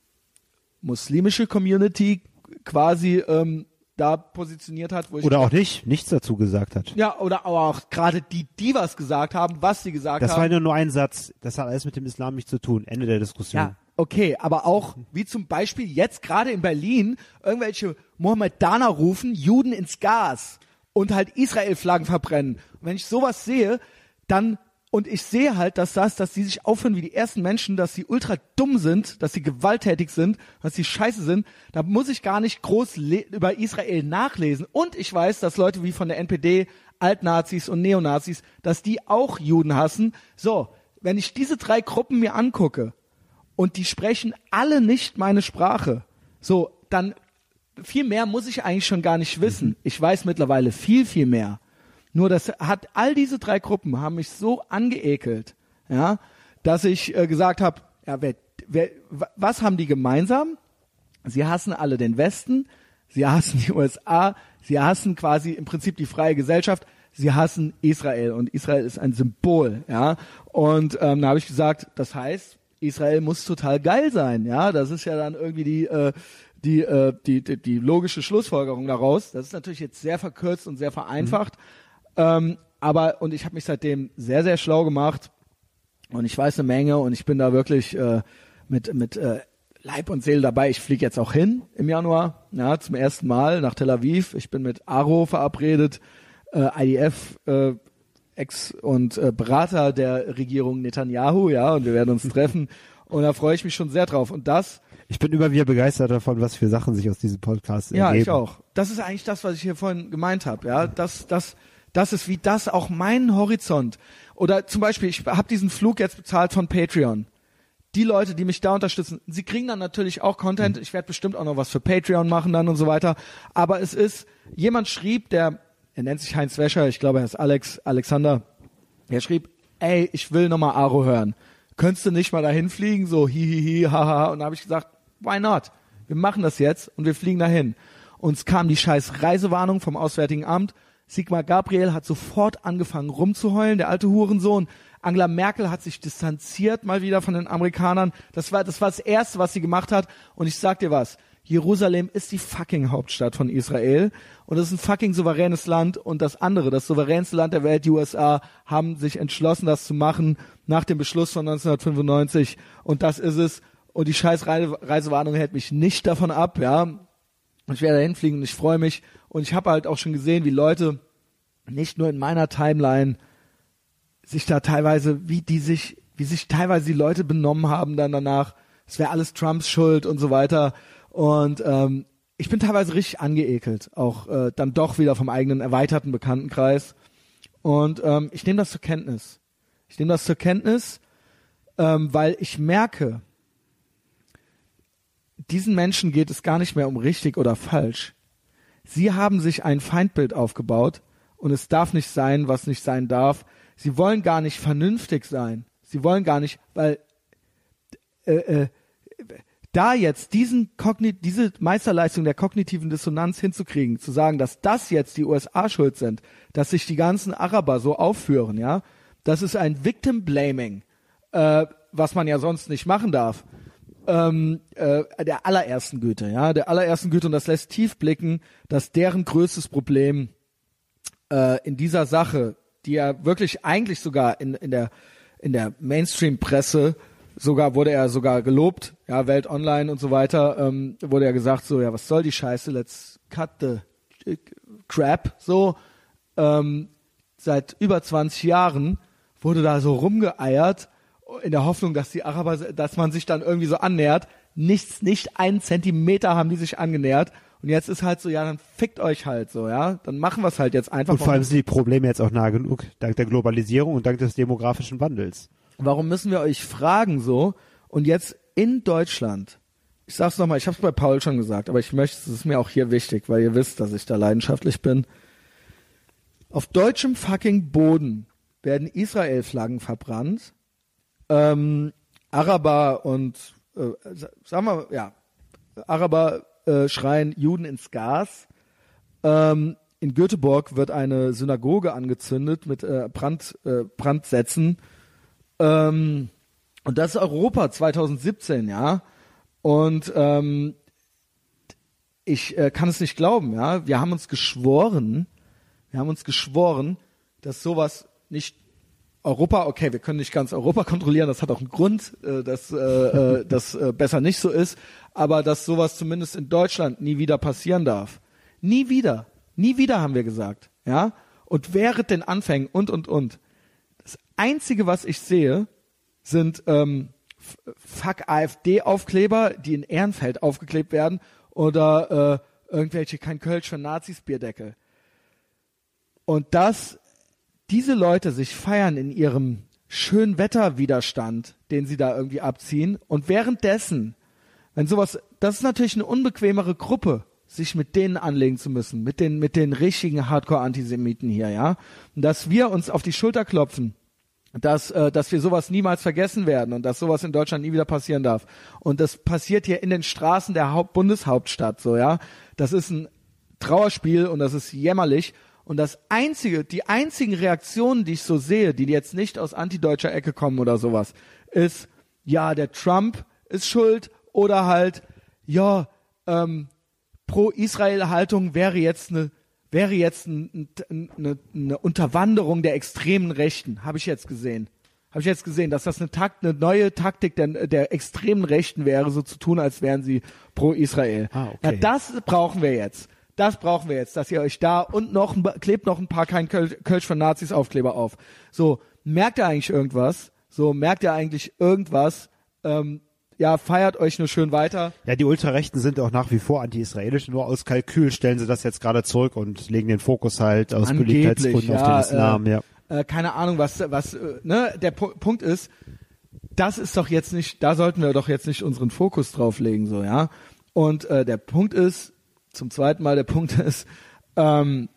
muslimische Community quasi ähm, da positioniert hat. Wo ich Oder auch nicht, nichts dazu gesagt hat. ja, oder auch gerade die, die was gesagt haben, was sie gesagt Das haben. war ja nur ein Satz. Das hat alles mit dem Islam nichts zu tun. Ende der Diskussion. Ja, okay, aber auch wie zum Beispiel jetzt gerade in Berlin irgendwelche Mohammedaner rufen, Juden ins Gas und halt Israel-Flaggen verbrennen. Und wenn ich sowas sehe, dann und ich sehe halt, dass das, dass die sich aufhören wie die ersten Menschen, dass sie ultra dumm sind, dass sie gewalttätig sind, dass sie scheiße sind, da muss ich gar nicht groß über Israel nachlesen. Und ich weiß, dass Leute wie von der NPD, Altnazis und Neonazis, dass die auch Juden hassen. So, wenn ich diese drei Gruppen mir angucke, und die sprechen alle nicht meine Sprache. So, dann viel mehr muss ich eigentlich schon gar nicht wissen. Ich weiß mittlerweile viel, viel mehr. Nur das hat all diese drei Gruppen haben mich so angeekelt, ja, dass ich äh, gesagt habe, ja, wer, wer, wa- was haben die gemeinsam? Sie hassen alle den Westen, sie hassen die USA, sie hassen quasi im Prinzip die freie Gesellschaft, sie hassen Israel und Israel ist ein Symbol, ja. Und ähm, da habe ich gesagt, das heißt, Israel muss total geil sein, ja. Das ist ja dann irgendwie die äh, die, äh, die, die, die logische Schlussfolgerung daraus. Das ist natürlich jetzt sehr verkürzt und sehr vereinfacht. Ähm, aber, und ich habe mich seitdem sehr, sehr schlau gemacht und ich weiß eine Menge und ich bin da wirklich äh, mit, mit äh, Leib und Seele dabei. Ich fliege jetzt auch hin im Januar, ja, zum ersten Mal nach Tel Aviv. Ich bin mit Aro verabredet, äh, IDF äh, Ex- und äh, Berater der Regierung Netanyahu, ja, und wir werden uns treffen. Und da freue ich mich schon sehr drauf. Und das, Ich bin immer wieder begeistert davon, was für Sachen sich aus diesem Podcast ja, ergeben. ich auch. Das ist eigentlich das, was ich hier vorhin gemeint habe. Ja, das, das, das ist wie das auch mein Horizont. Oder zum Beispiel, ich habe diesen Flug jetzt bezahlt von Patreon. Die Leute, die mich da unterstützen, sie kriegen dann natürlich auch Content. Ich werde bestimmt auch noch was für Patreon machen dann und so weiter. Aber es ist, jemand schrieb, der, er nennt sich Heinz Wäscher, ich glaube, er ist Alex, Alexander, er schrieb, ey, ich will nochmal Aro hören. Könntest du nicht mal dahin fliegen? So, hihihi, haha. Und da habe ich gesagt, why not? Wir machen das jetzt und wir fliegen dahin. Uns kam die scheiß Reisewarnung vom Auswärtigen Amt. Sigmar Gabriel hat sofort angefangen rumzuheulen, der alte Hurensohn. Angela Merkel hat sich distanziert mal wieder von den Amerikanern. Das war, das war das Erste, was sie gemacht hat. Und ich sag dir was. Jerusalem ist die fucking Hauptstadt von Israel und es ist ein fucking souveränes Land und das andere, das souveränste Land der Welt, die USA, haben sich entschlossen, das zu machen nach dem Beschluss von 1995 und das ist es und die scheiß Reise Reisewarnung hält mich nicht davon ab, ja. Ich werde hinfliegen und ich freue mich und ich habe halt auch schon gesehen, wie Leute nicht nur in meiner Timeline sich da teilweise, wie die sich, wie sich teilweise die Leute benommen haben dann danach. Es wäre alles Trumps Schuld und so weiter. Und ähm, ich bin teilweise richtig angeekelt, auch äh, dann doch wieder vom eigenen erweiterten Bekanntenkreis. Und ähm, ich nehme das zur Kenntnis. Ich nehme das zur Kenntnis, ähm, weil ich merke, diesen Menschen geht es gar nicht mehr um richtig oder falsch. Sie haben sich ein Feindbild aufgebaut und es darf nicht sein, was nicht sein darf. Sie wollen gar nicht vernünftig sein. Sie wollen gar nicht, weil äh, äh, da jetzt diesen Kogni diese Meisterleistung der kognitiven Dissonanz hinzukriegen, zu sagen, dass das jetzt die USA schuld sind, dass sich die ganzen Araber so aufführen, ja, das ist ein Victim Blaming, äh, was man ja sonst nicht machen darf. Ähm, äh, der allerersten Güte, ja, der allerersten Güte. Und das lässt tief blicken, dass deren größtes Problem äh, in dieser Sache, die ja wirklich eigentlich sogar in, in der in der Mainstream-Presse sogar wurde er sogar gelobt, ja, Welt Online und so weiter, ähm, wurde ja gesagt, so, ja, was soll die Scheiße, let's cut the crap, so, ähm, seit über 20 Jahren wurde da so rumgeeiert, in der Hoffnung, dass die Araber, dass man sich dann irgendwie so annähert, nichts, nicht einen Zentimeter haben die sich angenähert, und jetzt ist halt so, ja, dann fickt euch halt so, ja, dann machen wir es halt jetzt einfach. Und vor allem sind die Probleme jetzt auch nah genug, dank der Globalisierung und dank des demografischen Wandels. Warum müssen wir euch fragen so? Und jetzt in Deutschland ich sag's nochmal, ich habe es bei Paul schon gesagt, aber ich möchte, es ist mir auch hier wichtig, weil ihr wisst, dass ich da leidenschaftlich bin. Auf deutschem fucking Boden werden Israel-Flaggen verbrannt. Ähm, Araber und äh, sagen wir, ja, Araber äh, schreien Juden ins Gas. Ähm, in Göteborg wird eine Synagoge angezündet mit äh, Brand, äh, Brandsätzen. Ähm, und das ist Europa 2017, ja. Und ähm, ich äh, kann es nicht glauben, ja. Wir haben uns geschworen, wir haben uns geschworen, dass sowas nicht Europa, okay, wir können nicht ganz Europa kontrollieren, das hat auch einen Grund, äh, dass äh, äh, das äh, besser nicht so ist, aber dass sowas zumindest in Deutschland nie wieder passieren darf. Nie wieder. Nie wieder haben wir gesagt, ja? Und während den Anfängen und und und. Das einzige, was ich sehe, sind ähm, Fuck AfD-Aufkleber, die in Ehrenfeld aufgeklebt werden oder äh, irgendwelche kein Kölsch für Nazis Bierdeckel. Und dass diese Leute sich feiern in ihrem schönen Wetterwiderstand, den sie da irgendwie abziehen und währenddessen, wenn sowas, das ist natürlich eine unbequemere Gruppe, sich mit denen anlegen zu müssen, mit den, mit den richtigen Hardcore-Antisemiten hier, ja. Und dass wir uns auf die Schulter klopfen dass, äh, dass wir sowas niemals vergessen werden und dass sowas in Deutschland nie wieder passieren darf. Und das passiert hier in den Straßen der Haupt Bundeshauptstadt so, ja. Das ist ein Trauerspiel und das ist jämmerlich. Und das einzige, die einzigen Reaktionen, die ich so sehe, die jetzt nicht aus antideutscher Ecke kommen oder sowas, ist, ja, der Trump ist schuld oder halt, ja, ähm, Pro-Israel-Haltung wäre jetzt eine wäre jetzt ein, ein, eine, eine Unterwanderung der extremen Rechten, habe ich jetzt gesehen. Habe ich jetzt gesehen, dass das eine, Takt, eine neue Taktik der, der extremen Rechten wäre, so zu tun, als wären sie pro Israel. Ah, okay. Ja, das brauchen wir jetzt. Das brauchen wir jetzt, dass ihr euch da und noch klebt noch ein paar kein Kölsch von Nazis Aufkleber auf. So, merkt ihr eigentlich irgendwas? So, merkt ihr eigentlich irgendwas? Ähm, ja, feiert euch nur schön weiter. Ja, die Ultrarechten sind auch nach wie vor anti-israelisch, nur aus Kalkül stellen sie das jetzt gerade zurück und legen den Fokus halt aus Beliebtheitsgründen ja, auf den Islam, äh, ja. Äh, keine Ahnung, was, was, äh, ne, der P Punkt ist, das ist doch jetzt nicht, da sollten wir doch jetzt nicht unseren Fokus drauflegen, so, ja. Und äh, der Punkt ist, zum zweiten Mal, der Punkt ist, ähm,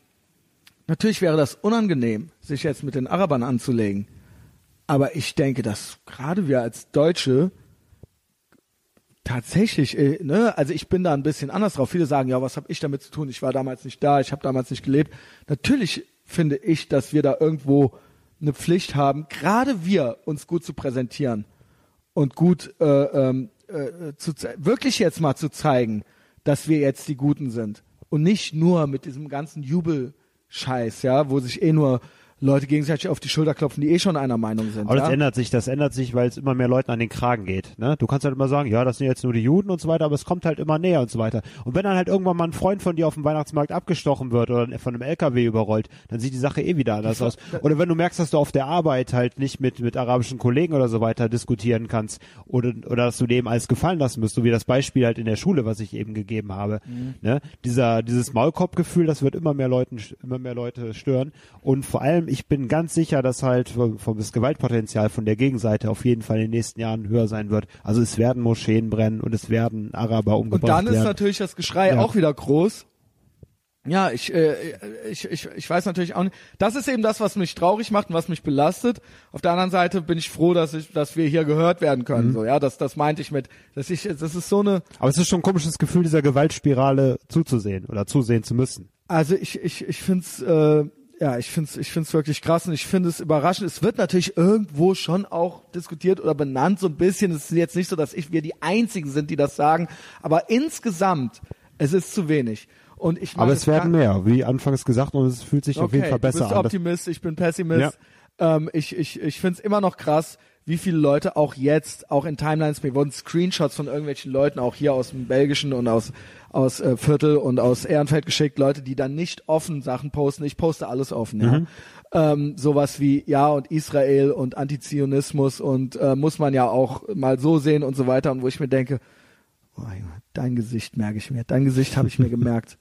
natürlich wäre das unangenehm, sich jetzt mit den Arabern anzulegen. Aber ich denke, dass gerade wir als Deutsche Tatsächlich, äh, ne? Also ich bin da ein bisschen anders drauf. Viele sagen, ja, was habe ich damit zu tun? Ich war damals nicht da, ich habe damals nicht gelebt. Natürlich finde ich, dass wir da irgendwo eine Pflicht haben, gerade wir uns gut zu präsentieren und gut äh, ähm, äh, zu, wirklich jetzt mal zu zeigen, dass wir jetzt die Guten sind. Und nicht nur mit diesem ganzen Jubelscheiß, ja, wo sich eh nur Leute gegenseitig auf die Schulter klopfen, die eh schon einer Meinung sind. Aber ja? das ändert sich, das ändert sich, weil es immer mehr Leuten an den Kragen geht. Ne? Du kannst halt immer sagen, ja, das sind jetzt nur die Juden und so weiter, aber es kommt halt immer näher und so weiter. Und wenn dann halt irgendwann mal ein Freund von dir auf dem Weihnachtsmarkt abgestochen wird oder von einem LKW überrollt, dann sieht die Sache eh wieder anders aus. Oder wenn du merkst, dass du auf der Arbeit halt nicht mit, mit arabischen Kollegen oder so weiter diskutieren kannst oder, oder dass du dem alles gefallen lassen musst, so wie das Beispiel halt in der Schule, was ich eben gegeben habe. Mhm. Ne? Dieser, dieses Maulkorbgefühl, das wird immer mehr Leuten, immer mehr Leute stören. Und vor allem, ich bin ganz sicher, dass halt vom, vom das Gewaltpotenzial von der Gegenseite auf jeden Fall in den nächsten Jahren höher sein wird. Also es werden Moscheen brennen und es werden Araber umgebracht werden. Und dann ist natürlich das Geschrei ja. auch wieder groß. Ja, ich, äh, ich, ich, ich weiß natürlich auch nicht. Das ist eben das, was mich traurig macht und was mich belastet. Auf der anderen Seite bin ich froh, dass ich, dass wir hier gehört werden können. Mhm. So, ja, das, das meinte ich mit, dass ich, das ist so eine. Aber es ist schon ein komisches Gefühl, dieser Gewaltspirale zuzusehen oder zusehen zu müssen. Also ich, ich, ich finde es. Äh, ja, ich finde es ich find's wirklich krass und ich finde es überraschend. Es wird natürlich irgendwo schon auch diskutiert oder benannt, so ein bisschen. Es ist jetzt nicht so, dass ich, wir die Einzigen sind, die das sagen, aber insgesamt, es ist zu wenig. Und ich meine, aber es werden mehr, wie anfangs gesagt, und es fühlt sich okay, auf jeden Fall besser an. Du bist Optimist, ich bin Pessimist. Ja. Ähm, ich ich, ich finde es immer noch krass, wie viele Leute auch jetzt, auch in Timelines, mir wurden Screenshots von irgendwelchen Leuten, auch hier aus dem Belgischen und aus aus äh, Viertel und aus Ehrenfeld geschickt, Leute, die dann nicht offen Sachen posten. Ich poste alles offen, ja. Mhm. Ähm, sowas wie ja und Israel und Antizionismus und äh, muss man ja auch mal so sehen und so weiter. Und wo ich mir denke, oh, dein Gesicht merke ich mir, dein Gesicht habe ich mir gemerkt.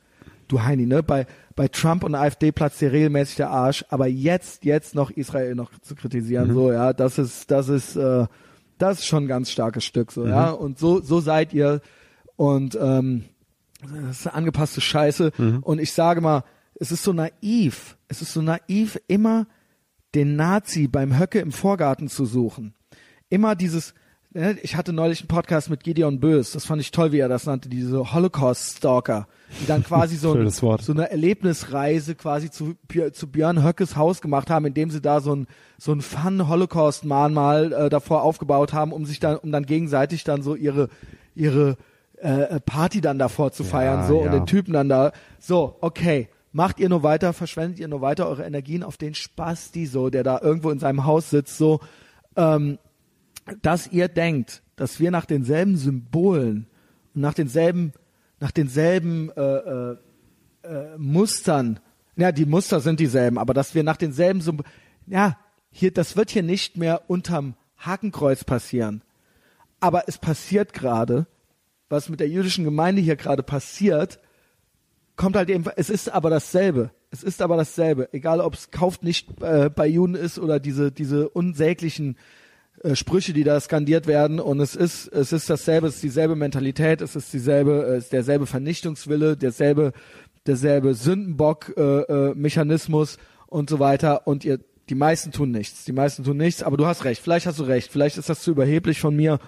Du Heini, ne? Bei, bei Trump und AfD platzt dir regelmäßig der Arsch, aber jetzt, jetzt noch Israel noch zu kritisieren, mhm. so, ja, das ist, das ist, äh, das ist schon ein ganz starkes Stück, so, mhm. ja. Und so, so seid ihr Und ähm, das ist eine angepasste Scheiße. Und ich sage mal, es ist so naiv. Es ist so naiv, immer den Nazi beim Höcke im Vorgarten zu suchen. Immer dieses, ich hatte neulich einen Podcast mit Gideon Bös, das fand ich toll, wie er das nannte, diese Holocaust-Stalker, die dann quasi so, ein, so eine Erlebnisreise quasi zu, zu Björn Höckes Haus gemacht haben, indem sie da so ein, so ein Fun-Holocaust-Mahnmal äh, davor aufgebaut haben, um sich dann, um dann gegenseitig dann so ihre, ihre äh, Party dann davor zu feiern, so, und ja. den Typen dann da, so, okay, macht ihr nur weiter, verschwendet ihr nur weiter eure Energien auf den Spasti, so, der da irgendwo in seinem Haus sitzt, so, ähm, dass ihr denkt, dass wir nach denselben Symbolen und nach denselben, nach denselben äh, äh, äh, Mustern, ja, die Muster sind dieselben, aber dass wir nach denselben Symbolen, ja, hier, das wird hier nicht mehr unterm Hakenkreuz passieren. Aber es passiert gerade, was mit der jüdischen Gemeinde hier gerade passiert, kommt halt eben, es ist aber dasselbe. Es ist aber dasselbe. Egal, ob es kauft nicht äh, bei Juden ist oder diese, diese unsäglichen äh, Sprüche, die da skandiert werden. Und es ist, es ist dasselbe, es ist dieselbe Mentalität, es ist dieselbe, äh, es ist derselbe Vernichtungswille, derselbe, derselbe Sündenbock-Mechanismus und so weiter. Und ihr, die meisten tun nichts. Die meisten tun nichts, aber du hast recht. Vielleicht hast du recht. Vielleicht ist das zu überheblich von mir.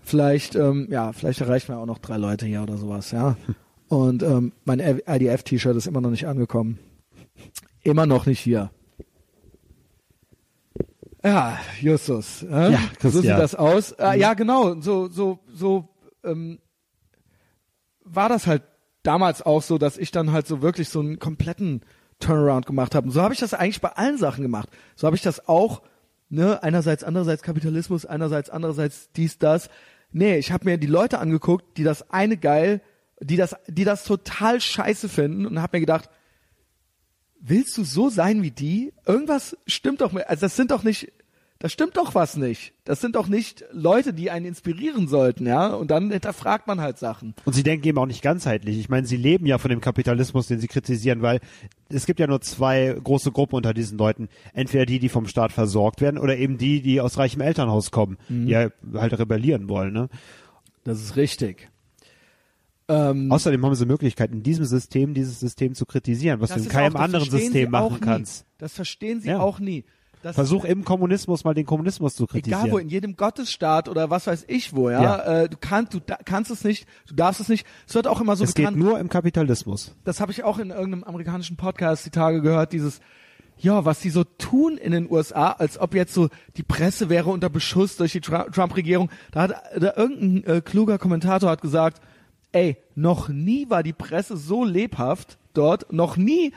Vielleicht, ähm, ja, vielleicht erreichen wir auch noch drei Leute hier oder sowas, ja. Und ähm, mein IDF-T-Shirt ist immer noch nicht angekommen. Immer noch nicht hier. Ja, Justus. Äh? Ja, so sieht Christian. das aus. Äh, ja, genau. So, so, so ähm, war das halt damals auch so, dass ich dann halt so wirklich so einen kompletten Turnaround gemacht habe. Und so habe ich das eigentlich bei allen Sachen gemacht. So habe ich das auch, ne, einerseits, andererseits Kapitalismus, einerseits, andererseits dies, das. Nee, ich habe mir die Leute angeguckt, die das eine geil, die das, die das total scheiße finden und habe mir gedacht, willst du so sein wie die? Irgendwas stimmt doch mit, also das sind doch nicht, das stimmt doch was nicht. Das sind doch nicht Leute, die einen inspirieren sollten, ja? Und dann hinterfragt man halt Sachen. Und sie denken eben auch nicht ganzheitlich. Ich meine, sie leben ja von dem Kapitalismus, den sie kritisieren, weil es gibt ja nur zwei große Gruppen unter diesen Leuten. Entweder die, die vom Staat versorgt werden, oder eben die, die aus reichem Elternhaus kommen, die ja halt rebellieren wollen. Ne? Das ist richtig. Ähm, Außerdem haben sie Möglichkeit, in diesem System dieses System zu kritisieren, was du in keinem auch, anderen System machen kannst. Das verstehen sie Ja. auch nie. Das Versuch im Kommunismus mal den Kommunismus zu kritisieren. Egal wo, in jedem Gottesstaat oder was weiß ich wo, ja. Ja. Äh, du kannst, du da, kannst es nicht, du darfst es nicht. Es wird auch immer so es geht getan. nur im Kapitalismus. das habe ich auch in irgendeinem amerikanischen Podcast die Tage gehört, dieses, ja, was die so tun in den USA, als ob jetzt so die Presse wäre unter Beschuss durch die Tru- Trump-Regierung. Da hat da irgendein äh, kluger Kommentator hat gesagt, ey, noch nie war die Presse so lebhaft dort, noch nie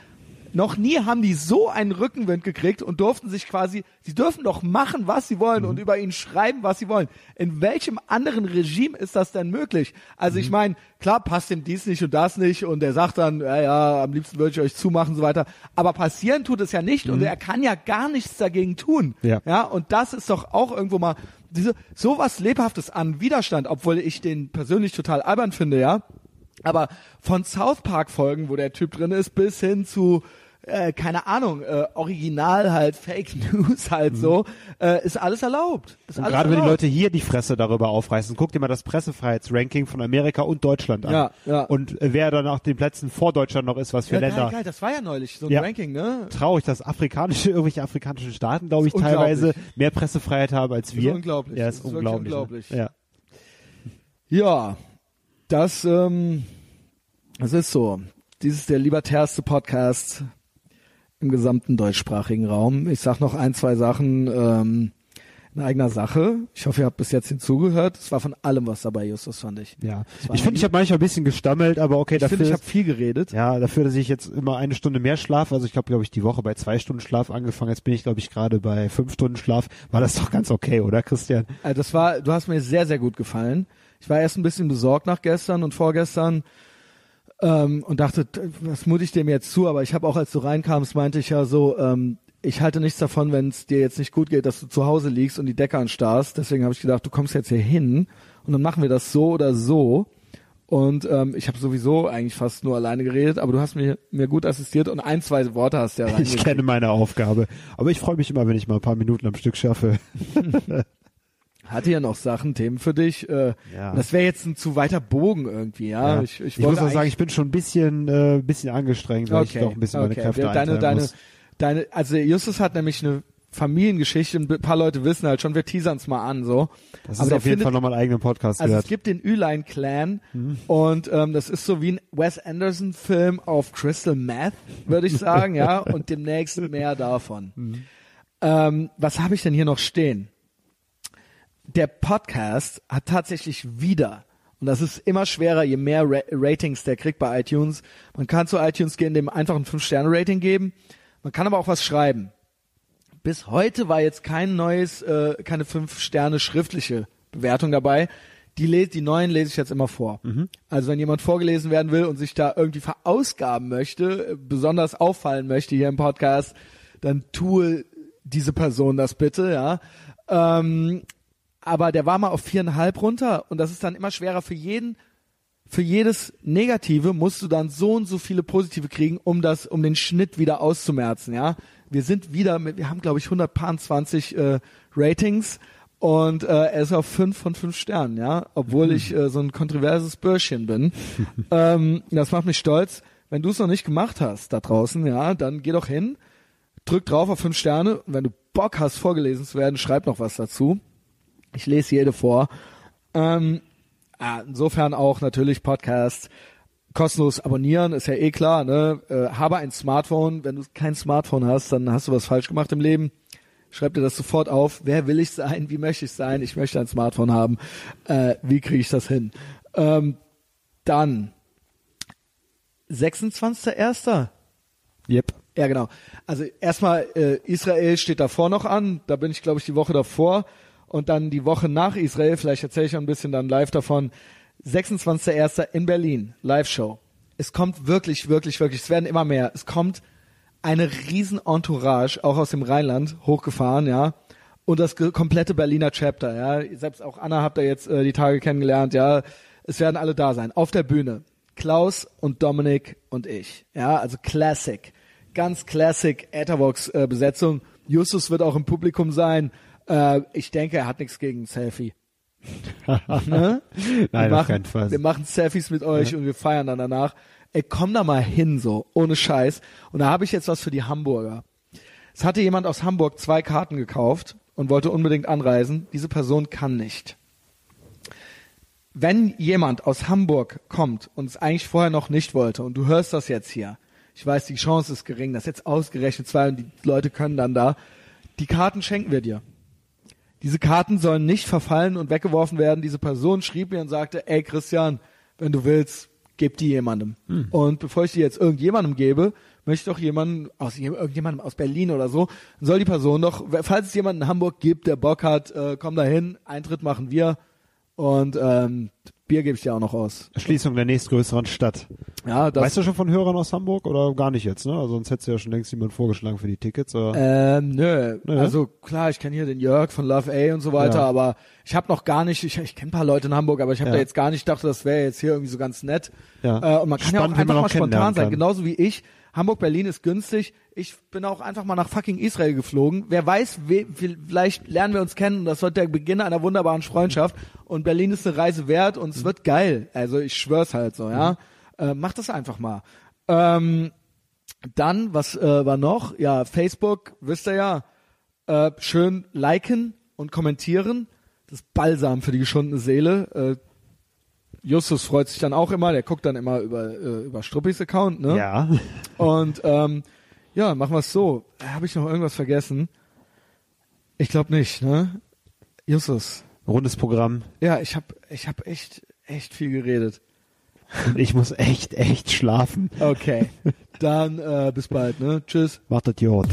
noch nie haben die so einen Rückenwind gekriegt und durften sich quasi, sie dürfen doch machen, was sie wollen und über ihn schreiben, was sie wollen. In welchem anderen Regime ist das denn möglich? Also ich meine, klar passt ihm dies nicht und das nicht und er sagt dann, ja, ja, am liebsten würde ich euch zumachen und so weiter. Aber passieren tut es ja nicht und er kann ja gar nichts dagegen tun. Ja. ja, und das ist doch auch irgendwo mal diese, sowas Lebhaftes an Widerstand, obwohl ich den persönlich total albern finde, ja. Aber von South Park Folgen, wo der Typ drin ist, bis hin zu äh, keine Ahnung, äh, Original halt Fake News halt so, äh, ist alles erlaubt. Ist Und alles gerade wenn die erlaubt. Leute hier die Fresse darüber aufreißen, guck dir mal das Pressefreiheitsranking von Amerika und Deutschland an. Ja, ja. Und wer dann auf den Plätzen vor Deutschland noch ist, was für ja, Länder. geil, geil, das war ja neulich so ein Ja. Ranking, ne? Traurig, dass afrikanische, irgendwelche afrikanischen Staaten, glaube ich, ist unglaublich. teilweise mehr Pressefreiheit haben als wir. unglaublich. Ja, ist, ist unglaublich. unglaublich. Ne? Ja. Ja, das, ähm, das ist so. Dies ist der libertärste Podcast im gesamten deutschsprachigen Raum. Ich sag noch ein, zwei Sachen ähm, in eigener Sache. Ich hoffe, ihr habt bis jetzt hinzugehört. Es war von allem was dabei, Justus, fand ich. ja. Ich finde, ich habe manchmal ein bisschen gestammelt, aber okay, Ich dafür. finde, ich habe viel geredet. ja, dafür, dass ich jetzt immer eine Stunde mehr schlafe, also ich glaube, glaube ich, die Woche bei zwei Stunden Schlaf angefangen, jetzt bin ich, glaube ich, gerade bei fünf Stunden Schlaf, war das doch ganz okay, oder Christian? Also das war, du hast mir sehr, sehr gut gefallen. Ich war erst ein bisschen besorgt nach gestern und vorgestern ähm, und dachte, was mut ich dem jetzt zu? Aber ich habe auch, als du reinkamst, meinte ich ja so, ähm, ich halte nichts davon, wenn es dir jetzt nicht gut geht, dass du zu Hause liegst und die Decke anstarrst. Deswegen habe ich gedacht, du kommst jetzt hier hin und dann machen wir das so oder so. Und ähm, ich habe sowieso eigentlich fast nur alleine geredet, aber du hast mir, mir gut assistiert und ein, zwei Worte hast du ja Ich kenne meine Aufgabe. Aber ich freue mich immer, wenn ich mal ein paar Minuten am Stück schaffe. hatte ja noch Sachen, Themen für dich. Äh, Ja. Das wäre jetzt ein zu weiter Bogen irgendwie, ja. Ja. Ich, ich, Ich, muss auch sagen, ich bin schon ein bisschen, äh, ein bisschen angestrengt, weil ich doch ein bisschen meine okay. Kräfte deine, deine, muss. deine, also Justus hat nämlich eine Familiengeschichte, ein paar Leute wissen halt schon, wir teasern's mal an, so. Das Aber ist auf jeden findet- Fall nochmal einen eigenen Podcast Also es wert. gibt den Ü-Line-Clan Mhm. und ähm, das ist so wie ein Wes Anderson-Film auf Crystal Meth, würde ich sagen, ja, und demnächst mehr davon. Mhm. Ähm, was habe ich denn hier noch stehen? Der Podcast hat tatsächlich wieder, und das ist immer schwerer, je mehr Ra Ratings der kriegt bei iTunes. Man kann zu iTunes gehen, dem einfach ein 5-Sterne-Rating geben. Man kann aber auch was schreiben. Bis heute war jetzt kein neues, äh, keine 5-Sterne schriftliche Bewertung dabei. Die, le die neuen lese ich jetzt immer vor. Also wenn jemand vorgelesen werden will und sich da irgendwie verausgaben möchte, besonders auffallen möchte hier im Podcast, dann tue diese Person das bitte, ja. Ähm, aber der war mal auf viereinhalb runter und das ist dann immer schwerer für jeden. Für jedes Negative musst du dann so und so viele Positive kriegen, um das, um den Schnitt wieder auszumerzen, ja. Wir sind wieder mit, wir haben glaube ich 120 äh, Ratings und äh, er ist auf fünf von fünf Sternen, ja, obwohl ich äh, so ein kontroverses Bürschchen bin. ähm, das macht mich stolz. Wenn du es noch nicht gemacht hast da draußen, ja, dann geh doch hin, drück drauf auf fünf Sterne und wenn du Bock hast, vorgelesen zu werden, schreib noch was dazu. Ich lese jede vor. Ähm, ah, insofern auch natürlich Podcast kostenlos abonnieren, ist ja eh klar. Ne? Äh, habe ein Smartphone. Wenn du kein Smartphone hast, dann hast du was falsch gemacht im Leben. Schreib dir das sofort auf. Wer will ich sein? Wie möchte ich sein? Ich möchte ein Smartphone haben. Äh, wie kriege ich das hin? Ähm, dann 26.01. Yep. Ja, genau. Also erstmal äh, Israel steht davor noch an. Da bin ich, glaube ich, die Woche davor. Und dann die Woche nach Israel, vielleicht erzähle ich ein bisschen dann live davon. 26.01. in Berlin, Live-Show. Es kommt wirklich, wirklich, wirklich, es werden immer mehr. Es kommt eine riesen Entourage, auch aus dem Rheinland, hochgefahren, ja. Und das komplette Berliner Chapter, ja. Selbst auch Anna habt ihr jetzt äh, die Tage kennengelernt, ja. Es werden alle da sein. Auf der Bühne. Klaus und Dominik und ich. Ja, also Classic. Ganz Classic Etherbox-Besetzung. Justus wird auch im Publikum sein. Äh, ich denke, er hat nichts gegen ein Selfie. ne? wir Nein, machen, auf keinen Fall. Wir machen Selfies mit euch und wir feiern dann danach. Ey, komm da mal hin, so, ohne Scheiß. Und da habe ich jetzt was für die Hamburger. Es hatte jemand aus Hamburg zwei Karten gekauft und wollte unbedingt anreisen. Diese Person kann nicht. Wenn jemand aus Hamburg kommt und es eigentlich vorher noch nicht wollte und du hörst das jetzt hier, ich weiß, die Chance ist gering, dass jetzt ausgerechnet zwei und die Leute können dann da, die Karten schenken wir dir. Diese Karten sollen nicht verfallen und weggeworfen werden. Diese Person schrieb mir und sagte, ey Christian, wenn du willst, gib die jemandem. Und bevor ich die jetzt irgendjemandem gebe, möchte ich doch jemanden aus irgendjemandem aus Berlin oder so, soll die Person doch, falls es jemanden in Hamburg gibt, der Bock hat, äh, komm da hin, Eintritt machen wir und ähm, Bier gebe ich dir auch noch aus. Erschließung der nächstgrößeren Stadt. Ja, das, weißt du schon von Hörern aus Hamburg oder gar nicht jetzt, ne? Also sonst hättest du ja schon längst jemand vorgeschlagen für die Tickets. Oder? Ähm, nö. Nö. Also klar, ich kenne hier den Jörg von Love A und so weiter, Ja. aber ich habe noch gar nicht, ich, ich kenne ein paar Leute in Hamburg, aber ich habe Ja. da jetzt gar nicht gedacht, das wäre jetzt hier irgendwie so ganz nett. Ja. Äh, und man kann Spannend, ja auch einfach mal spontan sein, genauso wie ich. Hamburg, Berlin ist günstig. Ich bin auch einfach mal nach fucking Israel geflogen. Wer weiß, we, vielleicht lernen wir uns kennen und das wird der Beginn einer wunderbaren Freundschaft. Und Berlin ist eine Reise wert und es wird geil. Also ich schwör's halt so, ja. Äh, mach das einfach mal. Ähm, dann, was äh, war noch? Ja, Facebook, wisst ihr ja, äh, schön liken und kommentieren. Das ist Balsam für die geschundene Seele. Äh, Justus freut sich dann auch immer, der guckt dann immer über, äh, über Struppis Account, ne? Ja. Und ähm, ja, machen wir es so. Habe ich noch irgendwas vergessen? Ich glaube nicht, ne? Justus. Rundes Programm. Ja, ich habe ich hab echt, echt viel geredet. Und ich muss echt, echt schlafen. Okay. Dann äh, bis bald, ne? Tschüss. Das Jod.